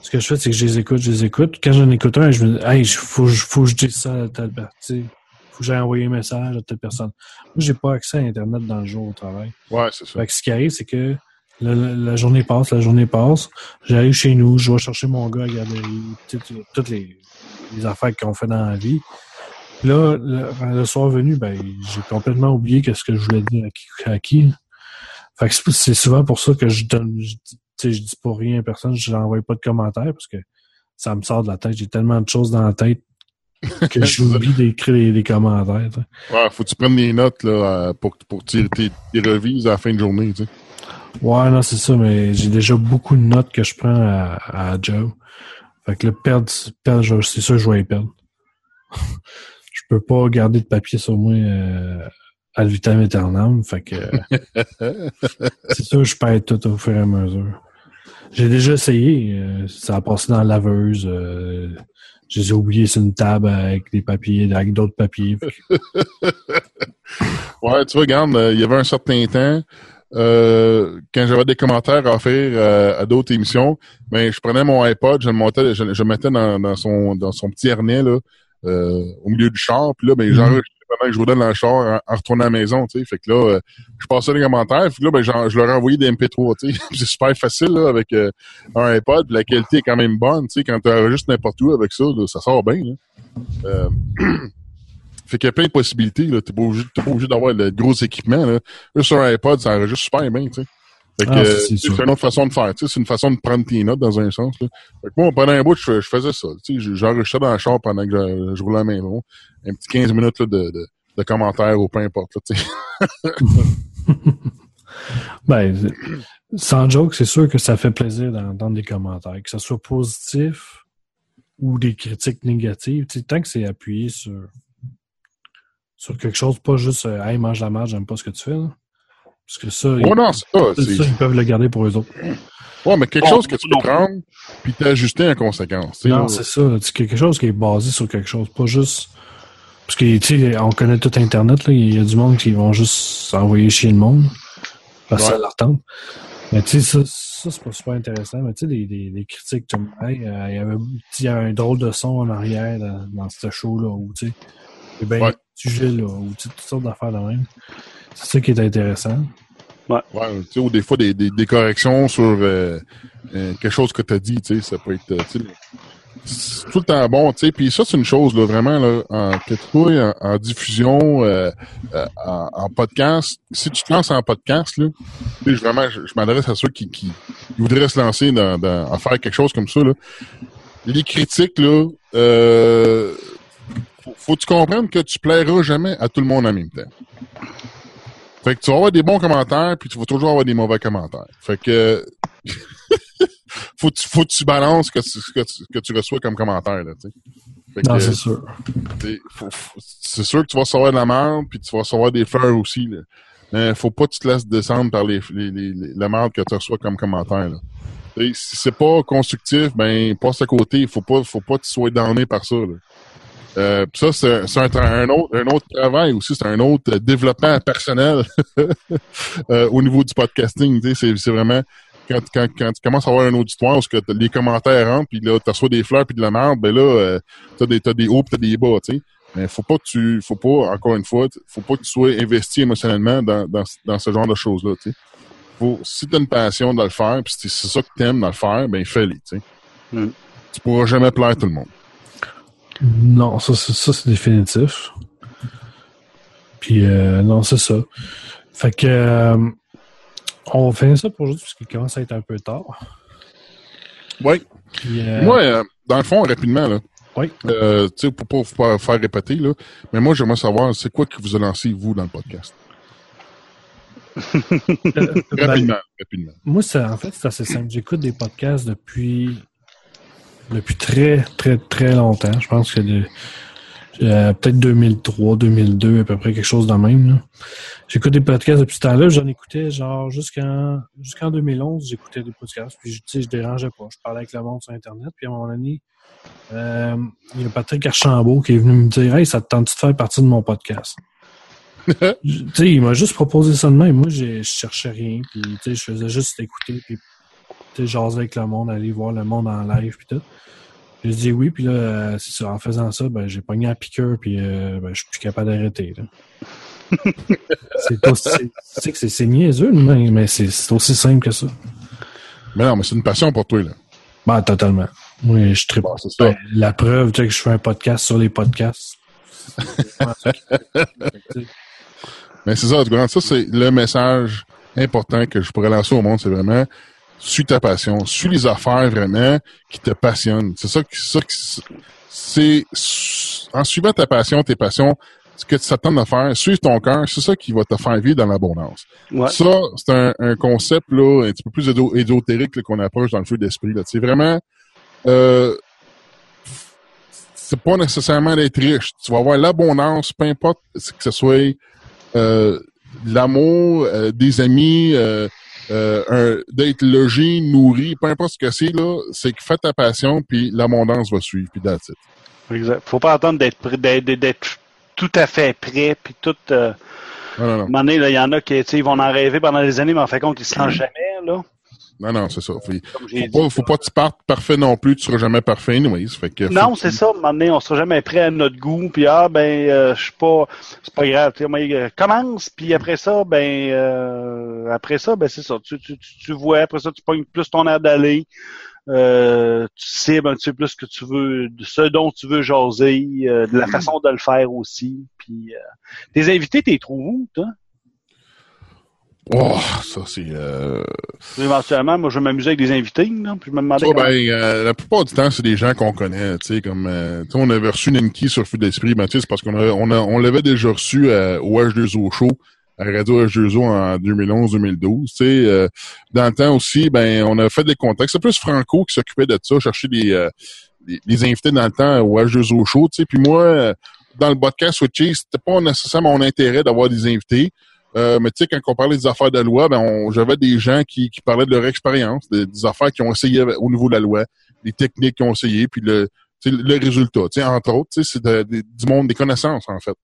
Speaker 4: Ce que je fais, c'est que je les écoute, je les écoute. Quand j'en écoute un, je me dis, hey, faut, faut que je dise ça à telle partie. faut que j'aille envoyer un message à telle personne. Moi, j'ai pas accès à Internet dans le jour au travail.
Speaker 2: Ouais, c'est ça.
Speaker 4: Fait que ce qui arrive, c'est que la, la- la journée passe, la journée passe. J'arrive chez nous, je vais chercher mon gars à tu- toutes les, les affaires qu'on fait dans la vie. Là, le, le soir venu, ben, j'ai complètement oublié qu'est-ce que je voulais dire à qui. À qui. Fait que c'est- souvent pour ça que je donne, je, dis- je pas rien à personne, je n'envoie pas de commentaires parce que ça me sort de la tête. J'ai tellement de choses dans la tête que [LAUGHS] j'oublie d'écrire des commentaires.
Speaker 2: Ouais, faut que tu prennes des notes là, euh, pour, pour que tu tes, tes revises à la fin de journée. Sais.
Speaker 4: Ouais, non, c'est ça, mais j'ai déjà beaucoup de notes que je prends à, à Joe. Fait que le perdre, perdre c'est sûr que je vais les perdre. [LAUGHS] je peux pas garder de papier sur moi euh, à vitam aeternam. Fait que euh, [LAUGHS] c'est sûr que je perds tout au fur et à mesure. J'ai déjà essayé. euh, ça a passé dans la laveuse. Euh, je les ai oubliés sur une table avec des papiers, avec d'autres papiers. Que- [LAUGHS]
Speaker 2: Ouais, tu vois, regarde, euh, il y avait un certain temps, euh, quand j'avais des commentaires à offrir euh, à d'autres émissions, ben je prenais mon iPod, je le montais, je, mettais dans, dans son dans son petit harnais là, euh, au milieu du char, puis là, ben
Speaker 4: Mhm.
Speaker 2: j'enregistrais pendant que je roulais dans le char en, en retournant à la maison, tu sais. Fait que là, euh, je passais les commentaires, puis là, ben je leur ai envoyé des MP3, tu sais. [LAUGHS] C'est super facile là, avec euh, un iPod, la qualité est quand même bonne, tu sais. Quand tu enregistres n'importe où avec ça, là, ça sort bien. Là. [CLEARS THROAT] Fait qu'il y a plein de possibilités, là. T'es pas obligé, d'avoir le gros équipement, là. Juste sur un iPod, ça enregistre super bien, tu sais. Fait que,
Speaker 4: Ah,
Speaker 2: euh,
Speaker 4: c'est
Speaker 2: c'est une autre façon de faire, tu. C'est une façon de prendre tes notes dans un sens, là. Fait que moi, pendant un bout, je, je faisais ça, tu. J'enregistrais dans le char pendant que je, je roulais à la maison. Un petit 15 minutes, là, de, de, de commentaires ou peu importe, là, tu. [LAUGHS]
Speaker 4: Ben, c'est- sans joke, c'est sûr que ça fait plaisir d'entendre des commentaires, que ce soit positif ou des critiques négatives. Tu tant que c'est appuyé sur, sur quelque chose, pas juste euh, Hey, mange la marge, j'aime pas ce que tu fais. là. Parce que ça, ils,
Speaker 2: non, c'est ça.
Speaker 4: ils peuvent le garder pour eux autres.
Speaker 2: Ouais, mais quelque
Speaker 3: Bon,
Speaker 2: chose que tu peux prendre, puis t'ajuster en conséquence.
Speaker 4: Non,
Speaker 2: là.
Speaker 4: c'est ça. C'est quelque chose qui est basé sur quelque chose, pas juste. Parce que, tu sais, on connaît tout Internet, là. Il y a du monde qui vont juste envoyer chier le monde. Parce que ça leur tente. Mais, tu sais, ça, ça c'est pas super intéressant. Mais, tu sais, des, des, des critiques, comme, hey, euh, il y avait, il y a un drôle de son en arrière dans, dans ce show-là, ou, tu sais, et ben,
Speaker 2: Ouais.
Speaker 4: sujet, là, ou, toutes sortes d'affaires de même. C'est ça qui est intéressant.
Speaker 2: Ouais, tu sais, ou des fois des, des, des corrections sur euh, euh, quelque chose que tu as dit, tu sais, ça peut être, euh, tu sais, c'est tout le temps bon, tu sais. Puis ça, c'est une chose, là, vraiment, là, en, en, en diffusion, euh, euh, en, en podcast, si tu te lances en podcast, là, tu sais, je- vraiment, je, je m'adresse à ceux qui, qui, qui voudraient se lancer dans, dans, à faire quelque chose comme ça, là. Les critiques, là, euh, faut, faut que tu comprennes que tu plairas jamais à tout le monde en même temps. Fait que tu vas avoir des bons commentaires, puis tu vas toujours avoir des mauvais commentaires. Fait que [LAUGHS] faut que tu, faut que tu balances que tu, que tu, que tu reçois comme commentaire, là. Fait que,
Speaker 4: Non, c'est sûr.
Speaker 2: c'est sûr que tu vas recevoir de la merde, puis tu vas recevoir des fleurs aussi, là. Mais faut pas que tu te laisses descendre par les, les, les, les- la merde que tu reçois comme commentaire, là. T'sais, si c'est pas constructif, ben, passe à côté. Faut pas, faut pas que tu sois damné par ça, là. Euh, ça, c'est un, autre, un autre travail aussi, c'est un autre euh, développement personnel [LAUGHS] euh, au niveau du podcasting. C'est vraiment quand, quand, quand tu commences à avoir un auditoire où ce que les commentaires rentrent, puis là, tu reçois des fleurs puis de la merde, ben là, euh, t'as des, t'as des hauts puis t'as des bas, tu sais. Mais faut pas que tu, faut pas, encore une fois, faut pas que tu sois investi émotionnellement dans, dans, dans ce genre de choses-là, tu sais. Si t'as une passion de le faire, puis si c'est ça que t'aimes de le faire, ben fais-le, tu sais.
Speaker 3: Mm.
Speaker 2: Tu pourras jamais plaire tout le monde.
Speaker 4: Non, ça, c'est- ça c'est définitif. Puis, euh, non, c'est ça. Fait que, euh, on va finir ça pour aujourd'hui parce qu'il commence à être un peu tard.
Speaker 2: Ouais.
Speaker 4: Puis, euh,
Speaker 2: Moi, euh, dans le fond, rapidement, là,
Speaker 4: Oui.
Speaker 2: euh, tu sais, pour pas vous faire- répéter, là, mais moi, j'aimerais savoir, c'est quoi qui vous a lancé, vous, dans le podcast? [LAUGHS]
Speaker 4: ben,
Speaker 2: Rapidement, rapidement.
Speaker 4: moi, en fait, c'est assez simple. J'écoute des podcasts depuis, depuis très, très, très longtemps. Je pense que de, euh, peut-être 2003, 2002, à peu près quelque chose de même. J'écoute des podcasts depuis ce temps-là. J'en écoutais genre jusqu'en jusqu'en 2011. J'écoutais des podcasts. Puis, tu sais, je dérangeais pas. Je parlais avec le monde sur Internet. Puis, à un moment donné, euh, il y a Patrick Archambault qui est venu me dire Hey, ça te tente de faire partie de mon podcast? [LAUGHS] Tu sais, il m'a juste proposé ça de même. Moi, je cherchais rien. Puis, tu sais, je faisais juste écouter. Puis, jaser avec le monde, aller voir le monde en live. Puis tout. J'ai dit oui, puis là, ça, en faisant ça, ben, j'ai pogné un piqueur, puis ben, je suis plus capable d'arrêter. [LAUGHS] c'est aussi, que c'est niaiseux, mais, mais c'est aussi simple que ça.
Speaker 2: Mais non, mais c'est une passion pour toi, là.
Speaker 4: Ben, totalement. Oui, je tripe. Ben, la preuve, tu sais, que je fais un podcast sur les podcasts. [LAUGHS]
Speaker 2: mais c'est ça, ça, c'est le message important que je pourrais lancer au monde, c'est vraiment suis ta passion, suis les affaires vraiment qui te passionnent. C'est ça qui, ça c'est en suivant ta passion, tes passions, ce que tu t'attends à faire, suivre ton cœur, c'est ça qui va te faire vivre dans l'abondance. Ça, c'est un, concept là, un petit peu plus ésotérique qu'on approche dans le feu d'esprit. C'est vraiment euh, c'est pas nécessairement d'être riche. Tu vas avoir l'abondance, peu importe que ce soit euh, l'amour, euh, des amis, euh, d'être logé, nourri, peu importe ce que c'est, là, c'est que fais ta passion, puis l'abondance va suivre, puis that's it.
Speaker 3: Exact. Faut pas attendre d'être d'être tout à fait prêt, puis tout... Euh, non, non, il y en a qui ils vont en rêver pendant des années, mais en fin de compte, ils se sentent [CLEARS THROAT] jamais, là.
Speaker 2: Non, non, c'est ça. Faut, faut, pas, faut pas que tu partes parfait non plus, tu seras jamais parfait, anyways. Fait que,
Speaker 3: non, c'est ça. Maintenant, on sera jamais prêt à notre goût, puis ah, ben, euh, je suis pas, c'est pas grave. Euh, commence, puis après ça, ben, euh, après ça, ben, c'est ça. Tu, tu, tu, vois, après ça, tu pognes plus ton air d'aller. Euh, tu sais un petit peu plus ce que tu veux, ce dont tu veux jaser, euh, de la façon de le faire aussi. Puis, tes invités, t'es trouves où, toi?
Speaker 2: Oh, ça c'est. Euh...
Speaker 3: Éventuellement, moi je vais m'amuser avec des invités, là, puis je me demandais.
Speaker 2: ben, euh, la plupart du temps, c'est des gens qu'on connaît, tu sais, comme euh, on avait reçu Nenki sur Feu d'Esprit, ben, c'est parce qu'on on, a, on l'avait déjà reçu euh, au H2O Show, à Radio H2O en 2011-2012. Tu sais, euh, dans le temps aussi, ben, on a fait des contacts. C'est plus Franco qui s'occupait de ça, chercher des, des, invités dans le temps au H2O Show, tu sais. Puis moi, dans le podcast Switchy, c'était pas nécessairement mon intérêt d'avoir des invités. Euh, mais tu sais, quand on parlait des affaires de la loi, ben j'avais des gens qui, qui parlaient de leur expérience, des, affaires qu'ils ont essayé au niveau de la loi, des techniques qu'ils ont essayé, puis le, le résultat. Tu sais, entre autres, c'est du monde des connaissances, en fait.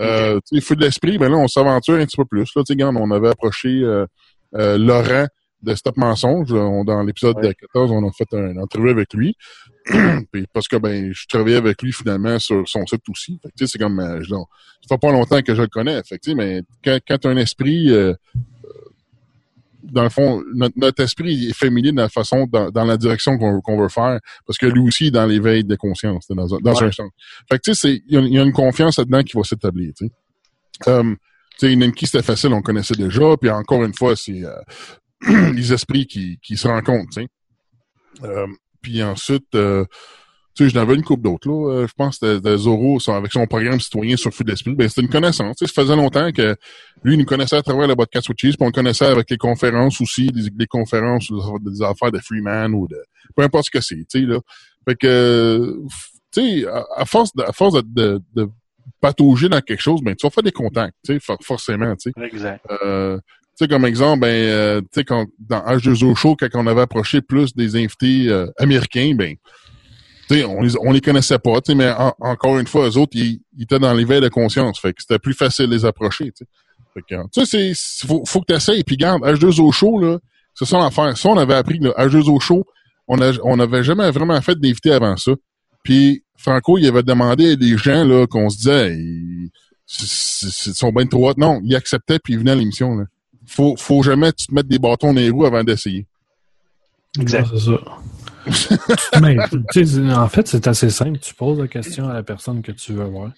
Speaker 2: Euh, okay. Feu de l'esprit, ben là, on s'aventure un petit peu plus. Là, regarde, on avait approché euh, euh Laurent de Stop Mensonge. dans l'épisode 14, on a fait une entrevue avec lui. [CLEARS THROAT] puis parce que ben je travaillais avec lui finalement sur son site aussi. Fait que c'est comme euh, ça fait pas longtemps que je le connais. Fait que, mais quand, quand as un esprit euh, dans le fond, notre, esprit est familier de la façon, dans, dans la direction qu'on veut faire, parce que lui aussi est dans l'éveil de conscience, dans, un, dans un sens. Fait que tu sais, il y, a une confiance là-dedans qui va s'établir. Tu sais, um, tu sais, c'était facile, on connaissait déjà, puis encore une fois, c'est euh, [CLEARS THROAT] les esprits qui, qui se rencontrent. Tu sais. Um, puis ensuite, euh, tu sais, j'en avais une coupe d'autres, là. Euh, je pense que c'était Zoro avec son programme citoyen sur Feu d'Esprit. Ben, c'était une connaissance. Tu sais, ça faisait longtemps que lui, il nous connaissait à travers le podcast Switches, puis on le connaissait avec les conférences aussi, des, conférences des affaires de Freeman ou de... Peu importe ce que c'est, tu sais, là. Fait que, tu sais, à, force de, à force de, de, patauger dans quelque chose, ben, tu vas faire des contacts, tu sais, forcément, tu sais.
Speaker 3: Exact.
Speaker 2: Euh, sais, comme exemple, ben, euh, tu sais, quand, dans H2O Show, quand on avait approché plus des invités euh, américains, ben, tu sais, on les, on les connaissait pas, tu sais, mais encore une fois, eux autres, ils, étaient dans l'éveil de conscience, fait que c'était plus facile de les approcher, tu sais. Tu sais, c'est, faut, faut que t'essayes, puis garde, H2O Show, là, c'est ça l'affaire. Ça, on avait appris, là, H2O Show, on a, on avait jamais vraiment fait d'invités avant ça. Puis, Franco, il avait demandé à des gens, là, qu'on se disait, ils, sont bien trop Non, il acceptait puis il venait à l'émission, là faut, faut jamais tu te mettre des bâtons dans les roues avant d'essayer.
Speaker 4: Exact. C'est ça. [LAUGHS] Mais, en fait, c'est assez simple. Tu poses la question à la personne que tu veux voir.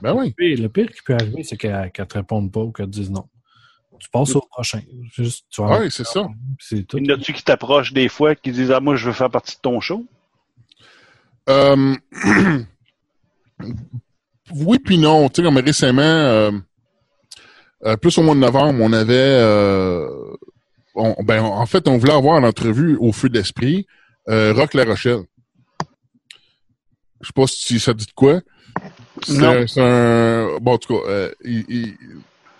Speaker 2: Ben oui.
Speaker 4: Le pire, qui peut arriver, c'est qu'elle ne te réponde pas ou qu'elle te dise non. Tu passes au prochain. Juste,
Speaker 2: oui, c'est ça.
Speaker 3: C'est tout. Y en a-tu qui t'approchent des fois, qui disent Ah, moi, je veux faire partie de ton show?
Speaker 2: Euh... [CLEARS THROAT] oui, puis non. Tu sais, comme récemment, euh, euh, plus au mois de novembre, on avait... Euh, ben, en fait, on voulait avoir une entrevue au feu d'esprit euh, Rock La Rochelle. Je sais pas si ça dit de quoi. C'est un... Bon, en tout cas, euh,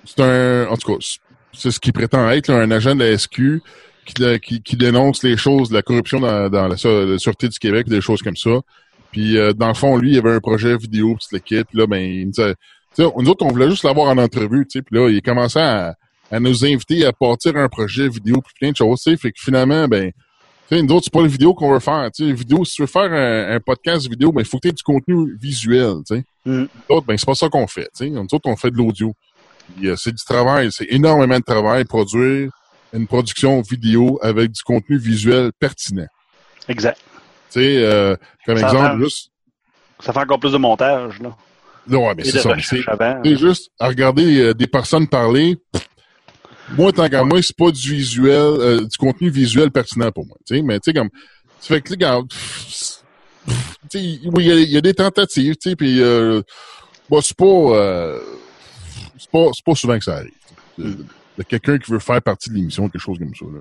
Speaker 2: c'est un... En tout cas, c'est ce qui prétend être un agent de la SQ qui, qui, dénonce les choses, la corruption dans, dans la, Sûreté du Québec, des choses comme ça. Puis, dans le fond, lui, il avait un projet vidéo, petite équipe. Là, ben, il nous disait, nous autres, on voulait juste l'avoir en entrevue, tu sais, puis là, il commençait à, à nous inviter à partir un projet vidéo, puis plein de choses, tu sais, fait que finalement, ben, sais, nous autres, c'est pas la vidéo qu'on veut faire. Tu sais, vidéo, si tu veux faire un, podcast vidéo, ben, il faut que tu aies du contenu visuel, tu sais.
Speaker 3: Mm.
Speaker 2: Nous autres, ben, c'est pas ça qu'on fait, tu sais. Nous autres, on fait de l'audio. Euh, c'est du travail, c'est énormément de travail, produire une production vidéo avec du contenu visuel pertinent.
Speaker 3: Exact.
Speaker 2: Tu sais, euh, comme
Speaker 3: Ça
Speaker 2: exemple, juste...
Speaker 3: Ça fait encore plus de montage, là.
Speaker 2: Non, ouais, mais c'est ça. C'est c'est juste à regarder euh, des personnes parler. Moi, tant qu'à moi, c'est pas du visuel, euh, du contenu visuel pertinent pour moi. Mais tu sais, comme, tu fais que, sais, oui, il y a- il y, a des tentatives, tu sais, puis, euh, bon, c'est pas, euh, c'est pas, pas souvent que ça arrive. sais. De, de quelqu'un qui veut faire partie de l'émission, quelque chose comme ça, là.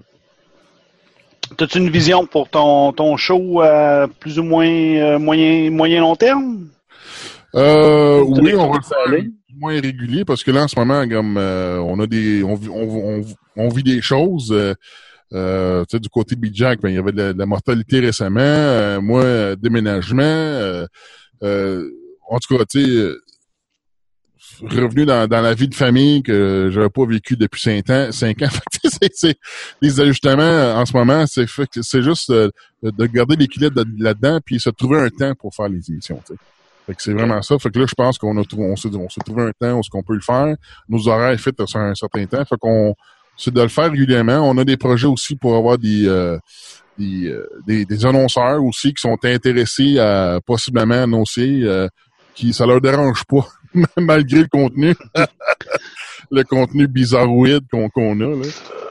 Speaker 3: T'as-tu une vision pour ton, ton show à plus ou moins moyen, moyen long terme?
Speaker 2: Euh, oui, on faire
Speaker 3: aller?
Speaker 2: moins régulier parce que là, en ce moment, comme euh, on a des, on, on, on, on vit des choses. Euh, euh, tu sais, du côté de Big Jack, ben, il y avait de la, de la mortalité récemment. Euh, moi, euh, déménagement. euh, euh, en tout cas, tu sais, revenu dans, dans la vie de famille que j'avais pas vécu depuis cinq ans. Cinq ans. [LAUGHS] C'est, les ajustements en ce moment, c'est fait que c'est juste de garder l'équilibre de- là-dedans, puis se trouver un temps pour faire les émissions. Fait que c'est vraiment ça. Fait que là, je pense qu'on a on s'est, on s'est trouvé un temps où est-ce qu'on peut le faire. Nos horaires fait sur un certain temps. Fait qu'on c'est de le faire régulièrement. On a des projets aussi pour avoir des euh, des, euh, des annonceurs aussi qui sont intéressés à possiblement annoncer euh, qui ça leur dérange pas [LAUGHS] malgré le contenu [LAUGHS] le contenu bizarroïde qu'on a là.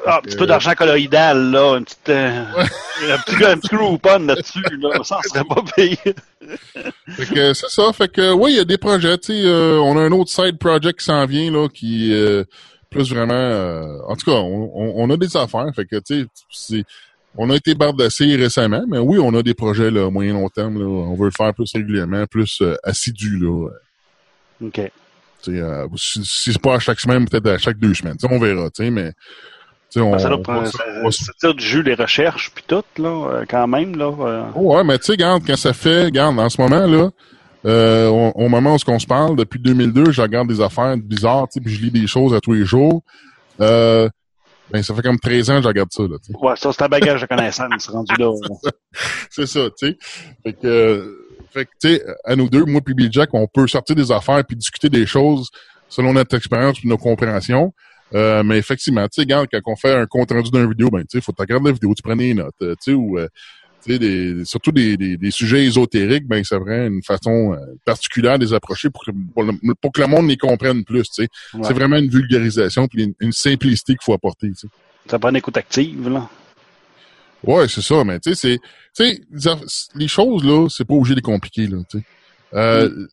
Speaker 3: Ah, un petit
Speaker 2: Euh,
Speaker 3: peu d'argent colloïdal, là. Un petit, euh, un petit, un petit coupon là-dessus, là. Ça serait pas payé.
Speaker 2: Fait que c'est ça. Fait que oui, il y a des projets. Tu sais, euh, on a un autre side project qui s'en vient là, qui euh, plus vraiment. en tout cas, on, on- on a des affaires. Fait que tu sais, on a été bardassé récemment, mais oui, on a des projets là, moyen long terme. Là, on veut le faire plus régulièrement, plus assidu là.
Speaker 3: OK.
Speaker 2: Euh, si, si c'est pas à chaque semaine, peut-être à chaque deux semaines. On verra. Mais on,
Speaker 3: Ben, ça doit
Speaker 2: on
Speaker 3: prendre,
Speaker 2: va-
Speaker 3: ça,
Speaker 2: on va-
Speaker 3: ça tire du jus, les recherches, puis tout, là, euh, quand même, là. euh.
Speaker 2: Oh, ouais, mais tu sais, regarde, quand ça fait, regarde, en ce moment, là, euh, au, au moment où on se parle, depuis 2002, je regarde des affaires bizarres, puis je lis des choses à tous les jours. Euh, ben, ça fait comme 13 ans que je regarde ça, là.
Speaker 3: Ouais, ça, c'est un bagage de connaissance [LAUGHS] rendu là.
Speaker 2: C'est ça, tu sais. Fait que, fait que, tu sais, à nous deux, moi puis Bill Jack, on peut sortir des affaires puis discuter des choses selon notre expérience et nos compréhensions. Euh, mais effectivement, tu sais, quand on fait un compte rendu d'une vidéo, ben, tu sais, faut que tu regardes la vidéo, tu prends des notes, euh, tu sais, ou, euh, tu sais, des, surtout des, des, des sujets ésotériques, ben, c'est vrai, une façon euh, particulière de les approcher pour que, pour, le- pour que le monde les comprenne plus, tu sais.
Speaker 3: Ouais.
Speaker 2: C'est vraiment une vulgarisation puis une, une simplicité qu'il faut apporter, tu sais.
Speaker 3: Ça prend une écoute active, là?
Speaker 2: Ouais, c'est ça, mais tu sais, c'est, tu sais, les choses là, c'est pas obligé de les compliquer là, tu sais. Euh,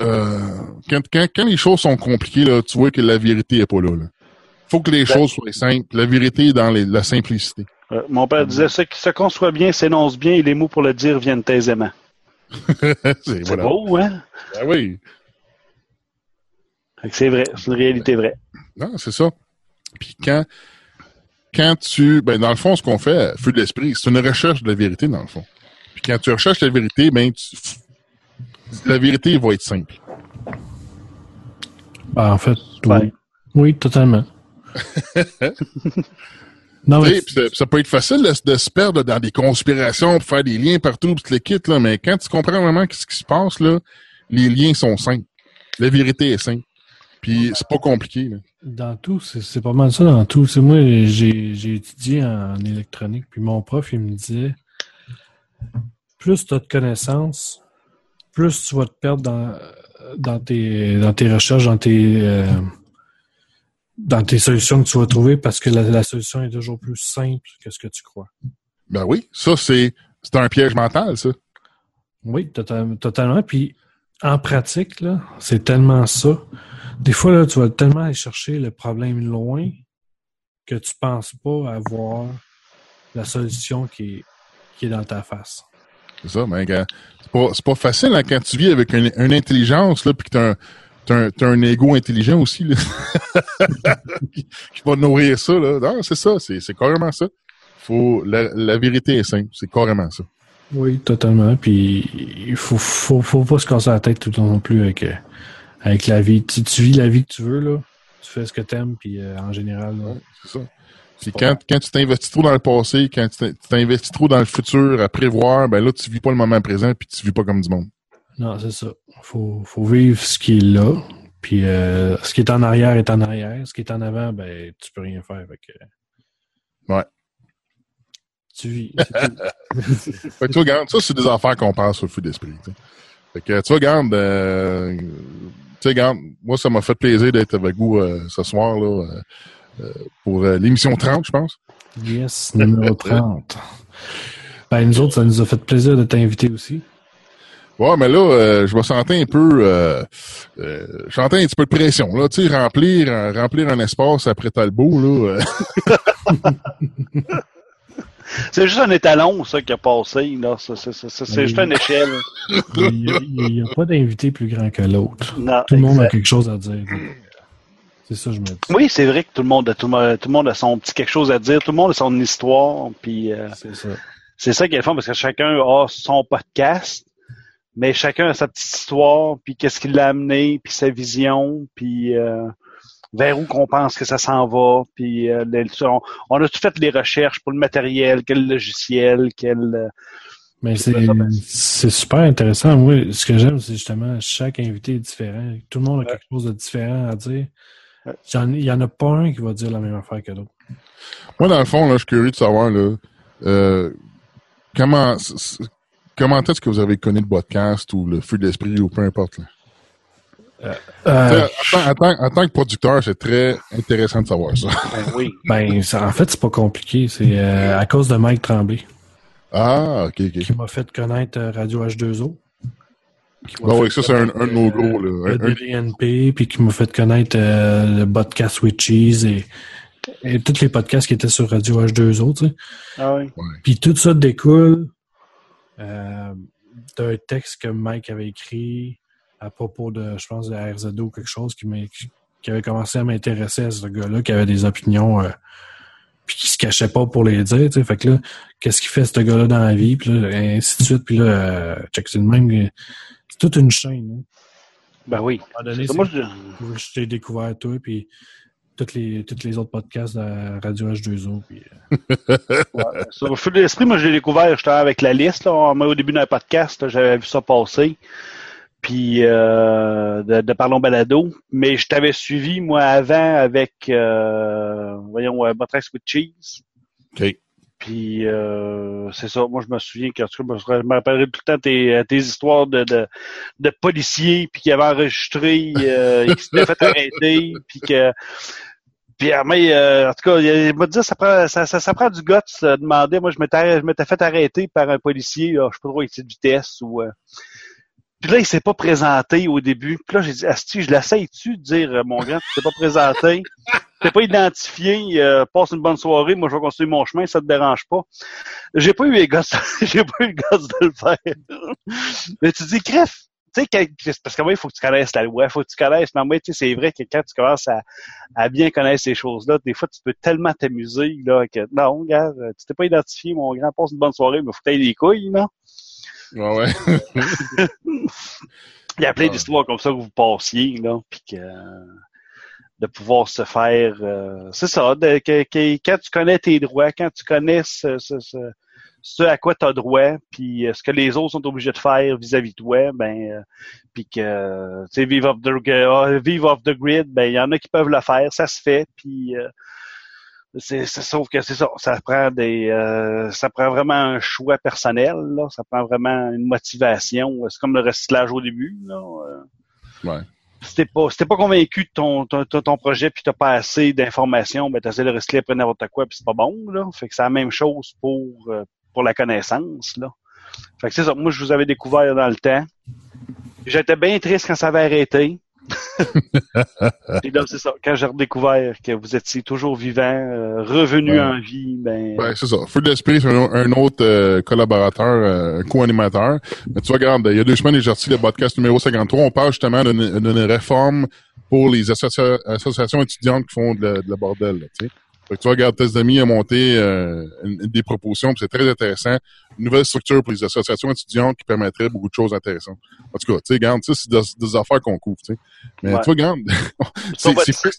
Speaker 2: euh, quand, quand, quand les choses sont compliquées là, tu vois que la vérité est pas là. là. Faut que les
Speaker 3: Ben-
Speaker 2: choses soient simples. La vérité est dans les- la simplicité.
Speaker 3: Euh, mon père disait, ce qui se conçoit bien s'énonce bien et les mots pour le dire viennent aisément. [LAUGHS]
Speaker 2: c'est voilà.
Speaker 3: beau, hein?
Speaker 2: Ben oui,
Speaker 3: C'est vrai, c'est une réalité vraie.
Speaker 2: non, c'est ça. Puis quand, quand tu, ben dans le fond, ce qu'on fait, feu de l'esprit, c'est une recherche de la vérité dans le fond. Puis quand tu recherches la vérité, ben tu, la vérité va être simple.
Speaker 4: Ben, en fait, oui. Oui, totalement. [LAUGHS] non, mais
Speaker 2: pis ça, ça peut être facile de, de se perdre dans des conspirations, pour faire des liens partout, pis le kit, là, mais quand tu comprends vraiment ce qui se passe, là, les liens sont simples. La vérité est simple. Puis c'est pas compliqué. Là.
Speaker 4: dans tout, c'est pas mal ça dans tout. C'est moi, j'ai étudié en électronique, puis mon prof, il me disait plus tu as de connaissances, plus tu vas te perdre dans, dans, tes, dans tes recherches, dans tes, euh, dans tes solutions que tu vas trouver, parce que la, la solution est toujours plus simple que ce que tu crois.
Speaker 2: Ben oui, ça, c'est un piège mental, ça.
Speaker 4: Oui, total- totalement. Puis en pratique, c'est tellement ça. Des fois, là, tu vas tellement aller chercher le problème loin que tu penses pas avoir la solution qui est, qui est dans ta face.
Speaker 2: C'est ça, mais c'est pas, pas facile hein, quand tu vis avec une, une intelligence, là, puis que t'as un, t'as un, un ego intelligent aussi, là, [LAUGHS] qui, qui va nourrir ça, là. Non, c'est ça, c'est, c'est carrément ça. Faut, la, la vérité est simple, c'est carrément ça.
Speaker 4: Oui, totalement. Puis il faut, faut, faut pas se casser la tête tout le temps non plus avec, euh, avec la vie. Tu, tu vis la vie que tu veux, là. Tu fais ce que t'aimes, puis euh, en général,
Speaker 2: Ouais, c'est ça. Puis quand, quand tu t'investis trop dans le passé, quand tu t'investis trop dans le futur à prévoir, ben là, tu vis pas le moment présent puis tu vis pas comme du monde.
Speaker 4: Non, c'est ça. Faut, faut vivre ce qui est là. Puis euh, ce qui est en arrière est en arrière. Ce qui est en avant, ben tu peux rien faire. Fait que...
Speaker 2: Ouais.
Speaker 4: Tu vis. [LAUGHS]
Speaker 2: fait que tu regardes, ça, c'est des affaires qu'on passe au feu d'esprit. Fait que tu regardes, euh, sais, regarde, moi, ça m'a fait plaisir d'être avec vous euh, ce soir, là, euh, euh pour l'émission 30, je pense.
Speaker 4: Yes, numéro [LAUGHS] 30. ben, nous autres, ça nous a fait plaisir de t'inviter aussi.
Speaker 2: Ouais, mais là, euh, je me sentais un peu, euh, euh, je sentais un petit peu de pression, là, tu sais, remplir, remplir un espace après Talbot, là. [LAUGHS]
Speaker 3: C'est juste un étalon, ça, qui a passé. Là. C'est, juste une échelle.
Speaker 4: Il n'y a, pas d'invité plus grand que l'autre. Tout le monde a quelque chose à dire. C'est ça, je me dis.
Speaker 3: Oui, c'est vrai que tout le monde, tout, le monde a son petit quelque chose à dire. Tout le monde a son histoire. Puis, euh,
Speaker 4: c'est ça.
Speaker 3: C'est ça qui est le fun parce que chacun a son podcast, mais chacun a sa petite histoire, puis qu'est-ce qui l'a amené, puis sa vision, puis euh, vers où qu'on pense que ça s'en va. Puis euh, on, a tout fait les recherches pour le matériel, quel logiciel, quel. Euh,
Speaker 4: mais c'est super intéressant. Moi, ce que j'aime, c'est justement chaque invité est différent. Tout le monde a quelque chose de différent à dire. Il n'y en a pas un qui va dire la même affaire que l'autre.
Speaker 2: Moi, dans le fond, là, je suis curieux de savoir là, euh, comment comment est-ce que vous avez connu le podcast ou le feu d'esprit ou peu importe. Là? Euh, euh en, tant, que producteur, c'est très intéressant de savoir ça.
Speaker 3: Ben oui. [LAUGHS]
Speaker 4: Ben, en fait, c'est pas compliqué. C'est euh, à cause de Mike Tremblay.
Speaker 2: Ah, ok, ok.
Speaker 4: Qui m'a fait connaître Radio H2O.
Speaker 2: Ben oui, ça, c'est un, un, de nos gros. Là.
Speaker 4: Le DVNP, puis qui m'a fait connaître le podcast Witches et, et tous les podcasts qui étaient sur Radio H2O, tu sais.
Speaker 3: Ah oui.
Speaker 4: Puis tout ça découle d'un texte que Mike avait écrit à propos de, je pense, de RZO ou quelque chose qui, qui avait commencé à m'intéresser à ce gars-là, qui avait des opinions, euh, puis qui se cachait pas pour les dire, tu sais. Fait que là, qu'est-ce qu'il fait ce gars-là dans la vie, puis là, ainsi de suite, puis là, euh, check, c'est le même, c'est toute une chaîne. Hein.
Speaker 3: Ben oui.
Speaker 4: À un moment donné, moi, je... je t'ai découvert toi, puis toutes les, toutes les autres podcasts de Radio H2O. Puis,
Speaker 3: euh... [LAUGHS] ouais, sur le feu de l'esprit, moi, je l'ai découvert, j'étais avec la liste, là. Au début d'un podcast, j'avais vu ça passer puis euh, de, de, Parlons Balado. Mais je t'avais suivi, moi, avant avec, euh, voyons, euh, Botrex with Cheese.
Speaker 2: OK.
Speaker 3: Puis euh, c'est ça, moi je me souviens que je me rappellerai tout le temps tes, tes histoires de, de, de policiers puis qui avaient enregistré euh, qui s'étaient fait arrêter [LAUGHS] puis que puis mais euh, en tout cas, il m'a dit ça prend ça, ça, ça prend du guts de demander. Moi je m'étais je m'étais fait arrêter par un policier, là, je sais pas trop excès de vitesse ou euh, puis là, il s'est pas présenté au début. Puis là, j'ai dit, Asti, je l'essaye-tu de dire, euh, mon grand, tu t'es pas présenté, t'es pas identifié, euh, passe une bonne soirée, moi je vais continuer mon chemin, ça te dérange pas. J'ai pas eu les gosses, [LAUGHS] j'ai pas eu le gosse de le faire. Mais tu dis, crève, tu sais, parce que moi, il faut que tu connaisses la loi, il faut que tu connaisses. Mais tu sais, c'est vrai que quand tu commences à, à bien connaître ces choses-là, des fois, tu peux tellement t'amuser, là, que non, gars, tu t'es pas identifié, mon grand, passe une bonne soirée, mais faut que tu des couilles, non?
Speaker 2: Ouais, ouais. [LAUGHS]
Speaker 3: Il y a plein d'histoires comme ça que vous passiez, là, puis que de pouvoir se faire, euh, c'est ça, de, que, quand tu connais tes droits, quand tu connais ce, ce, ce, à quoi tu as droit, puis euh, ce que les autres sont obligés de faire vis-à-vis de toi, ben, euh, puis que, tu sais, vive off the, uh, vive off the grid, ben, il y en a qui peuvent le faire, ça se fait, puis c'est, sauf que c'est ça, ça prend des, euh, ça prend vraiment un choix personnel, là, ça prend vraiment une motivation. C'est comme le recyclage au début, là.
Speaker 2: Euh. Ouais.
Speaker 3: Si t'es pas, si pas convaincu de ton, ton, ton projet puis t'as pas assez d'informations, ben t'essaies de recycler après n'importe quoi puis c'est pas bon, là. Fait que c'est la même chose pour, euh, pour la connaissance, là. Fait que c'est ça. Moi, je vous avais découvert dans le temps. J'étais bien triste quand ça avait arrêté. [LAUGHS] Et là, c'est ça. Quand j'ai redécouvert que vous étiez toujours vivant, euh, revenu en vie, ben.
Speaker 2: Ouais, c'est ça. Feu d'esprit, c'est un, autre euh, collaborateur, euh, co-animateur. Mais tu vois, regarde, il y a deux semaines, j'ai sorti le podcast numéro 53. On parle justement d'une réforme pour les associations étudiantes qui font de, la bordel, tu sais. Fait que tu vois, regarde, Test d'amis a monté euh, une- une des propositions, c'est très intéressant. Une nouvelle structure pour les associations étudiantes qui permettrait beaucoup de choses intéressantes. En tout cas, tu sais, regarde, ça, c'est des, des affaires qu'on couvre, tu sais. Mais
Speaker 3: Ouais.
Speaker 2: tu vois, regarde, [LAUGHS] c'est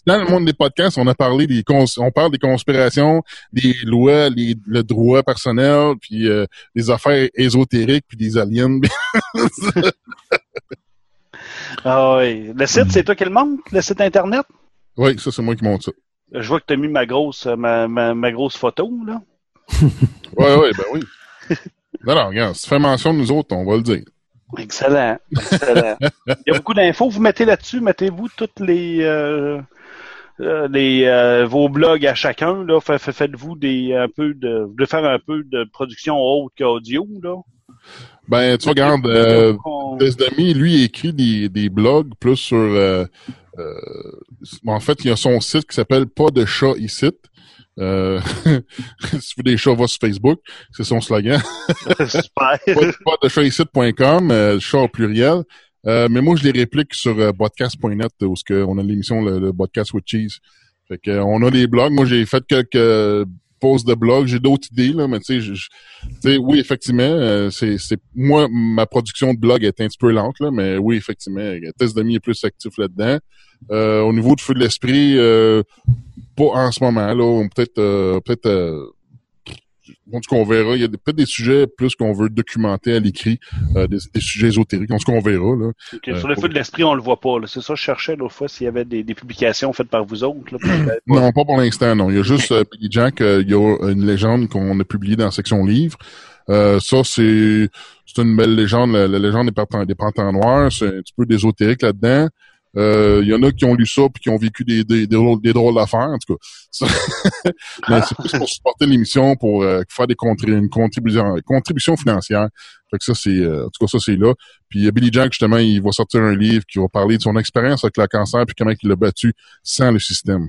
Speaker 2: dans le monde des podcasts, on a parlé des cons on parle des conspirations, des lois, les, le droit personnel, puis euh, des affaires ésotériques, puis des aliens. [LAUGHS]
Speaker 3: Ah oui. Le site, c'est toi qui le monte, le site Internet?
Speaker 2: oui, ça, c'est moi qui monte ça.
Speaker 3: Je vois que tu as mis ma grosse, euh, ma, ma, ma grosse photo, là. [LAUGHS]
Speaker 2: Ouais, ouais, ben oui. Non, non, regarde, si tu fais mention de nous autres, on va le dire.
Speaker 3: Excellent. Excellent. [LAUGHS] Il y a beaucoup d'infos. Vous mettez là-dessus, mettez-vous toutes les, euh, euh, les euh, vos blogs à chacun. Là. Faites-vous des un peu de, de faire un peu de production autre qu'audio. Là.
Speaker 2: Ben, tu regardes, euh, Desdami, lui, écrit des, des blogs plus sur... euh, euh, en fait, il y a son site qui s'appelle Pas de chat ici. Euh, [LAUGHS] si tu veux des chats, va sur Facebook. C'est son slogan. [LAUGHS]
Speaker 3: Super. [LAUGHS]
Speaker 2: pas, de chat-ici.com, euh, chat au pluriel. Euh, mais moi, je les réplique sur euh, podcast.net où on a l'émission le, le podcast with cheese. Fait que, euh, on a des blogs. Moi, j'ai fait quelques posts de blog. J'ai d'autres idées là, mais tu sais, oui, effectivement, euh, c'est, moi ma production de blog est un petit peu lente là, mais oui, effectivement, Test Demi est plus actif là-dedans. Euh, au niveau de feu de l'esprit, euh, pas en ce moment là, peut-être euh, peut-être euh, en tout cas, on verra. Il y a peut-être des sujets plus qu'on veut documenter à l'écrit, euh, des, des sujets ésotériques. En tout cas, on verra. Là.
Speaker 3: Ok, sur le feu de l'esprit, on le voit pas. C'est ça, je cherchais l'autre fois s'il y avait des, des publications faites par vous autres. Là. [CLEARS THROAT]
Speaker 2: Non, pas pour l'instant, non. Il y a juste euh, Billy Jack, euh, il y a une légende qu'on a publiée dans la section livre. Euh, ça, c'est c'est une belle légende. La, la légende des pantins, des pantins noirs, c'est un petit peu d'ésotérique là-dedans. Euh, Il y en a qui ont lu ça puis qui ont vécu des, des, des, drôles, des drôles d'affaires, en tout cas. [LAUGHS] C'est plus pour supporter l'émission, pour euh, faire des contrib une contribution, contribution financière. Fait que ça, c'est euh, en tout cas, ça, c'est là. Puis euh, Billy Jack, justement, il va sortir un livre qui va parler de son expérience avec le cancer puis comment il l'a battu sans le système.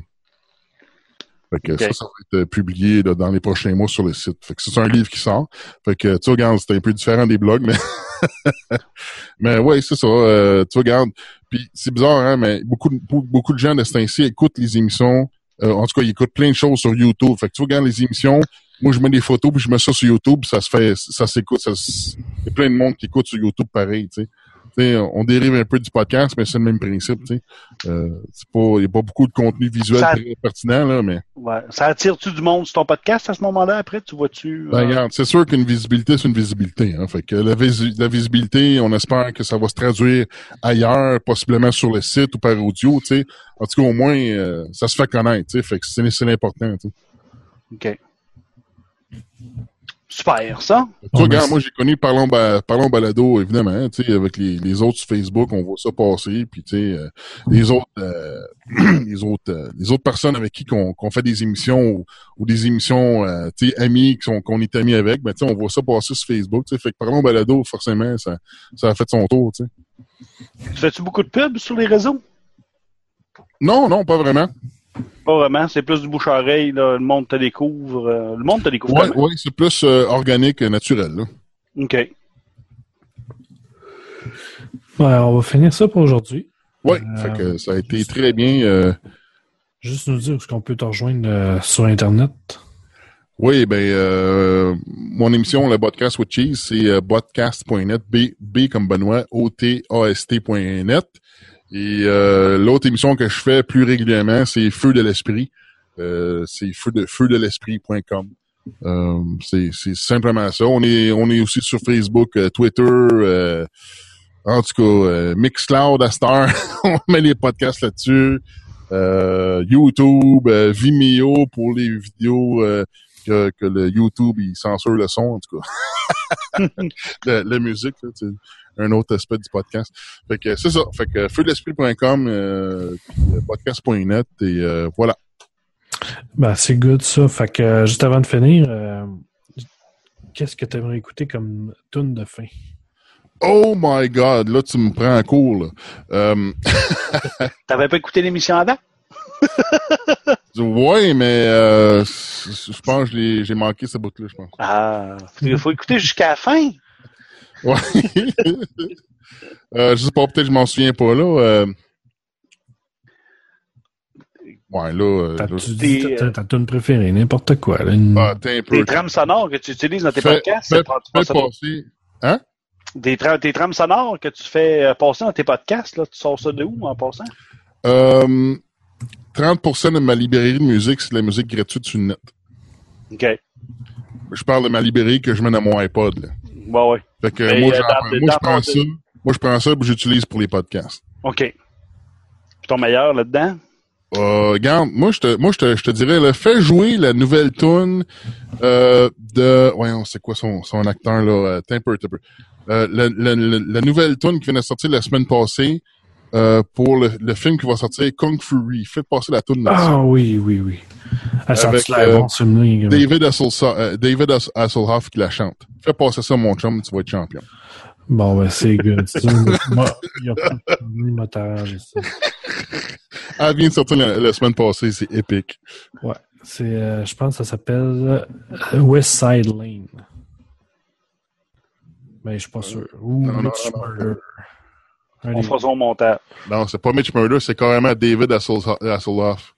Speaker 2: Fait que ça, ça va être euh, publié là, dans les prochains mois sur le site. Fait que c'est un livre qui sort. Fait que tu regardes, c'est un peu différent des blogs, mais [LAUGHS] [LAUGHS] mais ouais, c'est ça. euh, tu regardes. Puis c'est bizarre, hein, mais beaucoup, de- beaucoup, de gens de ce temps-ci écoutent les émissions. euh, en tout cas, ils écoutent plein de choses sur YouTube. Fait que tu regardes les émissions. Moi, je mets des photos puis je mets ça sur YouTube. Ça se fait, ça s'écoute. Il y a plein de monde qui écoute sur YouTube pareil. Tu sais. On dérive un peu du podcast, mais c'est le même principe. Euh, il y a pas beaucoup de contenu visuel
Speaker 3: Ça-
Speaker 2: très pertinent là, mais
Speaker 3: Ouais. Ça attire-tu du monde sur ton podcast à ce moment-là après? Tu vois-tu?
Speaker 2: Ben,
Speaker 3: euh,
Speaker 2: regarde, c'est sûr qu'une visibilité, c'est une visibilité. Hein. Fait que la, visi- la visibilité, on espère que ça va se traduire ailleurs, possiblement sur le site ou par audio. En tout cas, au moins, euh, ça se fait connaître. Fait que c'est, l'important.
Speaker 3: OK. Super, ça.
Speaker 2: Regarde, moi, j'ai connu Parlons, Ba- Parlons Balado, évidemment, hein, tu sais, avec les, les autres sur Facebook, on voit ça passer, puis tu sais, euh, les autres, euh, [CLEARS THROAT] les autres, euh, les autres personnes avec qui qu'on, qu'on fait des émissions ou, ou des émissions, euh, tu sais, amis qu'on est amis avec, ben tu sais, on voit ça passer sur Facebook, tu sais, fait que Parlons Balado, forcément, ça, ça a fait son tour, tu sais.
Speaker 3: Tu fais-tu beaucoup de pubs sur les réseaux?
Speaker 2: Non, non, pas vraiment.
Speaker 3: Pas vraiment. C'est plus du bouche-oreille. là. Le monde te découvre. euh, Le monde te découvre.
Speaker 2: Ouais,
Speaker 3: comment?
Speaker 2: ouais, c'est plus euh, organique, et naturel, là.
Speaker 3: OK.
Speaker 4: Ouais, on va finir ça pour aujourd'hui.
Speaker 2: Ouais,
Speaker 4: Euh,
Speaker 2: ça a été très bien. euh,
Speaker 4: Juste nous dire où est-ce qu'on peut te rejoindre euh, sur Internet.
Speaker 2: Oui, ben euh, mon émission, le podcast with cheese, c'est euh, podcast.net, B, B comme Benoît, O-T-A-S-T.net. Et euh, l'autre émission que je fais plus régulièrement, c'est Feu de l'esprit. Euh, c'est feu de feu de l'esprit.com. Euh, c'est, simplement ça. On est on est aussi sur Facebook, euh, Twitter, euh, en tout cas euh, Mixcloud à [LAUGHS] on met les podcasts là-dessus. YouTube, Vimeo pour les vidéos que, que le YouTube il censure le son en tout cas. [LAUGHS] la, la musique, là, c'est un autre aspect du podcast. Fait que c'est ça. Fait que feudelesprit.com, euh, euh, podcast.net et euh, voilà.
Speaker 4: Ben, c'est good ça. Fait que euh, juste avant de finir, euh, qu'est-ce que tu aimerais écouter comme tune de fin?
Speaker 2: Oh my God, là tu me prends en cours. Là. Euh, [LAUGHS]
Speaker 3: T'avais pas écouté l'émission avant? [LAUGHS]
Speaker 2: ouais, mais euh, je pense que j'ai manqué ce bout-là, je pense.
Speaker 3: Ah, il faut écouter jusqu'à la fin.
Speaker 2: Ouais. [LAUGHS] euh, je sais pas, peut-être que je m'en souviens pas là. Euh, Ouais, là. euh, là,
Speaker 4: T'as-tu
Speaker 3: Des,
Speaker 4: dit ta- tune préférée, n'importe quoi. Là, une-
Speaker 2: ah, t'es un peu.
Speaker 3: Des trames sonores que tu utilises dans tes
Speaker 2: Fais-
Speaker 3: podcasts,
Speaker 2: fais- fais passer. Hein?
Speaker 3: des, tra- des trames sonores que tu fais euh, passer dans tes podcasts, là, tu sors ça de où en passant?
Speaker 2: Euh, 30% de ma librairie de musique, c'est de la musique gratuite sur le net.
Speaker 3: OK.
Speaker 2: Je parle de ma librairie que je mets dans mon iPod. Là.
Speaker 3: Ouais, ouais.
Speaker 2: Fait que
Speaker 3: Mais,
Speaker 2: moi,
Speaker 3: euh, dans-
Speaker 2: moi,
Speaker 3: dans
Speaker 2: je prends ça. Moi, je prends ça et j'utilise pour les podcasts.
Speaker 3: OK. Puis ton meilleur là-dedans?
Speaker 2: Euh, regarde, moi, je te, moi, je te, je te dirais, là, fais jouer la nouvelle tune euh, de, voyons, c'est quoi son, son acteur, là, euh, Temper, Temper. Euh, la, la, la, la nouvelle tune qui vient de sortir la semaine passée, euh, pour le, le film qui va sortir, Kung Fury. Faites passer la là-dessus.
Speaker 4: Ah oui, oui, oui. Elle sort
Speaker 2: Avec, euh. David, Hasselhoff, euh, David Hass- Hasselhoff qui la chante. Fais passer ça, mon chum, tu vas être champion.
Speaker 4: Bon, ben, c'est good. [LAUGHS] Moi, il y a pas de t'arrangé [LAUGHS] ça.
Speaker 2: Elle vient de sortir la, la semaine passée, c'est épique.
Speaker 4: Ouais. C'est, euh, je pense que ça s'appelle West Side Lane. Mais je suis pas sûr. Ou
Speaker 2: Non, non,
Speaker 4: Mitch
Speaker 2: non, non.
Speaker 4: Murder. Un
Speaker 3: On fera son montage.
Speaker 2: Non, c'est pas Mitch Murder, c'est carrément David Hasselhoff.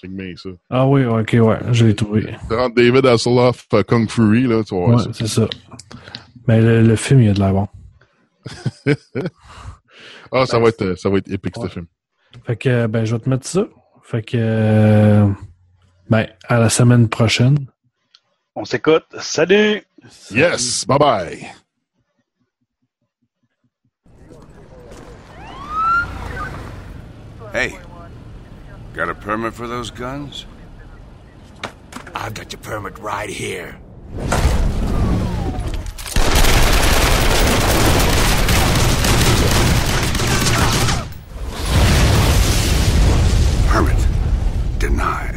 Speaker 2: Check bien ça.
Speaker 4: Ah oui, ok, ouais, je l'ai trouvé.
Speaker 2: David Hasselhoff, euh, Kung Fury, là, tu voir
Speaker 4: Ouais, c'est ça. Mais le, le film, il y a de la bon. [LAUGHS]
Speaker 2: Ah, ça
Speaker 4: Ben,
Speaker 2: va être, euh, ça va être épique,
Speaker 4: Ouais.
Speaker 2: ce film.
Speaker 4: Fait que, ben, je vais te mettre ça. Fait que, euh, ben, à la semaine prochaine.
Speaker 3: On s'écoute. Salut!
Speaker 2: Yes! Bye
Speaker 5: Hey, got a permit for those guns?
Speaker 6: I've got your permit right here.
Speaker 5: Permit denied.